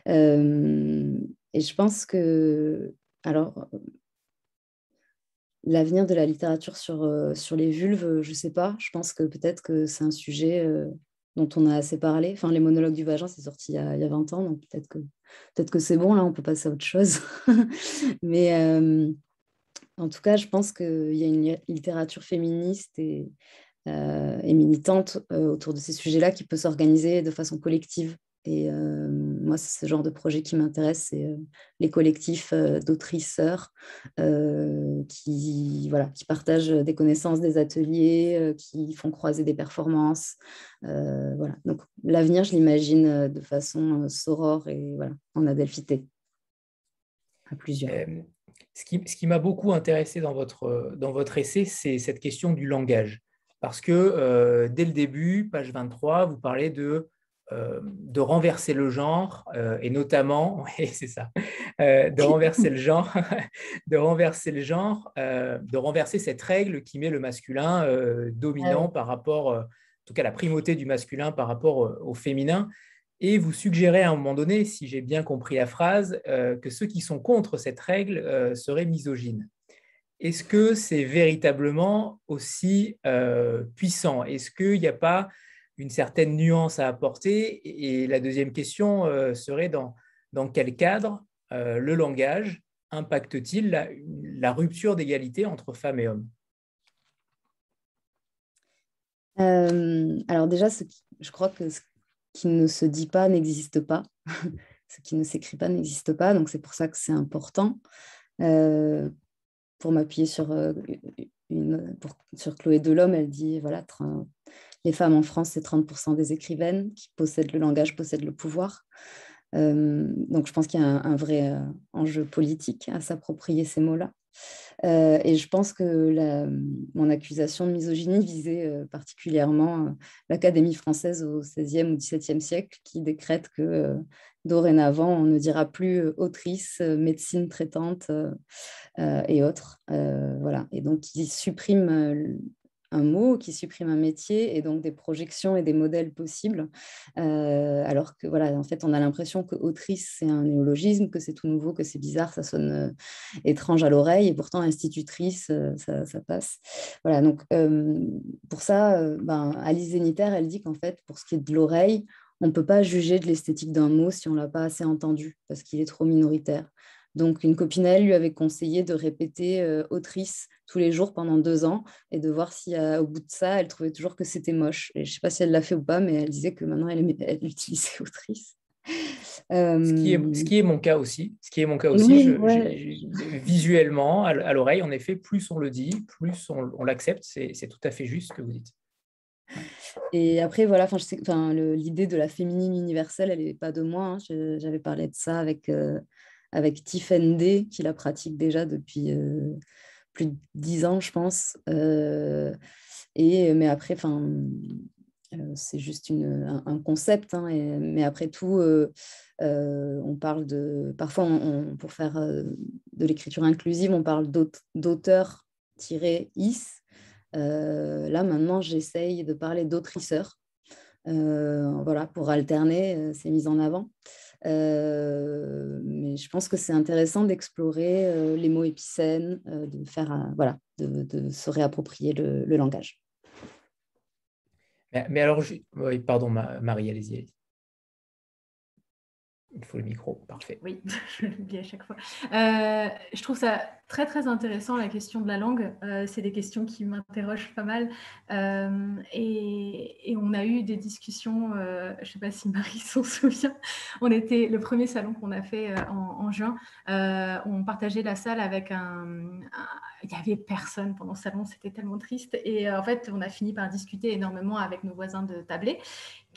Et je pense que, alors, l'avenir de la littérature sur, euh, sur les vulves, je ne sais pas. Je pense que peut-être que c'est un sujet euh, dont on a assez parlé. Enfin, les monologues du vagin, c'est sorti il y, a, il y, a, 20 ans, donc peut-être que, peut que c'est bon, là, on peut passer à autre chose. Mais euh, en tout cas, je pense qu'il y a une littérature féministe et, et militante autour de ces sujets-là qui peut s'organiser de façon collective. Et euh, moi, c'est ce genre de projet qui m'intéresse, c'est euh, les collectifs euh, d'autrices sœurs qui, voilà, qui partagent des connaissances, des ateliers, qui font croiser des performances. voilà. Donc l'avenir, je l'imagine de façon sorore et voilà, en adelphité, à plusieurs. ce qui, ce qui m'a beaucoup intéressé dans votre, dans votre essai, c'est cette question du langage. Parce que dès le début, page 23, vous parlez de euh, de renverser le genre, euh, et notamment, oui, c'est ça, euh, de renverser le genre, de renverser le genre, de renverser cette règle qui met le masculin dominant ah par rapport, en tout cas la primauté du masculin par rapport au féminin. Et vous suggérez à un moment donné, si j'ai bien compris la phrase, que ceux qui sont contre cette règle seraient misogynes. Est-ce que c'est véritablement aussi puissant? Est-ce qu'il n'y a pas une certaine nuance à apporter? Et la deuxième question euh, serait dans, dans quel cadre euh, le langage impacte-t-il la, rupture d'égalité entre femmes et hommes? Euh, Alors déjà, je crois que ce qui ne se dit pas n'existe pas. ce qui ne s'écrit pas n'existe pas. Donc c'est pour ça que c'est important. pour m'appuyer sur, une, sur Chloé Delhomme, elle dit voilà, les femmes en France, c'est 30% des écrivaines qui possèdent le langage, possèdent le pouvoir. Euh, donc je pense qu'il y a un, vrai euh, enjeu politique à s'approprier ces mots-là. Euh, et je pense que mon accusation de misogynie visait particulièrement l'Académie française au XVIe ou XVIIe siècle, qui décrète que dorénavant, on ne dira plus autrice, médecine traitante et autres. voilà. Et donc, il supprime un mot, qui supprime un métier et donc des projections et des modèles possibles. Euh, alors que voilà, en fait, on a l'impression que autrice, c'est un néologisme, que c'est tout nouveau, que c'est bizarre, ça sonne euh, étrange à l'oreille et pourtant institutrice, euh, ça, passe. Voilà, donc pour ça, ben, Alice Zénitaire, elle dit qu'en fait, pour ce qui est de l'oreille, on ne peut pas juger de l'esthétique d'un mot si on ne l'a pas assez entendu parce qu'il est trop minoritaire. Donc, une copine, elle lui avait conseillé de répéter euh, autrice tous les jours pendant deux ans et de voir si euh, au bout de ça, elle trouvait toujours que c'était moche. Et je ne sais pas si elle l'a fait ou pas, mais elle disait que maintenant, elle, elle utilisait autrice. Ce, qui est, ce, qui est, mon cas aussi. Ce qui est mon cas aussi, visuellement, à, l'oreille, en effet, plus on le dit, plus on, l'accepte. C'est tout à fait juste ce que vous dites. Et après, voilà, l'idée de la féminine universelle, elle n'est pas de moi. Hein. J'avais parlé de ça avec euh, avec Tiffen D, qui la pratique déjà depuis euh, plus de dix ans, je pense. Euh, et, mais après, enfin, euh, c'est juste un, concept. Mais après tout, on parle de. Parfois, pour faire de l'écriture inclusive, on parle d'auteur-is. là, maintenant, j'essaye de parler d'autrisseur. voilà, pour alterner ces mises en avant. Euh, mais je pense que c'est intéressant d'explorer euh, les mots épicènes, euh, de faire, voilà, de, se réapproprier le, langage. Mais, alors, pardon, Marie, allez-y. Il faut le micro, parfait. Oui, je l'oublie à chaque fois. Euh, je trouve ça très très intéressant la question de la langue. Euh, c'est des questions qui m'interrogent pas mal. Euh, et, on a eu des discussions, je ne sais pas si Marie s'en souvient. On était le premier salon qu'on a fait en, juin. on partageait la salle avec un, Il n'y avait personne pendant le salon, c'était tellement triste. Et en fait, on a fini par discuter énormément avec nos voisins de tablé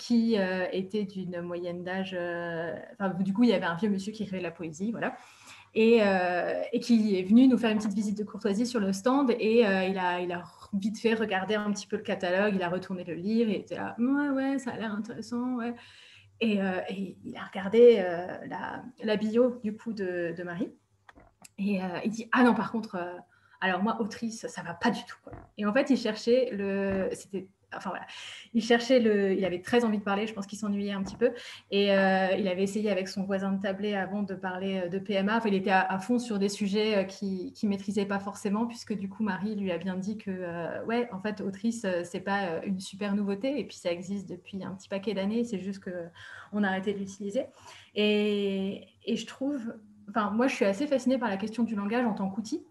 qui euh, était d'une moyenne d'âge. Euh, du coup, il y avait un vieux monsieur qui écrivait de la poésie, voilà. Et, euh, qui est venu nous faire une petite visite de courtoisie sur le stand. Et il, a, il vite fait regarder un petit peu le catalogue, il a retourné le livre et était là, ouais, ouais, ça a l'air intéressant, ouais. Et, il a regardé la, bio du coup de, Marie. Et il dit, ah non, par contre, alors moi, autrice, ça va pas du tout. Et en fait, il cherchait le. C'était enfin il cherchait le, il avait très envie de parler, je pense qu'il s'ennuyait un petit peu, et euh, il avait essayé avec son voisin de tablé avant de parler euh, de PMA. Enfin, il était à, fond sur des sujets euh, qu'il qui maîtrisait pas forcément, puisque du coup Marie lui a bien dit que ouais, en fait, autrice, c'est pas une super nouveauté, et puis ça existe depuis un petit paquet d'années. C'est juste que on a arrêté de l'utiliser. Et, et je trouve, enfin moi, je suis assez fascinée par la question du langage en tant qu'outil.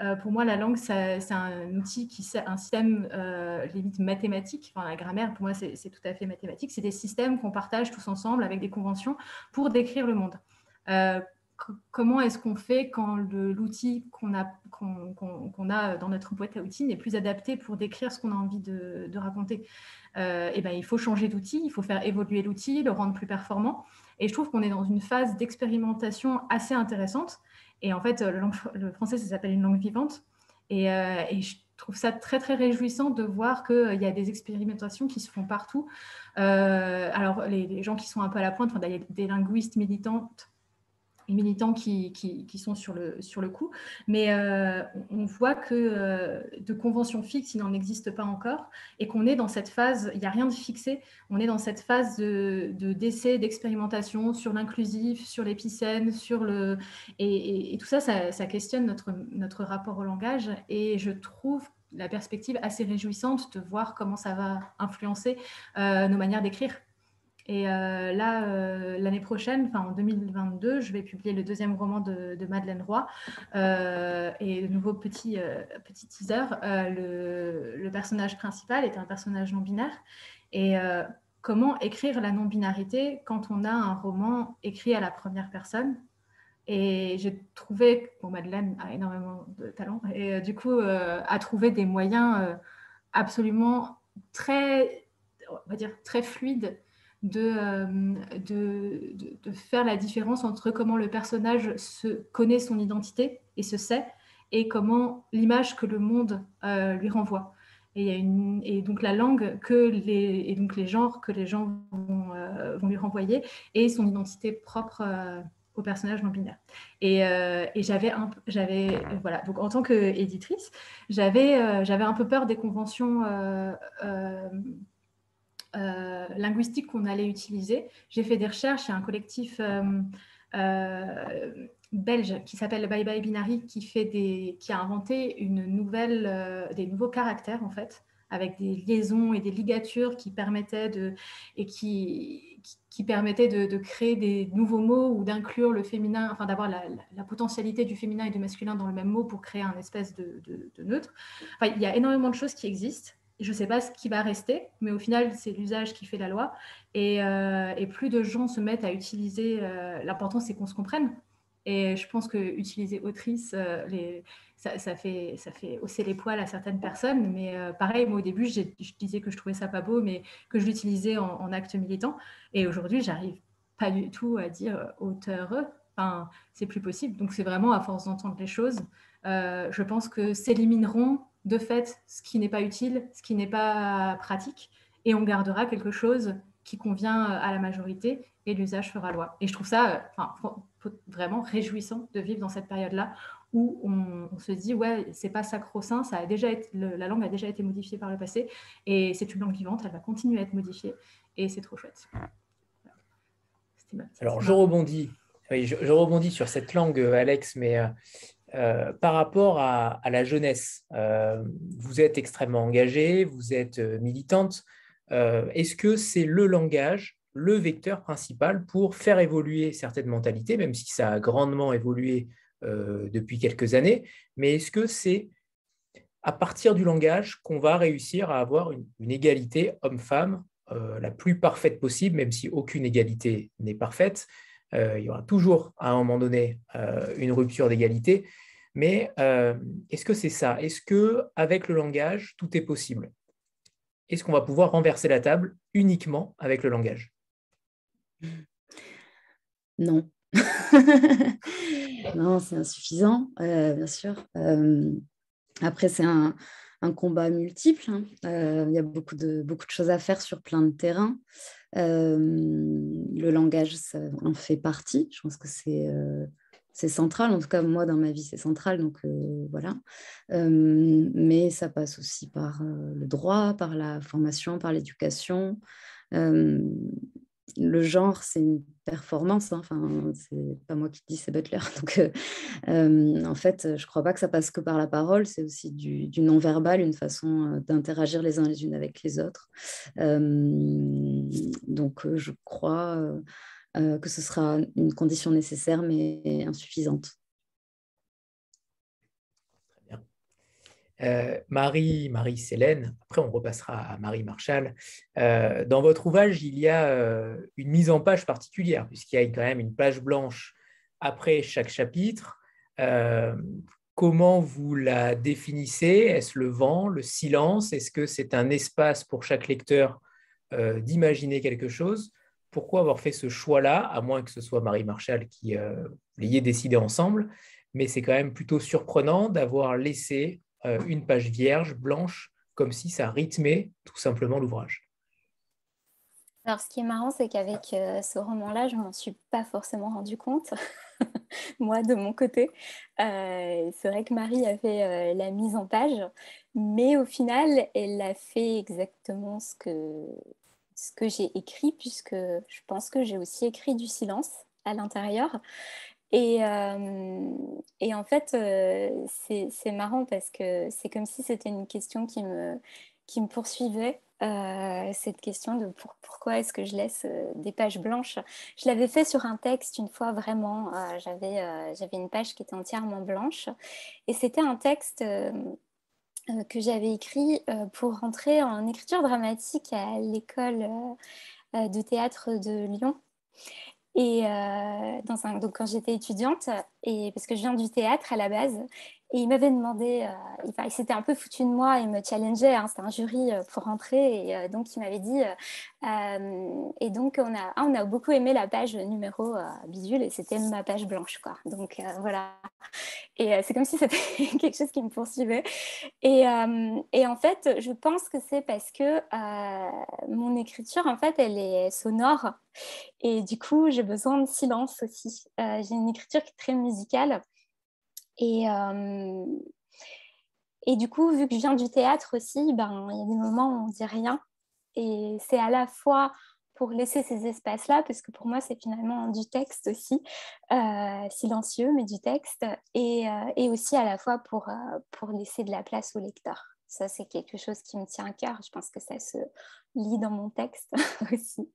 Euh, pour moi, la langue, c'est un outil qui un système euh, limite mathématique. Enfin, la grammaire, pour moi, c'est tout à fait mathématique. C'est des systèmes qu'on partage tous ensemble avec des conventions pour décrire le monde. Euh, comment est-ce qu'on fait quand l'outil qu'on a, qu'on a dans notre boîte à outils n'est plus adapté pour décrire ce qu'on a envie de, raconter? Et eh ben, Il faut changer d'outil, il faut faire évoluer l'outil, le rendre plus performant. Et je trouve qu'on est dans une phase d'expérimentation assez intéressante. Et en fait, le, français, ça s'appelle une langue vivante. Euh, et, je trouve ça très, très réjouissant de voir qu'il euh, y a des expérimentations qui se font partout. Euh, alors, les, gens qui sont un peu à la pointe, des linguistes militantes militants qui, sont sur le, coup. Mais euh, on voit que euh, de convention fixe, il n'en existe pas encore et qu'on est dans cette phase, il n'y a rien de fixé, on est dans cette phase de, d'essai, d'expérimentation sur l'inclusif, sur l'épicène, sur le... Et, tout ça, ça, questionne notre, notre rapport au langage et je trouve la perspective assez réjouissante de voir comment ça va influencer euh, nos manières d'écrire. Et euh, là, euh, l'année prochaine, enfin en 2022, je vais publier le deuxième roman de, Madeleine Roy. Euh, et de nouveau, petit, teaser, le, le, personnage principal est un personnage non-binaire. Et comment écrire la non-binarité quand on a un roman écrit à la première personne? Et j'ai trouvé, bon, Madeleine a énormément de talent, et du coup, a trouvé des moyens absolument très, on va dire, très fluides euh, de, de, faire la différence entre comment le personnage se connaît son identité et se sait, et comment l'image que le monde euh, lui renvoie. Et, y a une, et, donc la langue que les, et donc les genres que les gens vont, euh, vont lui renvoyer et son identité propre au personnage non binaire. Et, et j'avais j'avais voilà donc en tant qu'éditrice, j'avais j'avais un peu peur des conventions euh, linguistique qu'on allait utiliser. J'ai fait des recherches, il y a un collectif euh, euh, belge qui s'appelle Bye Bye Binary qui, a inventé une nouvelle, des nouveaux caractères en fait avec des liaisons et des ligatures qui permettaient de, et qui, permettaient de, créer des nouveaux mots ou d'inclure le féminin, enfin d'avoir la, potentialité du féminin et du masculin dans le même mot pour créer un espèce de, de neutre. Enfin, il y a énormément de choses qui existent je ne sais pas ce qui va rester, mais au final, c'est l'usage qui fait la loi. Et, euh, plus de gens se mettent à utiliser, euh, l'important c'est qu'on se comprenne. Et je pense que utiliser autrice, euh, ça, fait, ça fait hausser les poils à certaines personnes. Mais pareil, moi au début, je disais que je trouvais ça pas beau, mais que je l'utilisais en, acte militant. Et aujourd'hui, j'arrive pas du tout à dire auteur. Enfin, c'est plus possible. Donc c'est vraiment à force d'entendre les choses. je pense que s'élimineront de fait ce qui n'est pas utile, ce qui n'est pas pratique, et on gardera quelque chose qui convient à la majorité et l'usage fera loi. Et je trouve ça vraiment réjouissant de vivre dans cette période-là où on, se dit ouais c'est pas sacro-saint, ça a déjà été, la langue a déjà été modifiée par le passé et c'est une langue vivante, elle va continuer à être modifiée et c'est trop chouette. Alors je rebondis, je, rebondis sur cette langue Alex, mais euh, par rapport à, la jeunesse, euh, vous êtes extrêmement engagée, vous êtes euh, militante. Est-ce que c'est le langage le vecteur principal pour faire évoluer certaines mentalités, même si ça a grandement évolué depuis quelques années. Mais est-ce que c'est à partir du langage qu'on va réussir à avoir une, égalité homme-femme la plus parfaite possible, même si aucune égalité n'est parfaite? Il y aura toujours à un moment donné une rupture d'égalité. Mais est-ce que c'est ça? Est-ce que avec le langage, tout est possible? Est-ce qu'on va pouvoir renverser la table uniquement avec le langage? Non. non, c'est insuffisant, euh, bien sûr. Euh, après, c'est un, combat multiple. Hein. Euh, il y a beaucoup de, beaucoup de choses à faire sur plein de terrains. Le langage, ça en fait partie. Je pense que c'est c'est central. En tout cas, moi, dans ma vie, c'est central. Donc, voilà. mais ça passe aussi par le droit, par la formation, par l'éducation le genre, c'est une performance. Hein. Enfin, c'est pas moi qui dis, c'est Butler. Donc, euh, euh, en fait, je crois pas que ça passe que par la parole. C'est aussi du, non-verbal, une façon euh, d'interagir les uns les unes avec les autres. donc, je crois que ce sera une condition nécessaire, mais insuffisante. Euh, Marie, Marie Célène, après on repassera à Marie Marchal. Euh, dans votre ouvrage, il y a euh, une mise en page particulière, puisqu'il y a quand même une page blanche après chaque chapitre. comment vous la définissez? Est-ce le vent, le silence? Est-ce que c'est un espace pour chaque lecteur d'imaginer quelque chose? Pourquoi avoir fait ce choix-là, à moins que ce soit Marie Marchal qui l'ayez décidé ensemble? Mais c'est quand même plutôt surprenant d'avoir laissé une page vierge, blanche, comme si ça rythmait tout simplement l'ouvrage. Alors, ce qui est marrant, c'est qu'avec euh, ce roman-là, je ne m'en suis pas forcément rendu compte, moi, de mon côté. Euh, c'est vrai que Marie a fait la mise en page, mais au final, elle a fait exactement ce que, ce que j'ai écrit, puisque je pense que j'ai aussi écrit du silence à l'intérieur. Et, euh, et, en fait, euh, c'est marrant parce que c'est comme si c'était une question qui me, qui me poursuivait, euh, cette question de pourquoi est-ce que je laisse des pages blanches. Je l'avais fait sur un texte une fois vraiment, j'avais une page qui était entièrement blanche et c'était un texte que j'avais écrit pour rentrer en écriture dramatique à l'école de théâtre de Lyon. Et euh, dans un, donc quand j'étais étudiante, et parce que je viens du théâtre à la base, et il m'avait demandé, euh, il, s'était un peu foutu de moi, il me challengeait, hein, c'était un jury euh, pour rentrer, et donc il m'avait dit, et donc on a, ah, on a beaucoup aimé la page numéro bidule, et c'était ma page blanche, quoi. Donc voilà. Et c'est comme si c'était quelque chose qui me poursuivait. Et, et, en fait, je pense que c'est parce que mon écriture, en fait, elle est sonore. Et du coup, j'ai besoin de silence aussi. j'ai une écriture qui est très musicale. Et, et du coup, vu que je viens du théâtre aussi, ben, il y a des moments où on ne dit rien. Et c'est à la fois pour laisser ces espaces-là, parce que pour moi, c'est finalement du texte aussi, euh, silencieux, mais du texte, et, euh, et, aussi à la fois pour, euh, pour laisser de la place au lecteur. Ça, c'est quelque chose qui me tient à cœur. Je pense que ça se lit dans mon texte aussi.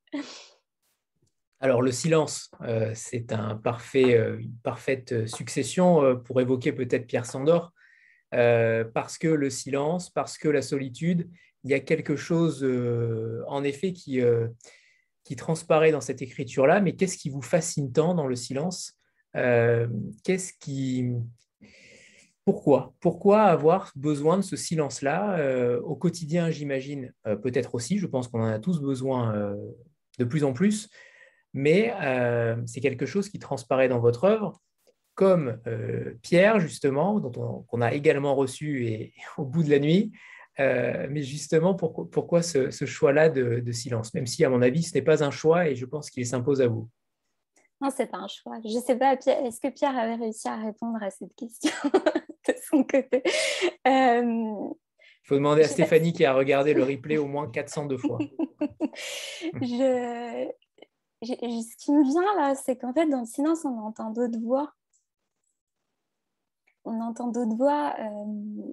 Alors le silence, euh, c'est euh, une parfaite euh, succession pour évoquer peut-être Pierre Sandor, parce que le silence, parce que la solitude, il y a quelque chose en effet qui, qui transparaît dans cette écriture-là, mais qu'est-ce qui vous fascine tant dans le silence Qu'est-ce qui... Pourquoi Pourquoi avoir besoin de ce silence-là au quotidien, j'imagine, peut-être aussi, je pense qu'on en a tous besoin de plus en plus, mais euh, c'est quelque chose qui transparaît dans votre œuvre, comme euh, Pierre, justement, dont on, a également reçu et, au bout de la nuit. Euh, mais justement, pourquoi ce, choix-là de, silence? Même si, à mon avis, ce n'est pas un choix et je pense qu'il s'impose à vous. Non, c'est pas un choix. Je ne sais pas, est-ce que Pierre avait réussi à répondre à cette question de son côté? Il faut demander à Stéphanie qui a regardé le replay au moins 402 fois. je, ce qui me vient là, c'est qu'en fait, dans le silence, on entend d'autres voix. on entend d'autres voix,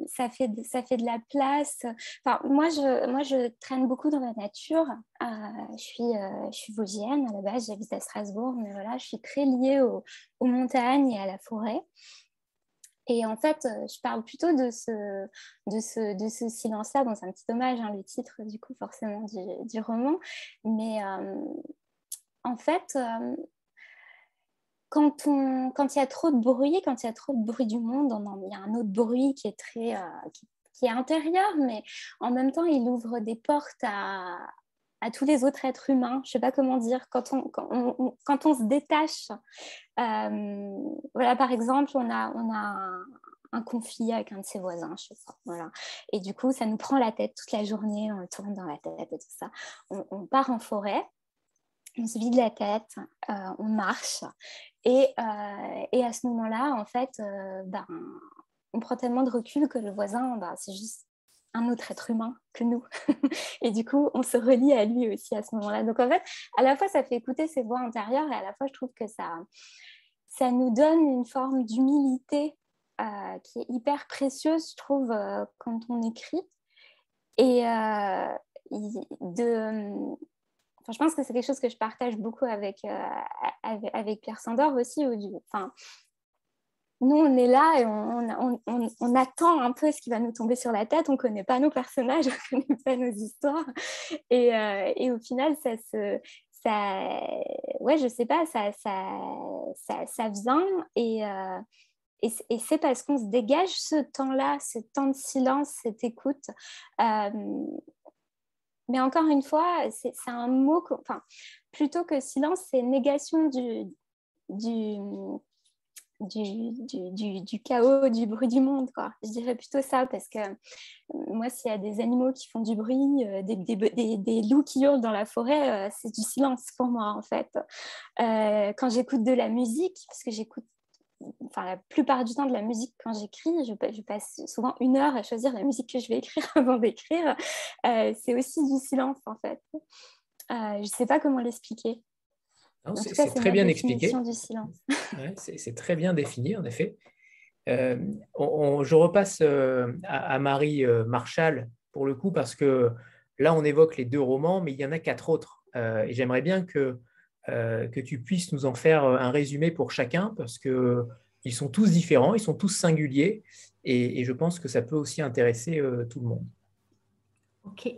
ça, fait de, ça fait de la place. Enfin, moi, je, moi, je traîne beaucoup dans la nature. je, suis, je suis vosgienne à la base, j'habite à Strasbourg, mais voilà, je suis très liée aux montagnes et à la forêt. Et en fait, je parle plutôt de ce, de ce, de ce silence-là. Bon, c'est un petit hommage, hein, le titre, du coup, forcément, du, du roman. Mais en fait, quand, on, quand il y a trop de bruit, quand il y a trop de bruit du monde, il y a un autre bruit qui est très... qui, est intérieur, mais en même temps, il ouvre des portes à, tous les autres êtres humains. Je ne sais pas comment dire. Quand on, se détache, euh, voilà, par exemple, on a, un, conflit avec un de ses voisins, je sais. Et du coup, ça nous prend la tête toute la journée, on tourne dans la tête et tout ça. On, part en forêt, on se vide la tête, euh, on marche. Et, euh, et à ce moment-là, en fait, ben, on prend tellement de recul que le voisin, ben, c'est juste un autre être humain que nous. et du coup, on se relie à lui aussi à ce moment-là. Donc en fait, à la fois, ça fait écouter ses voix intérieures et à la fois, je trouve que ça, ça nous donne une forme d'humilité euh, qui est hyper précieuse, je trouve, euh, quand on écrit. Et euh, de... Je pense que c'est quelque chose que je partage beaucoup avec, avec, Pierre Sandor aussi. enfin, nous, on est là et on, attend un peu ce qui va nous tomber sur la tête. On ne connaît pas nos personnages, on ne connaît pas nos histoires. Et, euh, au final, ça se. Ça, ouais, je sais pas, ça, ça, ça, vient et, euh, et, c'est parce qu'on se dégage ce temps-là, ce temps de silence, cette écoute. Euh, mais encore une fois, c'est un mot, enfin, plutôt que silence, c'est négation du, du, du, du, du, chaos, du bruit du monde. Je dirais plutôt ça parce que euh, moi, s'il y a des animaux qui font du bruit, euh, des, loups qui hurlent dans la forêt, euh, c'est du silence pour moi en fait. quand j'écoute de la musique, parce que j'écoute enfin, la plupart du temps de la musique quand j'écris, je, je, passe souvent une heure à choisir la musique que je vais écrire avant d'écrire, c'est aussi du silence en fait. je ne sais pas comment l'expliquer. C'est très bien expliqué. c'est très bien défini, en effet. Euh, je repasse euh, à, Marie euh, Marshall pour le coup, parce que là, on évoque les deux romans, mais il y en a quatre autres. et j'aimerais bien que, que tu puisses nous en faire un résumé pour chacun, parce qu'ils sont tous différents, ils sont tous singuliers, et, je pense que ça peut aussi intéresser tout le monde. Ok,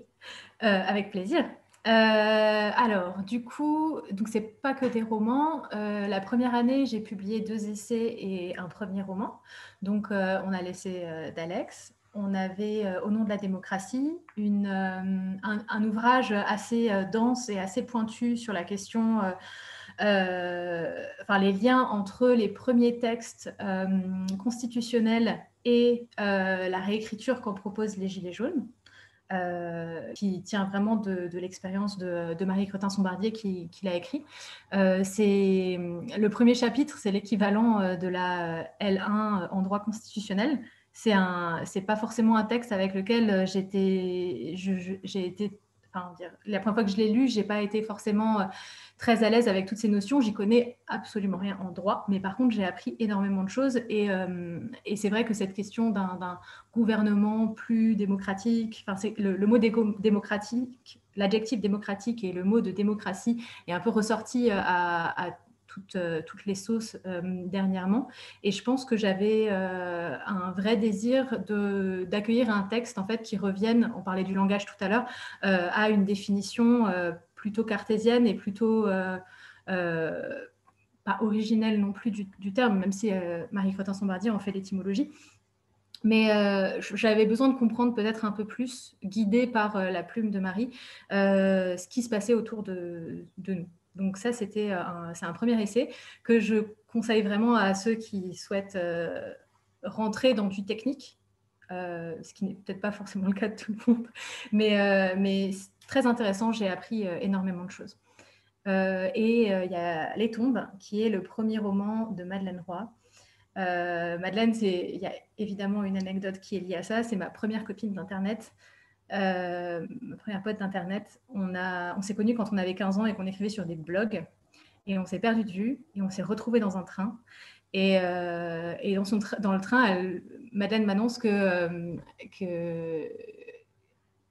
avec plaisir. Euh, alors, du coup, donc c'est pas que des romans. Euh, la première année, j'ai publié deux essais et un premier roman. Donc, euh, on a laissé d'Alex. On avait Au nom de la démocratie, une, un, ouvrage assez dense et assez pointu sur la question, enfin les liens entre les premiers textes constitutionnels et la réécriture qu'on propose les Gilets jaunes. Euh, qui tient vraiment de, l'expérience de, Marie Cretin-Sombardier qui, l'a écrit. Euh, le premier chapitre, c'est l'équivalent euh, de la L1 en droit constitutionnel. C'est un, c'est pas forcément un texte avec lequel j'étais, j'ai été la première fois que je l'ai lu, j'ai pas été forcément euh, très à l'aise avec toutes ces notions. J'y connais absolument rien en droit, mais par contre, j'ai appris énormément de choses. Et, euh, c'est vrai que cette question d'un gouvernement plus démocratique, enfin, c'est le, mot démocratique, l'adjectif démocratique et le mot de démocratie est un peu ressorti euh, à euh, toutes, les sauces euh, dernièrement. Et je pense que j'avais euh, un vrai désir d'accueillir un texte en fait qui revienne, on parlait du langage tout à l'heure, à une définition plutôt cartésienne et plutôt pas originelle non plus du, terme, même si Marie Cretin-Sombardier en fait l'étymologie. Mais j'avais besoin de comprendre peut-être un peu plus, guidée par la plume de Marie, ce qui se passait autour de nous. Donc ça, c'était un, c'est un premier essai que je conseille vraiment à ceux qui souhaitent euh, rentrer dans du technique, euh, ce qui n'est peut-être pas forcément le cas de tout le monde, mais, euh, mais très intéressant, j'ai appris énormément de choses. et il y a Les Tombes, qui est le premier roman de Madeleine Roy. Madeleine, il y a évidemment une anecdote qui est liée à ça, c'est ma première copine d'Internet. Euh, ma première pote d'Internet, on, on s'est connus quand on avait 15 ans et qu'on écrivait sur des blogs. Et on s'est perdu de vue et on s'est retrouvés dans un train. Et, et dans, le train, elle, Madeleine m'annonce que, que,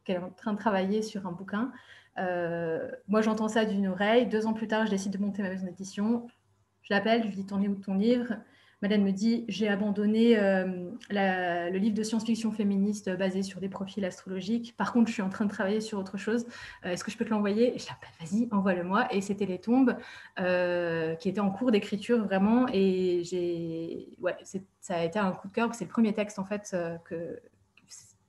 qu'elle est en train de travailler sur un bouquin. moi, j'entends ça d'une oreille. Deux ans plus tard, je décide de monter ma maison d'édition. Je l'appelle, je lui dis es où ton livre? Madeleine me dit J'ai abandonné euh, le livre de science-fiction féministe basé sur des profils astrologiques. Par contre, je suis en train de travailler sur autre chose. Euh, est-ce que je peux te l'envoyer? Je l'appelle Vas-y, envoie-le-moi. Et c'était Les Tombes euh, qui était en cours d'écriture vraiment. Et j'ai, ça a été un coup de cœur. C'est le premier texte en fait que.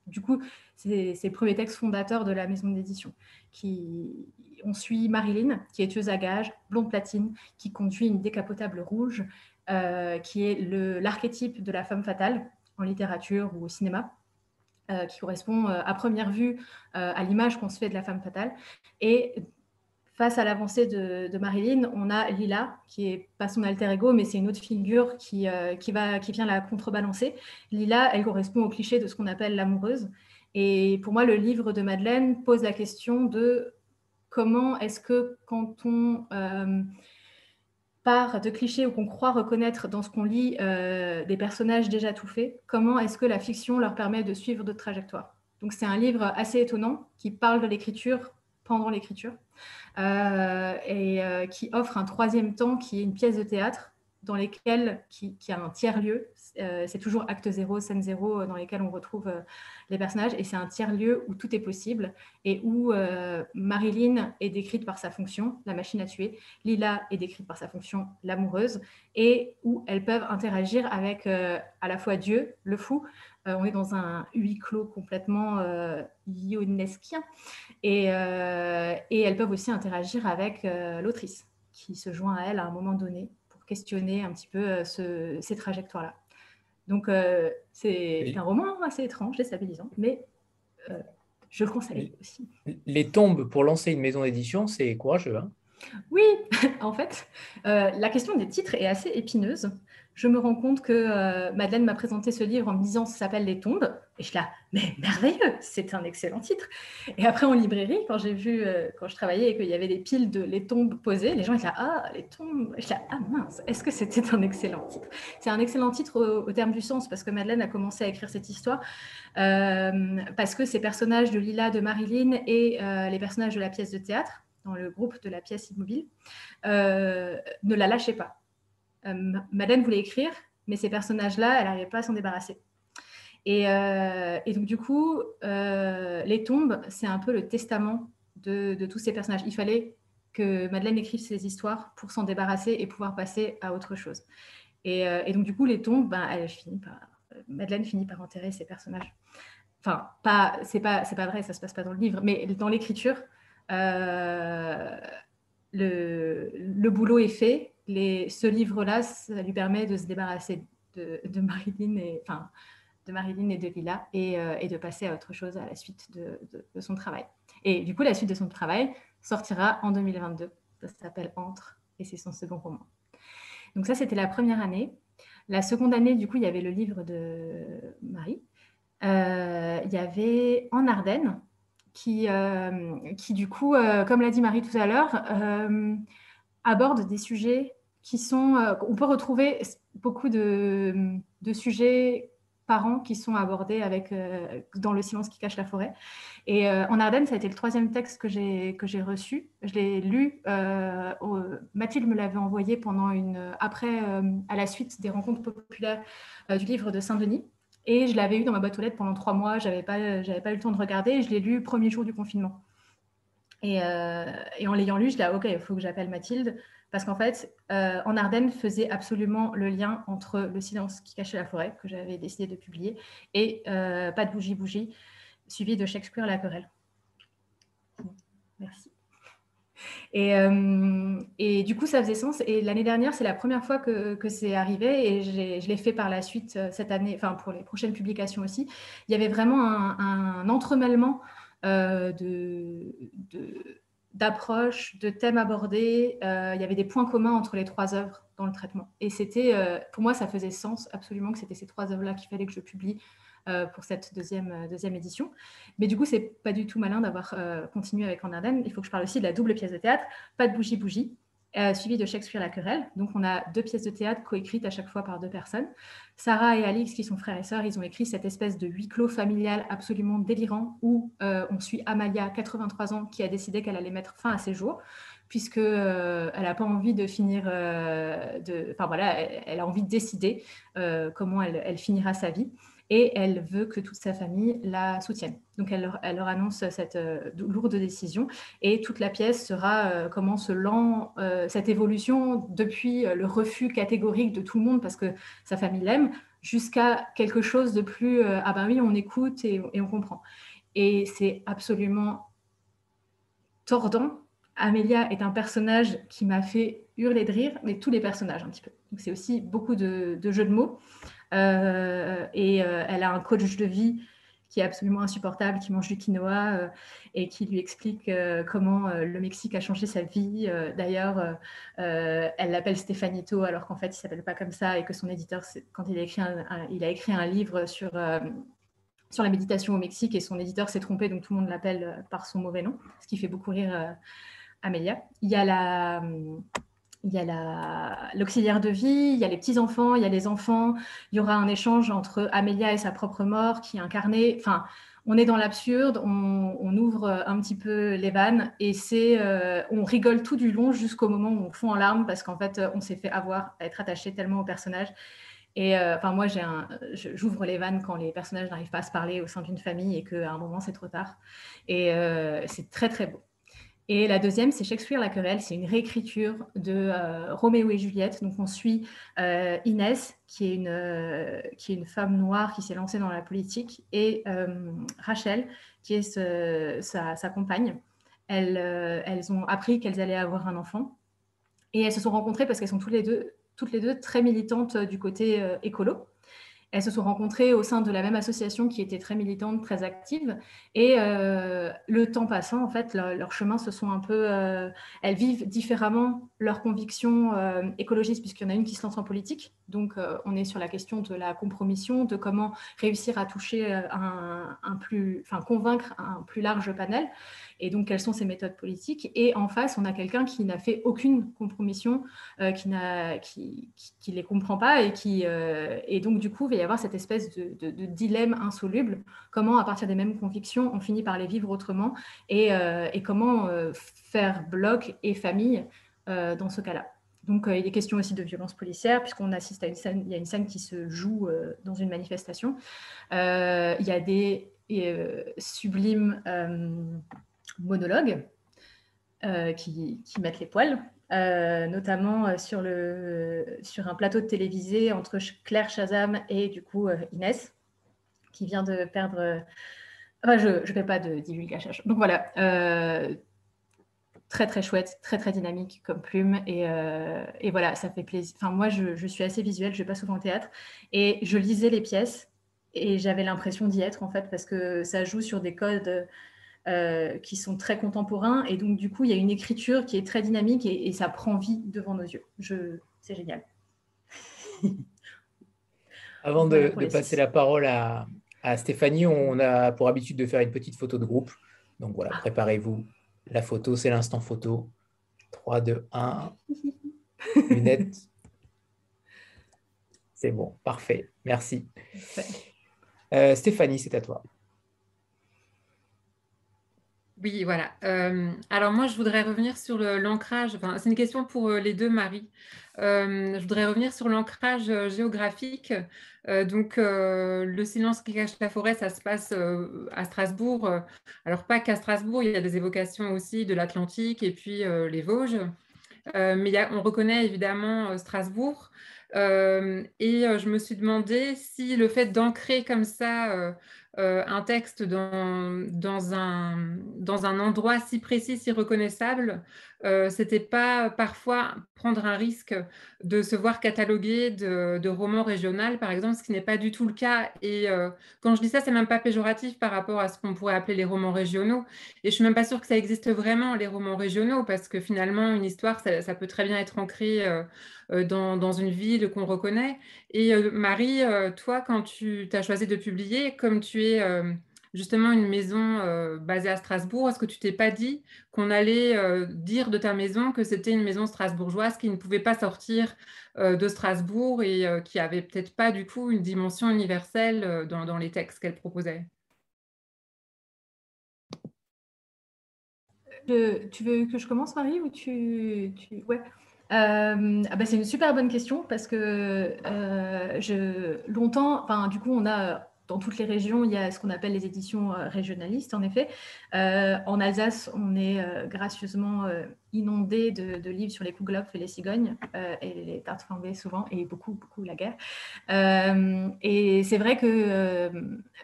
Du coup, c'est le premier texte fondateur de la maison d'édition. Qui, on suit Marilyn, qui est tueuse à gages, blonde platine, qui conduit une décapotable rouge euh, qui est l'archétype de la femme fatale en littérature ou au cinéma, euh, qui correspond euh, à première vue à l'image qu'on se fait de la femme fatale. Et face à l'avancée de, Marilyn, on a Lila, qui est pas son alter ego, mais c'est une autre figure qui, qui, va, qui vient la contrebalancer. Lila, elle correspond au cliché de ce qu'on appelle l'amoureuse. Et pour moi, le livre de Madeleine pose la question de comment est-ce que quand on de clichés ou qu'on croit reconnaître dans ce qu'on lit euh, des personnages déjà tout faits, comment est-ce que la fiction leur permet de suivre d'autres trajectoires? Donc c'est un livre assez étonnant qui parle de l'écriture pendant l'écriture euh, et euh, qui offre un troisième temps qui est une pièce de théâtre dans lesquelles, qui, qui a un tiers-lieu, c'est toujours acte zéro, scène zéro, dans lesquels on retrouve les personnages. Et c'est un tiers-lieu où tout est possible et où euh, Marilyn est décrite par sa fonction, la machine à tuer. Lila est décrite par sa fonction, l'amoureuse. Et où elles peuvent interagir avec euh, à la fois Dieu, le fou. Euh, on est dans un huis clos complètement ionesquien. Et, et, elles peuvent aussi interagir avec l'autrice qui se joint à elle à un moment donné pour questionner un petit peu ces trajectoires-là. Donc, euh, c'est un roman assez étrange, déstabilisant, mais euh, je le conseille aussi. Les tombes pour lancer une maison d'édition, c'est courageux. Hein? Oui, en fait, euh, la question des titres est assez épineuse je me rends compte que Madeleine m'a présenté ce livre en me disant ça s'appelle Les tombes. Et je là, mais merveilleux, c'est un excellent titre. Et après en librairie, quand j'ai vu, euh, quand je travaillais et qu'il y avait des piles de Les tombes posées, les gens étaient là, ah, Les tombes. Je là, ah mince, est-ce que c'était un excellent titre? C'est un excellent titre au, terme du sens parce que Madeleine a commencé à écrire cette histoire euh, parce que ces personnages de Lila, de Marilyn et les personnages de la pièce de théâtre, dans le groupe de la pièce immobile, ne la lâchaient pas euh, Madeleine voulait écrire, mais ces personnages-là, elle n'arrivait pas à s'en débarrasser. Et, euh, donc, du coup, euh, Les Tombes, c'est un peu le testament de, tous ces personnages. Il fallait que Madeleine écrive ces histoires pour s'en débarrasser et pouvoir passer à autre chose. Et, donc, du coup, Les Tombes, ben, Madeleine finit par enterrer ces personnages. Enfin, pas, c'est pas, vrai, ça se passe pas dans le livre, mais dans l'écriture, le, boulot est fait ce livre-là, ça lui permet de se débarrasser de, Marilyn et, enfin, de Marilyn et de Lila euh, et, de passer à autre chose à la suite de, son travail. Et du coup, la suite de son travail sortira en 2022. Ça s'appelle Entre et c'est son second roman. Donc ça, c'était la première année. La seconde année, du coup, il y avait le livre de Marie. Euh, il y avait En Ardennes, qui, euh, qui du coup, comme l'a dit Marie tout à l'heure, aborde des sujets qui sont, on peut retrouver beaucoup de, sujets par an qui sont abordés avec, euh, dans Le silence qui cache la forêt. Et euh, en Ardennes, ça a été le troisième texte que j'ai, reçu. Je l'ai lu, Mathilde me l'avait envoyé pendant une, après, à la suite des rencontres populaires du livre de Saint-Denis. Et je l'avais eu dans ma boîte aux lettres pendant trois mois. Je n'avais pas, pas eu le temps de regarder. Je l'ai lu premier jour du confinement. Et, en l'ayant lu, je l'ai dit, OK, il faut que j'appelle Mathilde. Parce qu'en fait, euh, En Ardennes faisait absolument le lien entre Le silence qui cachait la forêt, que j'avais décidé de publier, et euh, Pas de bougie bougie, suivi de Shakespeare La querelle. Merci. Et, euh, et, du coup, ça faisait sens. Et l'année dernière, c'est la première fois que, que c'est arrivé et je l'ai fait par la suite cette année, enfin pour les prochaines publications aussi. Il y avait vraiment un, entremêlement de, de d'approches, de thèmes abordés. Euh, il y avait des points communs entre les trois œuvres dans le traitement. Et c'était, euh, pour moi, ça faisait sens absolument que c'était ces trois œuvres-là qu'il fallait que je publie euh, pour cette deuxième, deuxième édition. Mais du coup, c'est pas du tout malin d'avoir continué avec En. Il faut que je parle aussi de la double pièce de théâtre, Pas de suivi de Shakespeare la querelle. Donc on a deux pièces de théâtre coécrites à chaque fois par deux personnes. Sarah et Alix, qui sont frères et sœurs, ils ont écrit cette espèce de huis clos familial absolument délirant où euh, on suit Amalia, 83 ans, qui a décidé qu'elle allait mettre fin à ses jours puisque euh, elle n'a pas envie de finir, euh, de, enfin voilà, elle, a envie de décider comment elle, finira sa vie et elle veut que toute sa famille la soutienne. Donc elle leur, annonce cette euh, lourde décision et toute la pièce sera euh, comment se lent euh, cette évolution depuis le refus catégorique de tout le monde parce que sa famille l'aime jusqu'à quelque chose de plus ah ben oui on écoute et, on comprend. Et c'est absolument tordant. Amélia est un personnage qui m'a fait hurler de rire, mais tous les personnages un petit peu. C'est aussi beaucoup de, de jeux de mots. Euh, et euh, elle a un coach de vie qui est absolument insupportable, qui mange du quinoa euh, et qui lui explique comment le Mexique a changé sa vie. D'ailleurs, elle l'appelle Stefanito alors qu'en fait, il ne s'appelle pas comme ça et que son éditeur, quand il a écrit un, il a écrit un livre sur, sur la méditation au Mexique et son éditeur s'est trompé, donc tout le monde l'appelle par son mauvais nom, ce qui fait beaucoup rire Amélia. Il y a la il y a l'auxiliaire de vie, il y a les petits-enfants, il y a les enfants. Il y aura un échange entre Amélia et sa propre mort qui est incarnée. Enfin, on est dans l'absurde, on, ouvre un petit peu les vannes et c'est, euh, on rigole tout du long jusqu'au moment où on fond en larmes parce qu'en fait, on s'est fait avoir être attaché tellement au personnage. Et euh, enfin, moi, j'ouvre les vannes quand les personnages n'arrivent pas à se parler au sein d'une famille et qu'à un moment, c'est trop tard. Et euh, c'est très, très beau. Et la deuxième, c'est Shakespeare la querelle. C'est une réécriture de euh, Roméo et Juliette. Donc on suit euh, Inès, qui est, une, euh, qui est une femme noire qui s'est lancée dans la politique, et Rachel, qui est sa, sa, compagne. Elles, elles ont appris qu'elles allaient avoir un enfant. Et elles se sont rencontrées parce qu'elles sont toutes les deux, toutes les deux très militantes du côté écolo. Elles se sont rencontrées au sein de la même association qui était très militante, très active. Et euh, le temps passant, en fait, leurs chemins se sont un peu... Euh, elles vivent différemment leurs convictions euh, écologistes, puisqu'il y en a une qui se lance en politique. Donc, on est sur la question de la compromission, de comment réussir à toucher un plus... Enfin, convaincre un plus large panel et donc quelles sont ses méthodes politiques? Et en face, on a quelqu'un qui n'a fait aucune compromission, euh, qui ne qui, qui, les comprend pas et qui euh, et donc du coup, il va y avoir cette espèce de, dilemme insoluble. Comment, à partir des mêmes convictions, on finit par les vivre autrement et, euh, comment faire bloc et famille dans ce cas-là? Donc, il est question aussi de violence policière, puisqu'on assiste à une scène, il y a une scène qui se joue dans une manifestation. il y a des sublimes monologues euh, qui, mettent les poils, euh, notamment euh, sur, le, sur un plateau de télévisé entre Claire Chazam et du coup Inès, qui vient de perdre. Enfin, je ne fais pas de divulgation. Donc voilà, très très chouette, très très dynamique comme plume. Et, et voilà, ça fait plaisir. Enfin, moi, je, je, suis assez visuelle, je vais pas souvent au théâtre. Et je lisais les pièces et j'avais l'impression d'y être en fait, parce que ça joue sur des codes qui sont très contemporains. Et donc, du coup, il y a une écriture qui est très dynamique et, ça prend vie devant nos yeux. Je... C'est génial. Avant de, passer la parole à, Stéphanie, on a pour habitude de faire une petite photo de groupe. Donc voilà, ah. préparez-vous. La photo, c'est l'instant photo. 3, 2, 1. Lunettes. C'est bon, parfait. Merci. Euh, Stéphanie, c'est à toi. Oui, voilà. Euh, alors moi, je voudrais revenir sur l'ancrage. C'est une question pour euh, les deux maris. Euh, je voudrais revenir sur l'ancrage géographique. donc, le silence qui cache la forêt, ça se passe à Strasbourg. alors, pas qu'à Strasbourg, il y a des évocations aussi de l'Atlantique et puis les Vosges. mais on reconnaît évidemment Strasbourg. et je me suis demandé si le fait d'ancrer comme ça un texte dans, dans, un, dans un endroit si précis, si reconnaissable, euh, c'était pas parfois prendre un risque de se voir catalogué de, de romans régional, par exemple, ce qui n'est pas du tout le cas. Et euh, quand je dis ça, c'est même pas péjoratif par rapport à ce qu'on pourrait appeler les romans régionaux. Et je suis même pas sûre que ça existe vraiment, les romans régionaux, parce que finalement, une histoire, ça, ça peut très bien être ancré euh, dans, dans, une ville qu'on reconnaît. Et Marie, toi, quand tu as choisi de publier, comme tu es justement une maison basée à Strasbourg, est-ce que tu t'es pas dit qu'on allait dire de ta maison que c'était une maison strasbourgeoise qui ne pouvait pas sortir de Strasbourg et qui avait peut-être pas du coup une dimension universelle dans les textes qu'elle proposait? Tu veux que je commence, Marie, ou tu. Ouais. Euh, ah bah c'est une super bonne question parce que euh, longtemps, du coup, on a dans toutes les régions, il y a ce qu'on appelle les éditions euh, régionalistes, en effet. Euh, en Alsace, on est euh, gracieusement inondé de, livres sur les Kouglopf et les cigognes, et les tartes flambées souvent, et beaucoup, beaucoup la guerre. et c'est vrai que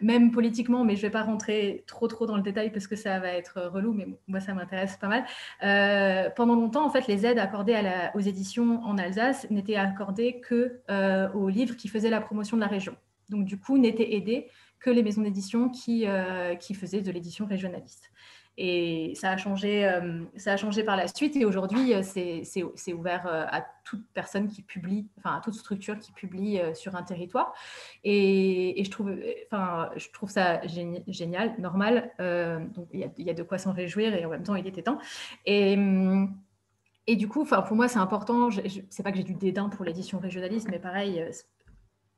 même politiquement, mais je ne vais pas rentrer trop, trop dans le détail parce que ça va être relou, mais moi, ça m'intéresse pas mal. pendant longtemps, en fait, les aides accordées aux éditions en Alsace n'étaient accordées que aux livres qui faisaient la promotion de la région. Donc, du coup, n'étaient aidés que les maisons d'édition qui, euh, qui faisaient de l'édition régionaliste. Et ça a changé, euh, ça a changé par la suite. Et aujourd'hui, euh, c'est ouvert à toute personne qui publie, enfin à toute structure qui publie sur un territoire. Et, je, trouve, enfin, je trouve ça génial, normal. donc il y, a, de quoi s'en réjouir et en même temps, il était temps. Et, et du coup, pour moi, c'est important. C'est pas que j'ai du dédain pour l'édition régionaliste, mais pareil,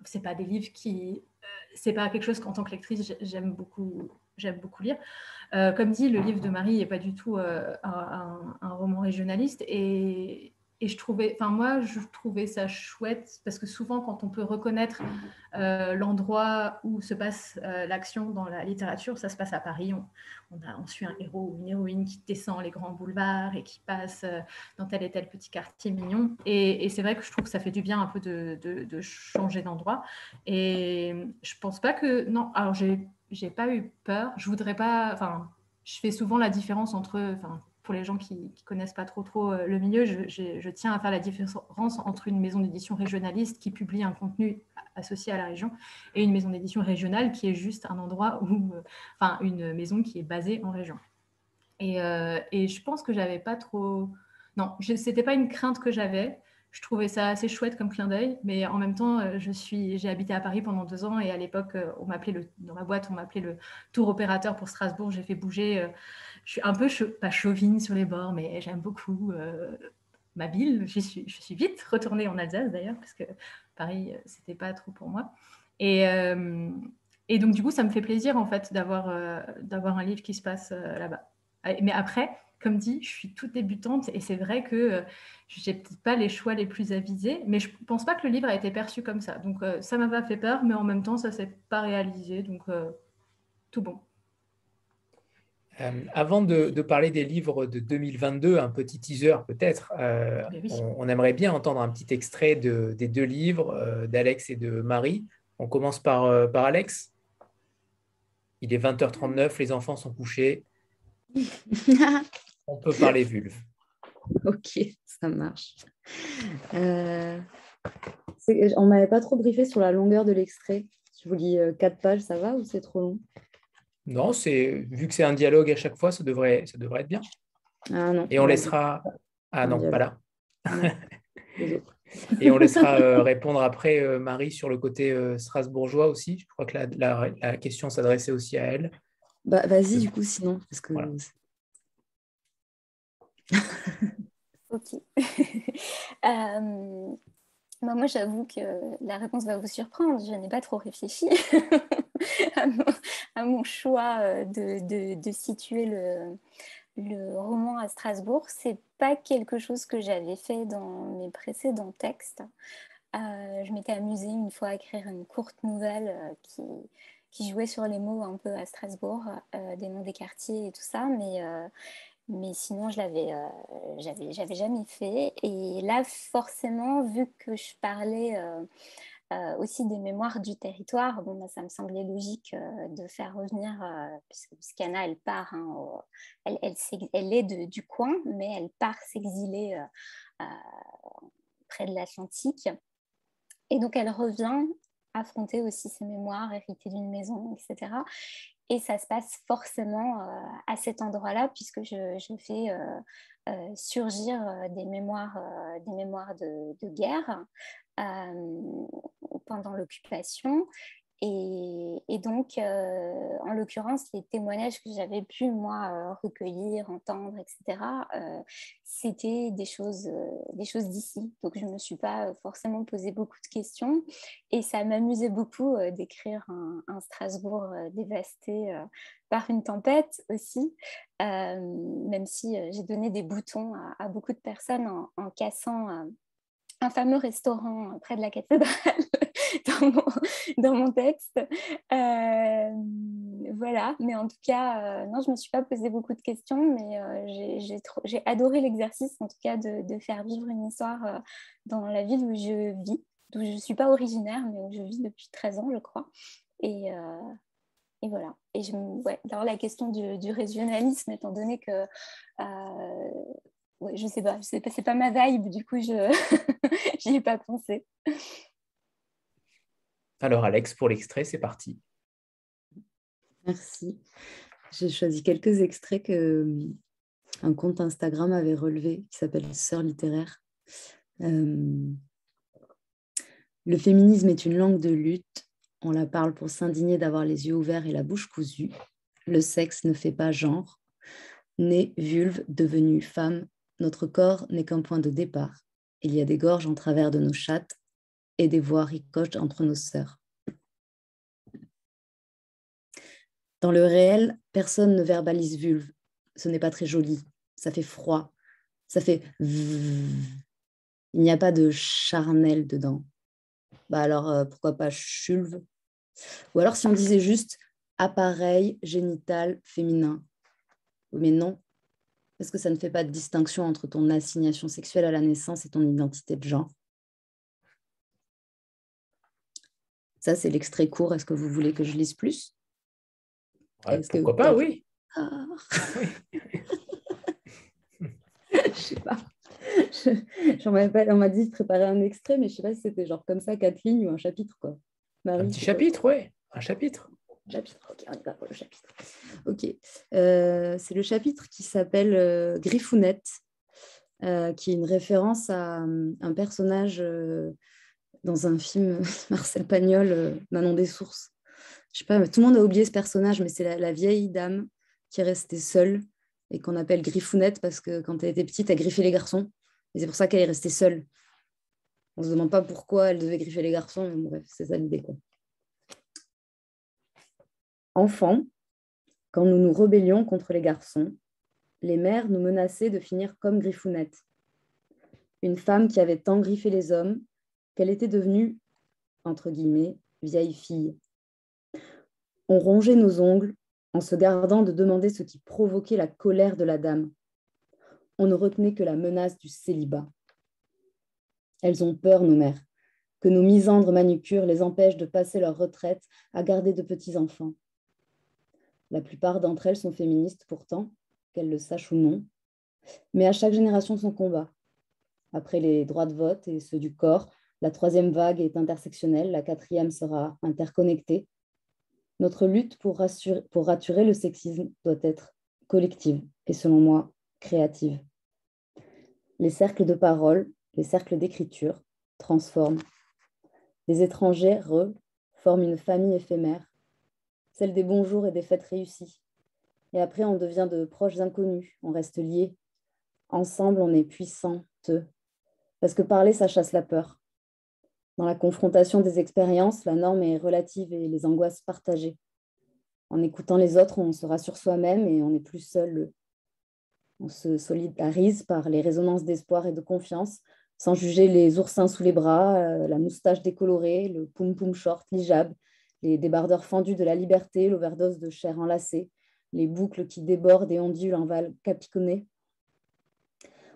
c'est pas des livres qui euh, c'est pas quelque chose qu'en tant que lectrice j'aime beaucoup j'aime beaucoup lire. Euh, comme dit le livre de Marie n'est pas du tout euh, un, un, roman régionaliste et, et je trouvais, enfin moi, je trouvais ça chouette parce que souvent, quand on peut reconnaître euh, l'endroit où se passe euh, l'action dans la littérature, ça se passe à Paris. On, suit un héros ou une héroïne qui descend les grands boulevards et qui passe euh, dans tel et tel petit quartier mignon. Et, c'est vrai que je trouve que ça fait du bien un peu de, changer d'endroit. Et je pense pas que non. Alors j'ai, j'ai pas eu peur. Je voudrais pas. Enfin, je fais souvent la différence entre. Pour les gens qui ne connaissent pas trop, trop euh, le milieu, je, tiens à faire la différence entre une maison d'édition régionaliste qui publie un contenu associé à la région et une maison d'édition régionale qui est juste un endroit où, euh, enfin, une maison qui est basée en région. Et, euh, et je pense que j'avais pas trop. Non, ce n'était pas une crainte que j'avais je trouvais ça assez chouette comme clin d'œil, mais en même temps, je suis, j'ai habité à Paris pendant deux ans et à l'époque, on m'appelait le, dans ma boîte, on m'appelait le tour opérateur pour Strasbourg. J'ai fait bouger je suis un peu, pas chauvine sur les bords, mais j'aime beaucoup euh, ma ville. Je suis, je suis vite retournée en Alsace d'ailleurs, parce que Paris, euh, c'était pas trop pour moi. Et, euh, et, donc, du coup, ça me fait plaisir en fait d'avoir un livre qui se passe là-bas. Mais après, comme dit, je suis toute débutante et c'est vrai que je n'ai peut-être pas les choix les plus avisés, mais je pense pas que le livre a été perçu comme ça. Donc, ça m'a pas fait peur, mais en même temps, ça s'est pas réalisé. Donc, tout bon. Euh, avant de, parler des livres de 2022, un petit teaser peut-être, euh, on, aimerait bien entendre un petit extrait des deux livres euh, d'Alex et de Marie. On commence par, par Alex. Il est 20h39, les enfants sont couchés. on peut parler vulve. Ok, ça marche. on m'avait pas trop briefé sur la longueur de l'extrait. Je vous lis quatre pages, ça va ou c'est trop long? Non, c'est vu que c'est un dialogue à chaque fois, ça devrait, ça devrait être bien. Ah non. Et on laissera. Ah non, pas là. Et on laissera euh, répondre après euh, Marie sur le côté euh, strasbourgeois aussi. Je crois que la, la, question s'adressait aussi à elle. Bah, Vas-y, du coup, sinon. Parce que... ok. Moi, j'avoue que la réponse va vous surprendre. Je n'ai pas trop réfléchi à, mon, choix euh, de, situer le, roman à Strasbourg. C'est pas quelque chose que j'avais fait dans mes précédents textes. Euh, je m'étais amusée une fois à écrire une courte nouvelle euh, qui, qui, jouait sur les mots un peu à Strasbourg, des noms des quartiers et tout ça, mais mais sinon, je l'avais, euh, j'avais, jamais fait. Et là, forcément, vu que je parlais euh, euh, aussi des mémoires du territoire, bon, bah, ça me semblait logique de faire revenir, puisque Scana, elle part, hein, elle, elle, elle, est de, du coin, mais elle part s'exiler près de l'Atlantique. Et donc, elle revient affronter aussi ses mémoires, hériter d'une maison, etc. Et ça se passe forcément euh, à cet endroit-là, puisque je, fais euh, euh, surgir des mémoires, des mémoires de, guerre pendant l'occupation. Et, donc, euh, en l'occurrence, les témoignages que j'avais pu, moi, euh, recueillir, entendre, etc., euh, c'était des choses, des choses d'ici. Donc, je ne me suis pas forcément posé beaucoup de questions. Et ça m'amusait beaucoup d'écrire un, Strasbourg dévasté par une tempête aussi, même si j'ai donné des boutons à, beaucoup de personnes en cassant un fameux restaurant près de la cathédrale dans, mon, texte. Euh, voilà, mais en tout cas, euh, non, je ne me suis pas posé beaucoup de questions, mais euh, j'ai adoré l'exercice, en tout cas, de, faire vivre une histoire dans la ville où je vis, d'où je ne suis pas originaire, mais où je vis depuis 13 ans, je crois. Et, voilà. Et je, ouais, alors la question du, régionalisme, étant donné que ouais, je sais pas, sais pas, c'est pas ma vibe, du coup, je n'y ai pas pensé. Alors, Alex, pour l'extrait, c'est parti. Merci. J'ai choisi quelques extraits que euh, un compte Instagram avait relevé qui s'appelle Sœur littéraire. Euh, le féminisme est une langue de lutte. On la parle pour s'indigner d'avoir les yeux ouverts et la bouche cousue. Le sexe ne fait pas genre. Né, vulve, devenue femme, notre corps n'est qu'un point de départ. Il y a des gorges en travers de nos chattes et des voies ricoches entre nos sœurs. Dans le réel, personne ne verbalise vulve. Ce n'est pas très joli. Ça fait froid. Ça fait Il n'y a pas de charnel dedans. Bah alors, pourquoi pas chulve Ou alors si on disait juste appareil génital féminin. Mais non, est-ce que ça ne fait pas de distinction entre ton assignation sexuelle à la naissance et ton identité de genre Ça, c'est l'extrait court. Est-ce que vous voulez que je lise plus? Pourquoi pas, oui. Ah. je sais pas. on m'a dit de préparer un extrait, mais je sais pas si c'était genre comme ça, quatre lignes ou un chapitre. Quoi. un petit chapitre, oui. Un chapitre. Chapitre, ok, on y va pour le chapitre. Ok, euh, c'est le chapitre qui s'appelle euh, Griffounette, euh, qui est une référence à un personnage dans un film Marcel Pagnol, Manon des Sources. Je sais pas, tout le monde a oublié ce personnage, mais c'est la, vieille dame qui est restée seule et qu'on appelle Griffounette parce que quand elle était petite, elle griffait les garçons. Et c'est pour ça qu'elle est restée seule. On ne se demande pas pourquoi elle devait griffer les garçons, mais bref, c'est ça l'idée. Quoi. Enfants, quand nous nous rébellions contre les garçons, les mères nous menaçaient de finir comme Griffounette, une femme qui avait tant griffé les hommes qu'elle était devenue, entre guillemets, vieille fille. On rongeait nos ongles en se gardant de demander ce qui provoquait la colère de la dame. On ne retenait que la menace du célibat. Elles ont peur, nos mères, que nos misandres manucures les empêchent de passer leur retraite à garder de petits-enfants. La plupart d'entre elles sont féministes pourtant, qu'elles le sachent ou non. Mais à chaque génération son combat. Après les droits de vote et ceux du corps, la troisième vague est intersectionnelle, la quatrième sera interconnectée. Notre lutte pour, rassurer, le sexisme doit être collective et selon moi créative. Les cercles de parole, les cercles d'écriture transforment. Les étrangers, re, forment une famille éphémère celle des bons jours et des fêtes réussies. Et après, on devient de proches inconnus, on reste liés. Ensemble, on est puissants, parce que parler, ça chasse la peur. Dans la confrontation des expériences, la norme est relative et les angoisses partagées. En écoutant les autres, on se rassure soi-même et on n'est plus seul. On se solidarise par les résonances d'espoir et de confiance, sans juger les oursins sous les bras, euh, la moustache décolorée, le poum-poum short, l'hijab, les débardeurs fendus de la liberté, l'overdose de chair enlacée, les boucles qui débordent et ondulent en val capiconné.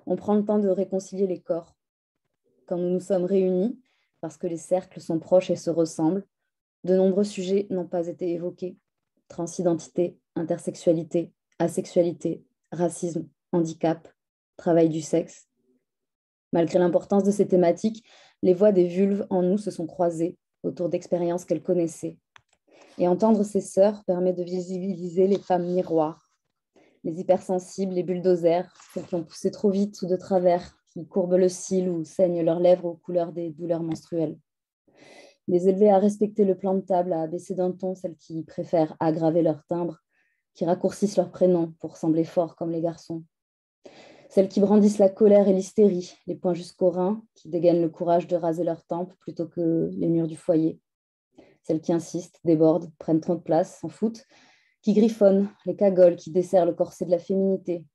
On prend le temps de réconcilier les corps. Quand nous nous sommes réunis, parce que les cercles sont proches et se ressemblent, de nombreux sujets n'ont pas été évoqués. Transidentité, intersexualité, asexualité, racisme, handicap, travail du sexe. Malgré l'importance de ces thématiques, les voix des vulves en nous se sont croisées autour d'expériences qu'elle connaissait. Et entendre ses sœurs permet de visibiliser les femmes miroirs, les hypersensibles, les bulldozers, celles qui ont poussé trop vite ou de travers, qui courbent le cil ou saignent leurs lèvres aux couleurs des douleurs menstruelles. les élever à respecter le plan de table, à baisser d'un ton celles qui préfèrent aggraver leur timbre, qui raccourcissent leur prénom pour sembler forts comme les garçons. Celles qui brandissent la colère et l'hystérie, les poings jusqu'aux reins, qui dégainent le courage de raser leur tempe plutôt que les murs du foyer. Celles qui insistent, débordent, prennent trop de place, s'en foutent, qui griffonnent, les cagoles qui desserrent le corset de la féminité.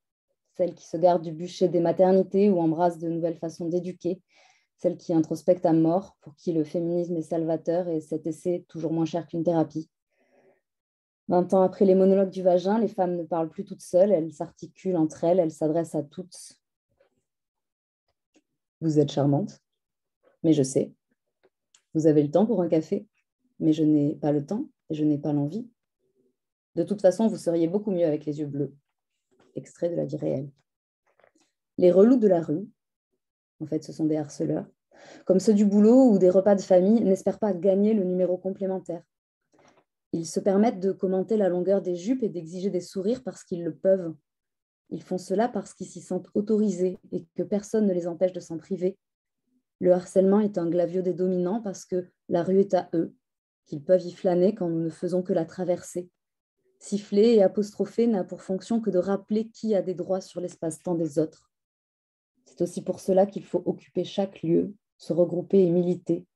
Celles qui se gardent du bûcher des maternités ou embrassent de nouvelles façons d'éduquer, celle qui introspecte à mort, pour qui le féminisme est salvateur et cet essai toujours moins cher qu'une thérapie. Vingt ans après les monologues du vagin, les femmes ne parlent plus toutes seules, elles s'articulent entre elles, elles s'adressent à toutes. Vous êtes charmante, mais je sais. Vous avez le temps pour un café, mais je n'ai pas le temps et je n'ai pas l'envie. De toute façon, vous seriez beaucoup mieux avec les yeux bleus. Extrait de la vie réelle. Les relous de la rue, en fait, ce sont des harceleurs. Comme ceux du boulot ou des repas de famille, n'espèrent pas gagner le numéro complémentaire. Ils se permettent de commenter la longueur des jupes et d'exiger des sourires parce qu'ils le peuvent. Ils font cela parce qu'ils s'y sentent autorisés et que personne ne les empêche de s'en priver. Le harcèlement est un glavio des dominants parce que la rue est à eux, qu'ils peuvent y flâner quand nous ne faisons que la traverser. Siffler et apostropher n'a pour fonction que de rappeler qui a des droits sur l'espace-temps des autres. C'est aussi pour cela qu'il faut occuper chaque lieu, se regrouper et militer.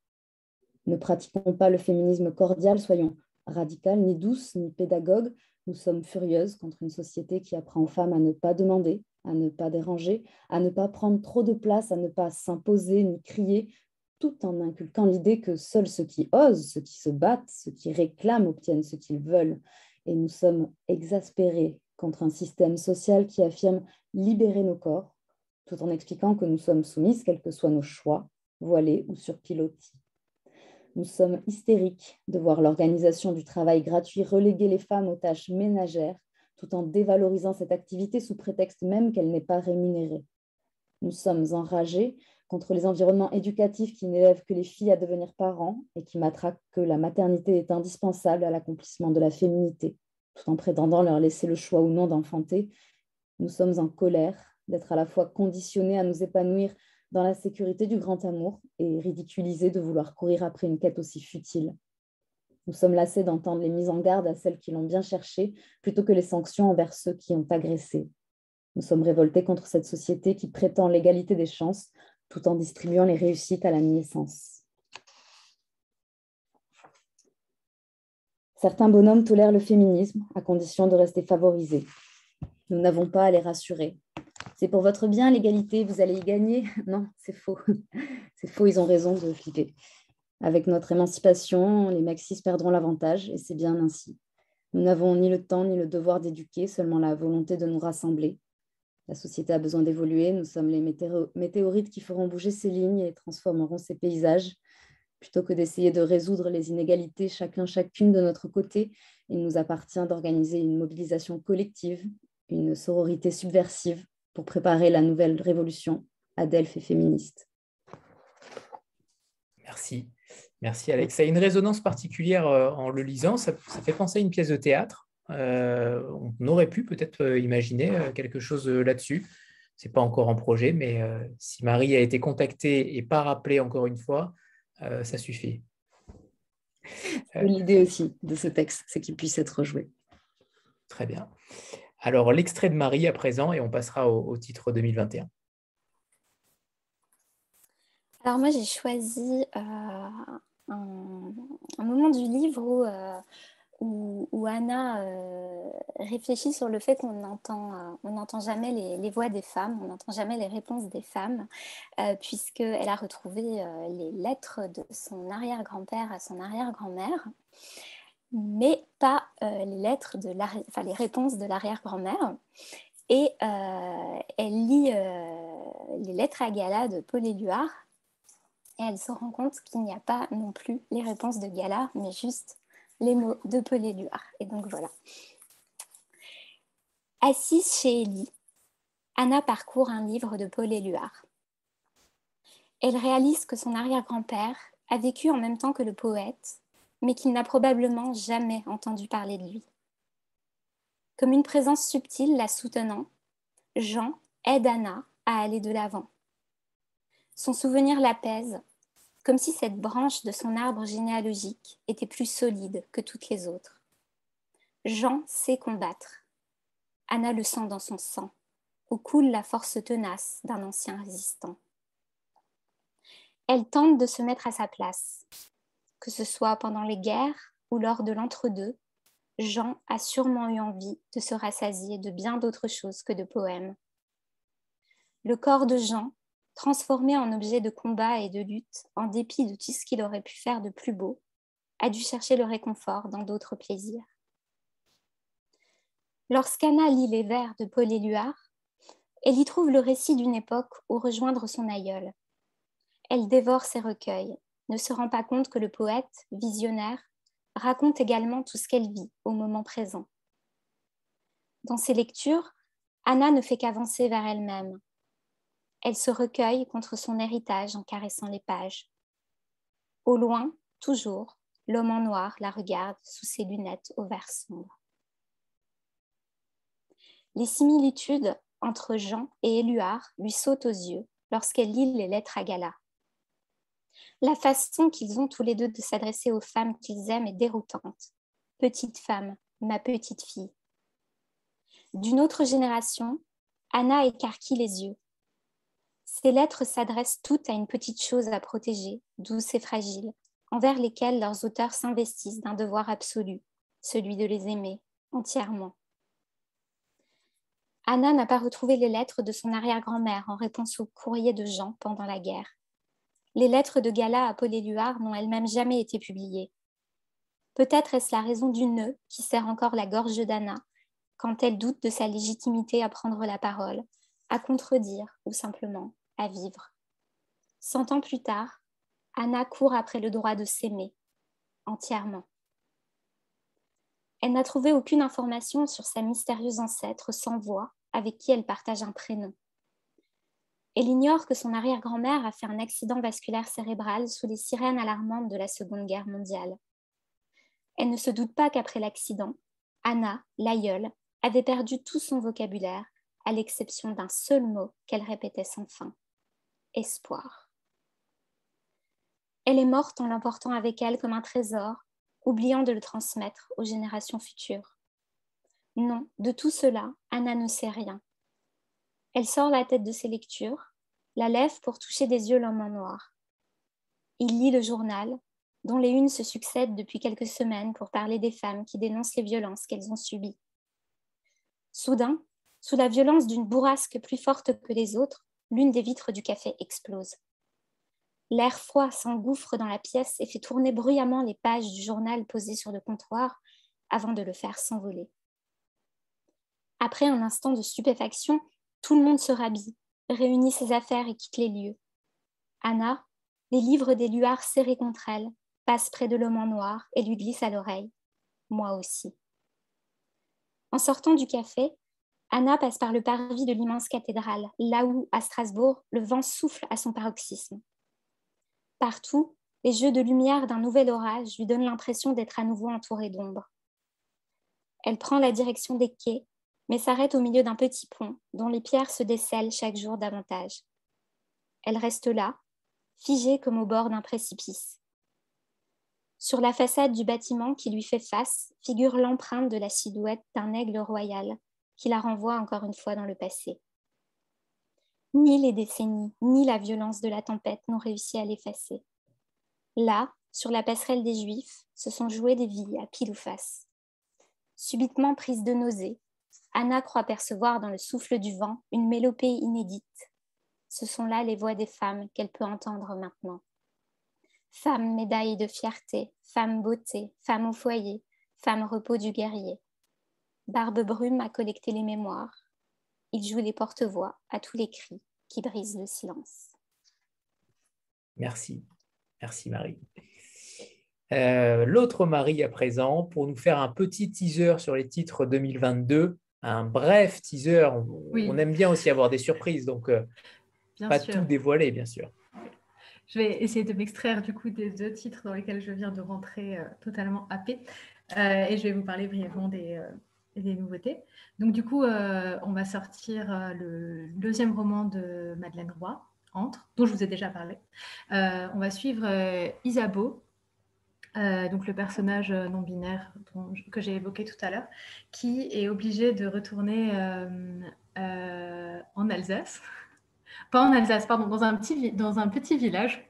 Ne pratiquons pas le féminisme cordial, soyons radicales, ni douces, ni pédagogues. Nous sommes furieuses contre une société qui apprend aux femmes à ne pas demander, à ne pas déranger, à ne pas prendre trop de place, à ne pas s'imposer ni crier, tout en inculquant l'idée que seuls ceux qui osent, ceux qui se battent, ceux qui réclament obtiennent ce qu'ils veulent. Et nous sommes exaspérés contre un système social qui affirme libérer nos corps, tout en expliquant que nous sommes soumises, quels que soient nos choix, voilés ou surpilotis. Nous sommes hystériques de voir l'organisation du travail gratuit reléguer les femmes aux tâches ménagères, tout en dévalorisant cette activité sous prétexte même qu'elle n'est pas rémunérée. Nous sommes enragés contre les environnements éducatifs qui n'élèvent que les filles à devenir parents et qui matraquent que la maternité est indispensable à l'accomplissement de la féminité, tout en prétendant leur laisser le choix ou non d'enfanter. Nous sommes en colère d'être à la fois conditionnés à nous épanouir dans la sécurité du grand amour et ridiculisés de vouloir courir après une quête aussi futile. Nous sommes lassés d'entendre les mises en garde à celles qui l'ont bien cherché plutôt que les sanctions envers ceux qui ont agressé. Nous sommes révoltés contre cette société qui prétend l'égalité des chances tout en distribuant les réussites à la naissance. Certains bonhommes tolèrent le féminisme à condition de rester favorisés. Nous n'avons pas à les rassurer c'est pour votre bien l'égalité, vous allez y gagner. Non, c'est faux. C'est faux, ils ont raison de flipper. Avec notre émancipation, les maxis perdront l'avantage et c'est bien ainsi. Nous n'avons ni le temps ni le devoir d'éduquer, seulement la volonté de nous rassembler. La société a besoin d'évoluer, nous sommes les météorites qui feront bouger ces lignes et transformeront ces paysages. Plutôt que d'essayer de résoudre les inégalités chacun, chacune de notre côté, il nous appartient d'organiser une mobilisation collective, une sororité subversive pour préparer la nouvelle révolution Adelphes et féministe. Merci. Merci Alex. Ça a une résonance particulière euh, en le lisant. Ça, fait penser à une pièce de théâtre. Euh, on aurait pu peut-être euh, imaginer quelque chose là-dessus. Ce n'est pas encore en projet, mais si Marie a été contactée et pas rappelée encore une fois, ça suffit. L'idée aussi de ce texte, c'est qu'il puisse être joué. Très bien. Alors, l'extrait de Marie à présent, et on passera au, titre 2021. Alors moi, j'ai choisi euh, un, moment du livre où, euh, Anna euh, réfléchit sur le fait qu'on n'entend jamais les, voix des femmes, on n'entend jamais les réponses des femmes, puisqu'elle a retrouvé les lettres de son arrière-grand-père à son arrière-grand-mère mais pas euh, les lettres de enfin, les réponses de l'arrière-grand-mère. Et euh, elle lit euh, les lettres à Gala de Paul Éluard et elle se rend compte qu'il n'y a pas non plus les réponses de Gala, mais juste les mots de Paul Éluard. Et donc voilà. Assise chez Ellie, Anna parcourt un livre de Paul Éluard. Elle réalise que son arrière-grand-père a vécu en même temps que le poète mais qu'il n'a probablement jamais entendu parler de lui. Comme une présence subtile la soutenant, Jean aide Anna à aller de l'avant. Son souvenir l'apaise, comme si cette branche de son arbre généalogique était plus solide que toutes les autres. Jean sait combattre. Anna le sent dans son sang, où coule la force tenace d'un ancien résistant. Elle tente de se mettre à sa place. Que ce soit pendant les guerres ou lors de l'entre-deux, Jean a sûrement eu envie de se rassasier de bien d'autres choses que de poèmes. Le corps de Jean, transformé en objet de combat et de lutte, en dépit de tout ce qu'il aurait pu faire de plus beau, a dû chercher le réconfort dans d'autres plaisirs. Lorsqu'Anna lit les vers de Paul Éluard, elle y trouve le récit d'une époque où rejoindre son aïeul. Elle dévore ses recueils, ne se rend pas compte que le poète, visionnaire, raconte également tout ce qu'elle vit au moment présent. Dans ses lectures, Anna ne fait qu'avancer vers elle-même. Elle se recueille contre son héritage en caressant les pages. Au loin, toujours, l'homme en noir la regarde sous ses lunettes au vert sombre. Les similitudes entre Jean et Éluard lui sautent aux yeux lorsqu'elle lit les lettres à Gala. La façon qu'ils ont tous les deux de s'adresser aux femmes qu'ils aiment est déroutante. Petite femme, ma petite fille. D'une autre génération, Anna écarquille les yeux. Ces lettres s'adressent toutes à une petite chose à protéger, douce et fragile, envers lesquelles leurs auteurs s'investissent d'un devoir absolu, celui de les aimer entièrement. Anna n'a pas retrouvé les lettres de son arrière-grand-mère en réponse au courrier de Jean pendant la guerre. Les lettres de Gala à Paul Éluard n'ont elles-mêmes jamais été publiées. Peut-être est-ce la raison du nœud qui serre encore la gorge d'Anna quand elle doute de sa légitimité à prendre la parole, à contredire ou simplement vivre. Cent ans plus tard, Anna court après le droit de s'aimer, entièrement. Elle n'a trouvé aucune information sur sa mystérieuse ancêtre sans voix avec qui elle partage un prénom. Elle ignore que son arrière-grand-mère a fait un accident vasculaire cérébral sous les sirènes alarmantes de la Seconde Guerre mondiale. Elle ne se doute pas qu'après l'accident, Anna, l'aïeule, avait perdu tout son vocabulaire, à l'exception d'un seul mot qu'elle répétait sans fin espoir. Elle est morte en l'emportant avec elle comme un trésor, oubliant de le transmettre aux générations futures. Non, de tout cela, Anna ne sait rien. Elle sort la tête de ses lectures, la lève pour toucher des yeux l'homme en noir. Il lit le journal, dont les unes se succèdent depuis quelques semaines pour parler des femmes qui dénoncent les violences qu'elles ont subies. Soudain, sous la violence d'une bourrasque plus forte que les autres, l'une des vitres du café explose. L'air froid s'engouffre dans la pièce et fait tourner bruyamment les pages du journal posées sur le comptoir avant de le faire s'envoler. Après un instant de stupéfaction, tout le monde se rhabille, réunit ses affaires et quitte les lieux. Anna, les livres des luards serrés contre elle, passe près de l'homme en noir et lui glisse à l'oreille. Moi aussi. En sortant du café, Anna passe par le parvis de l'immense cathédrale, là où, à Strasbourg, le vent souffle à son paroxysme. Partout, les jeux de lumière d'un nouvel orage lui donnent l'impression d'être à nouveau entourée d'ombre. Elle prend la direction des quais mais s'arrête au milieu d'un petit pont dont les pierres se décèlent chaque jour davantage. Elle reste là, figée comme au bord d'un précipice. Sur la façade du bâtiment qui lui fait face figure l'empreinte de la silhouette d'un aigle royal qui la renvoie encore une fois dans le passé. Ni les décennies, ni la violence de la tempête n'ont réussi à l'effacer. Là, sur la passerelle des Juifs, se sont jouées des vies à pile ou face. Subitement prise de nausée, Anna croit percevoir dans le souffle du vent une mélopée inédite. Ce sont là les voix des femmes qu'elle peut entendre maintenant. Femme médaille de fierté, femme beauté, femme au foyer, femme repos du guerrier. Barbe Brume a collecté les mémoires. Il joue les porte-voix à tous les cris qui brisent le silence. Merci. Merci Marie. Euh, l'autre Marie à présent pour nous faire un petit teaser sur les titres 2022 un bref teaser. On, aime bien aussi avoir des surprises, donc euh, pas tout dévoiler, bien sûr. Je vais essayer de m'extraire du coup des deux titres dans lesquels je viens de rentrer euh, totalement happé. Euh, et je vais vous parler brièvement des, des nouveautés. Donc du coup, on va sortir le deuxième roman de Madeleine Roy, entre, dont je vous ai déjà parlé. on va suivre Isabeau, donc le personnage non binaire que j'ai évoqué tout à l'heure, qui est obligé de retourner en Alsace, pas en Alsace, pardon, dans un petit, dans un petit village,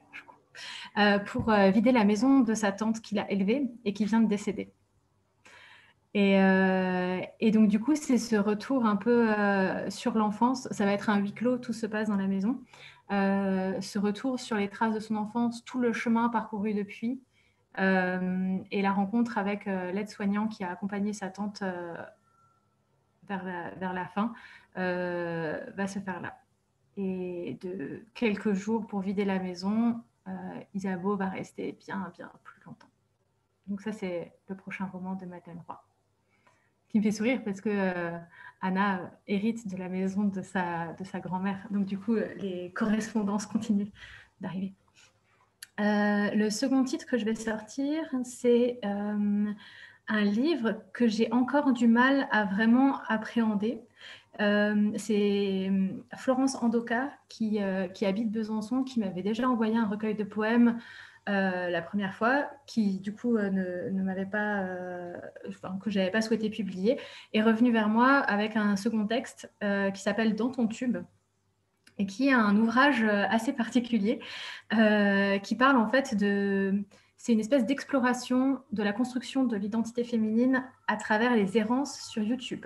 pour vider la maison de sa tante qu'il a élevée et qui vient de décéder. Euh, et, donc, du coup, c'est ce retour un peu euh, sur l'enfance. Ça va être un huis clos, tout se passe dans la maison. Euh, ce retour sur les traces de son enfance, tout le chemin parcouru depuis, et la rencontre avec l'aide-soignant qui a accompagné sa tante vers la, vers, la, fin, va se faire là. Et de quelques jours pour vider la maison, Isabeau va rester bien, bien plus longtemps. Donc ça, c'est le prochain roman de Madeleine Roy qui me fait sourire parce que euh, Anna hérite de la maison de sa, de sa grand-mère. Donc, du coup, les correspondances continuent d'arriver. Euh, le second titre que je vais sortir, c'est euh, un livre que j'ai encore du mal à vraiment appréhender. c'est Florence Andoka qui, qui habite Besançon, qui m'avait déjà envoyé un recueil de poèmes euh, la première fois, qui du coup euh, ne, m'avait pas, euh, que j'avais pas souhaité publier, est revenu vers moi avec un second texte qui s'appelle Dans ton tube et qui est un ouvrage assez particulier qui parle en fait de c'est une espèce d'exploration de la construction de l'identité féminine à travers les errances sur YouTube.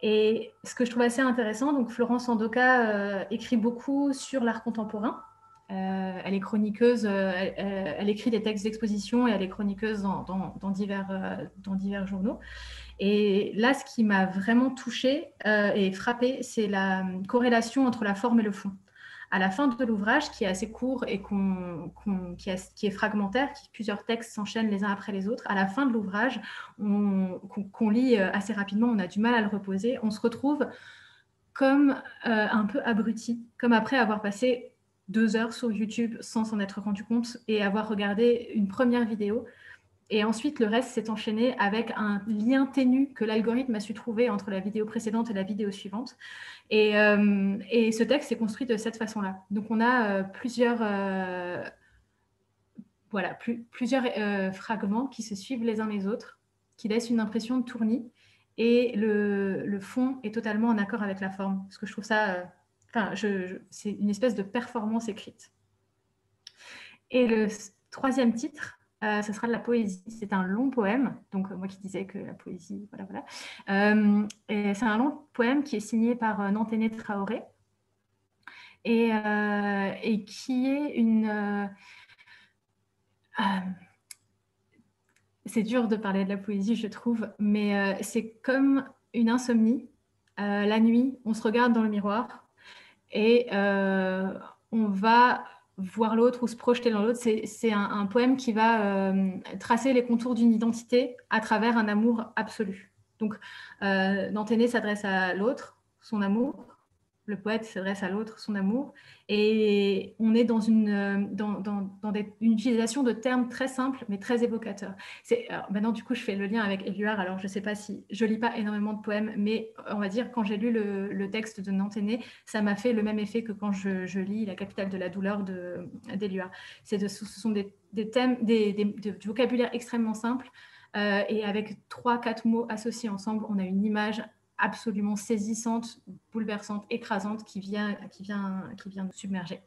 Et ce que je trouve assez intéressant, donc Florence Andoka écrit beaucoup sur l'art contemporain, euh, elle est chroniqueuse, euh, elle, écrit des textes d'exposition et elle est chroniqueuse dans, divers, euh, dans divers journaux. Et là, ce qui m'a vraiment touchée et frappée, c'est la corrélation entre la forme et le fond. À la fin de l'ouvrage, qui est assez court et qui, est, fragmentaire, plusieurs textes s'enchaînent les uns après les autres, à la fin de l'ouvrage, qu'on lit assez rapidement, on a du mal à le reposer, on se retrouve comme un peu abruti, comme après avoir passé deux heures sur YouTube sans s'en être rendu compte et avoir regardé une première vidéo. Et ensuite, le reste s'est enchaîné avec un lien ténu que l'algorithme a su trouver entre la vidéo précédente et la vidéo suivante. Et, euh, ce texte est construit de cette façon-là. Donc, on a euh, plusieurs, euh, voilà, plus, plusieurs fragments qui se suivent les uns les autres, qui laissent une impression de tournis. Et le, le fond est totalement en accord avec la forme. Parce que je trouve ça c'est une espèce de performance écrite. Et le troisième titre, euh, ce sera de la poésie. C'est un long poème. Donc, moi qui disais que la poésie, voilà, voilà. Euh, c'est un long poème qui est signé par euh, Nanténé Traoré et, qui est une. c'est dur de parler de la poésie, je trouve, mais c'est comme une insomnie. la nuit, on se regarde dans le miroir, et euh, on va voir l'autre ou se projeter dans l'autre. C'est un, poème qui va euh, tracer les contours d'une identité à travers un amour absolu. Donc, euh, s'adresse à l'autre, son amour, le poète s'adresse à l'autre, son amour, et on est dans une, euh, dans, une utilisation de termes très simples mais très évocateurs. maintenant, du coup, je fais le lien avec Éluard. Alors, je ne sais pas si je lis pas énormément de poèmes, mais on va dire quand j'ai lu le, texte de Nanténé, ça m'a fait le même effet que quand je, lis La capitale de la douleur d'Éluard. De, ce sont des, thèmes, des, du vocabulaire extrêmement simple. Euh, et avec trois, quatre mots associés ensemble, on a une image absolument saisissante, bouleversante, écrasante qui vient, qui vient, qui vient nous submerger.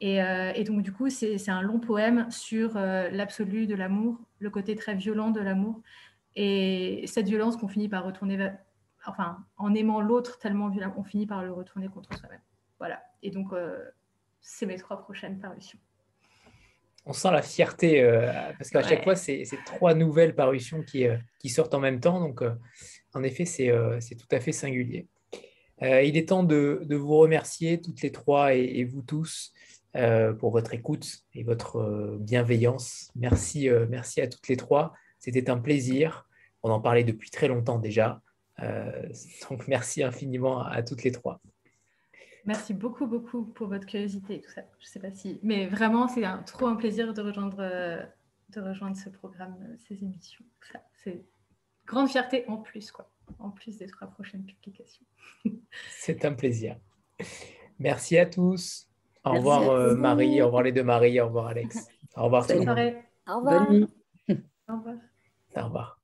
Et, euh, donc, du coup, c'est un long poème sur euh, l'absolu de l'amour, le côté très violent de l'amour, et cette violence qu'on finit par retourner vers, enfin, en aimant l'autre tellement violent, on finit par le retourner contre soi-même. Voilà. Et donc, euh, c'est mes trois prochaines parutions. On sent la fierté, parce qu'à chaque fois, c'est trois nouvelles parutions qui, qui, sortent en même temps. Donc, en effet, euh, c'est tout à fait singulier. Euh, il est temps de, vous remercier toutes les trois et, vous tous euh, pour votre écoute et votre bienveillance. Merci, merci à toutes les trois. C'était un plaisir. On en parlait depuis très longtemps déjà. donc merci infiniment à, toutes les trois. Merci beaucoup, beaucoup pour votre curiosité et tout ça. Je sais pas si, mais vraiment, c'est trop un plaisir de rejoindre, de rejoindre ce programme, ces émissions. C'est grande fierté en plus, quoi, en plus des trois prochaines publications. C'est un plaisir. Merci à tous. Au revoir Marie, au revoir les deux Marie, au revoir Alex. Au revoir Bonne soirée. Au revoir. Au revoir. Au revoir.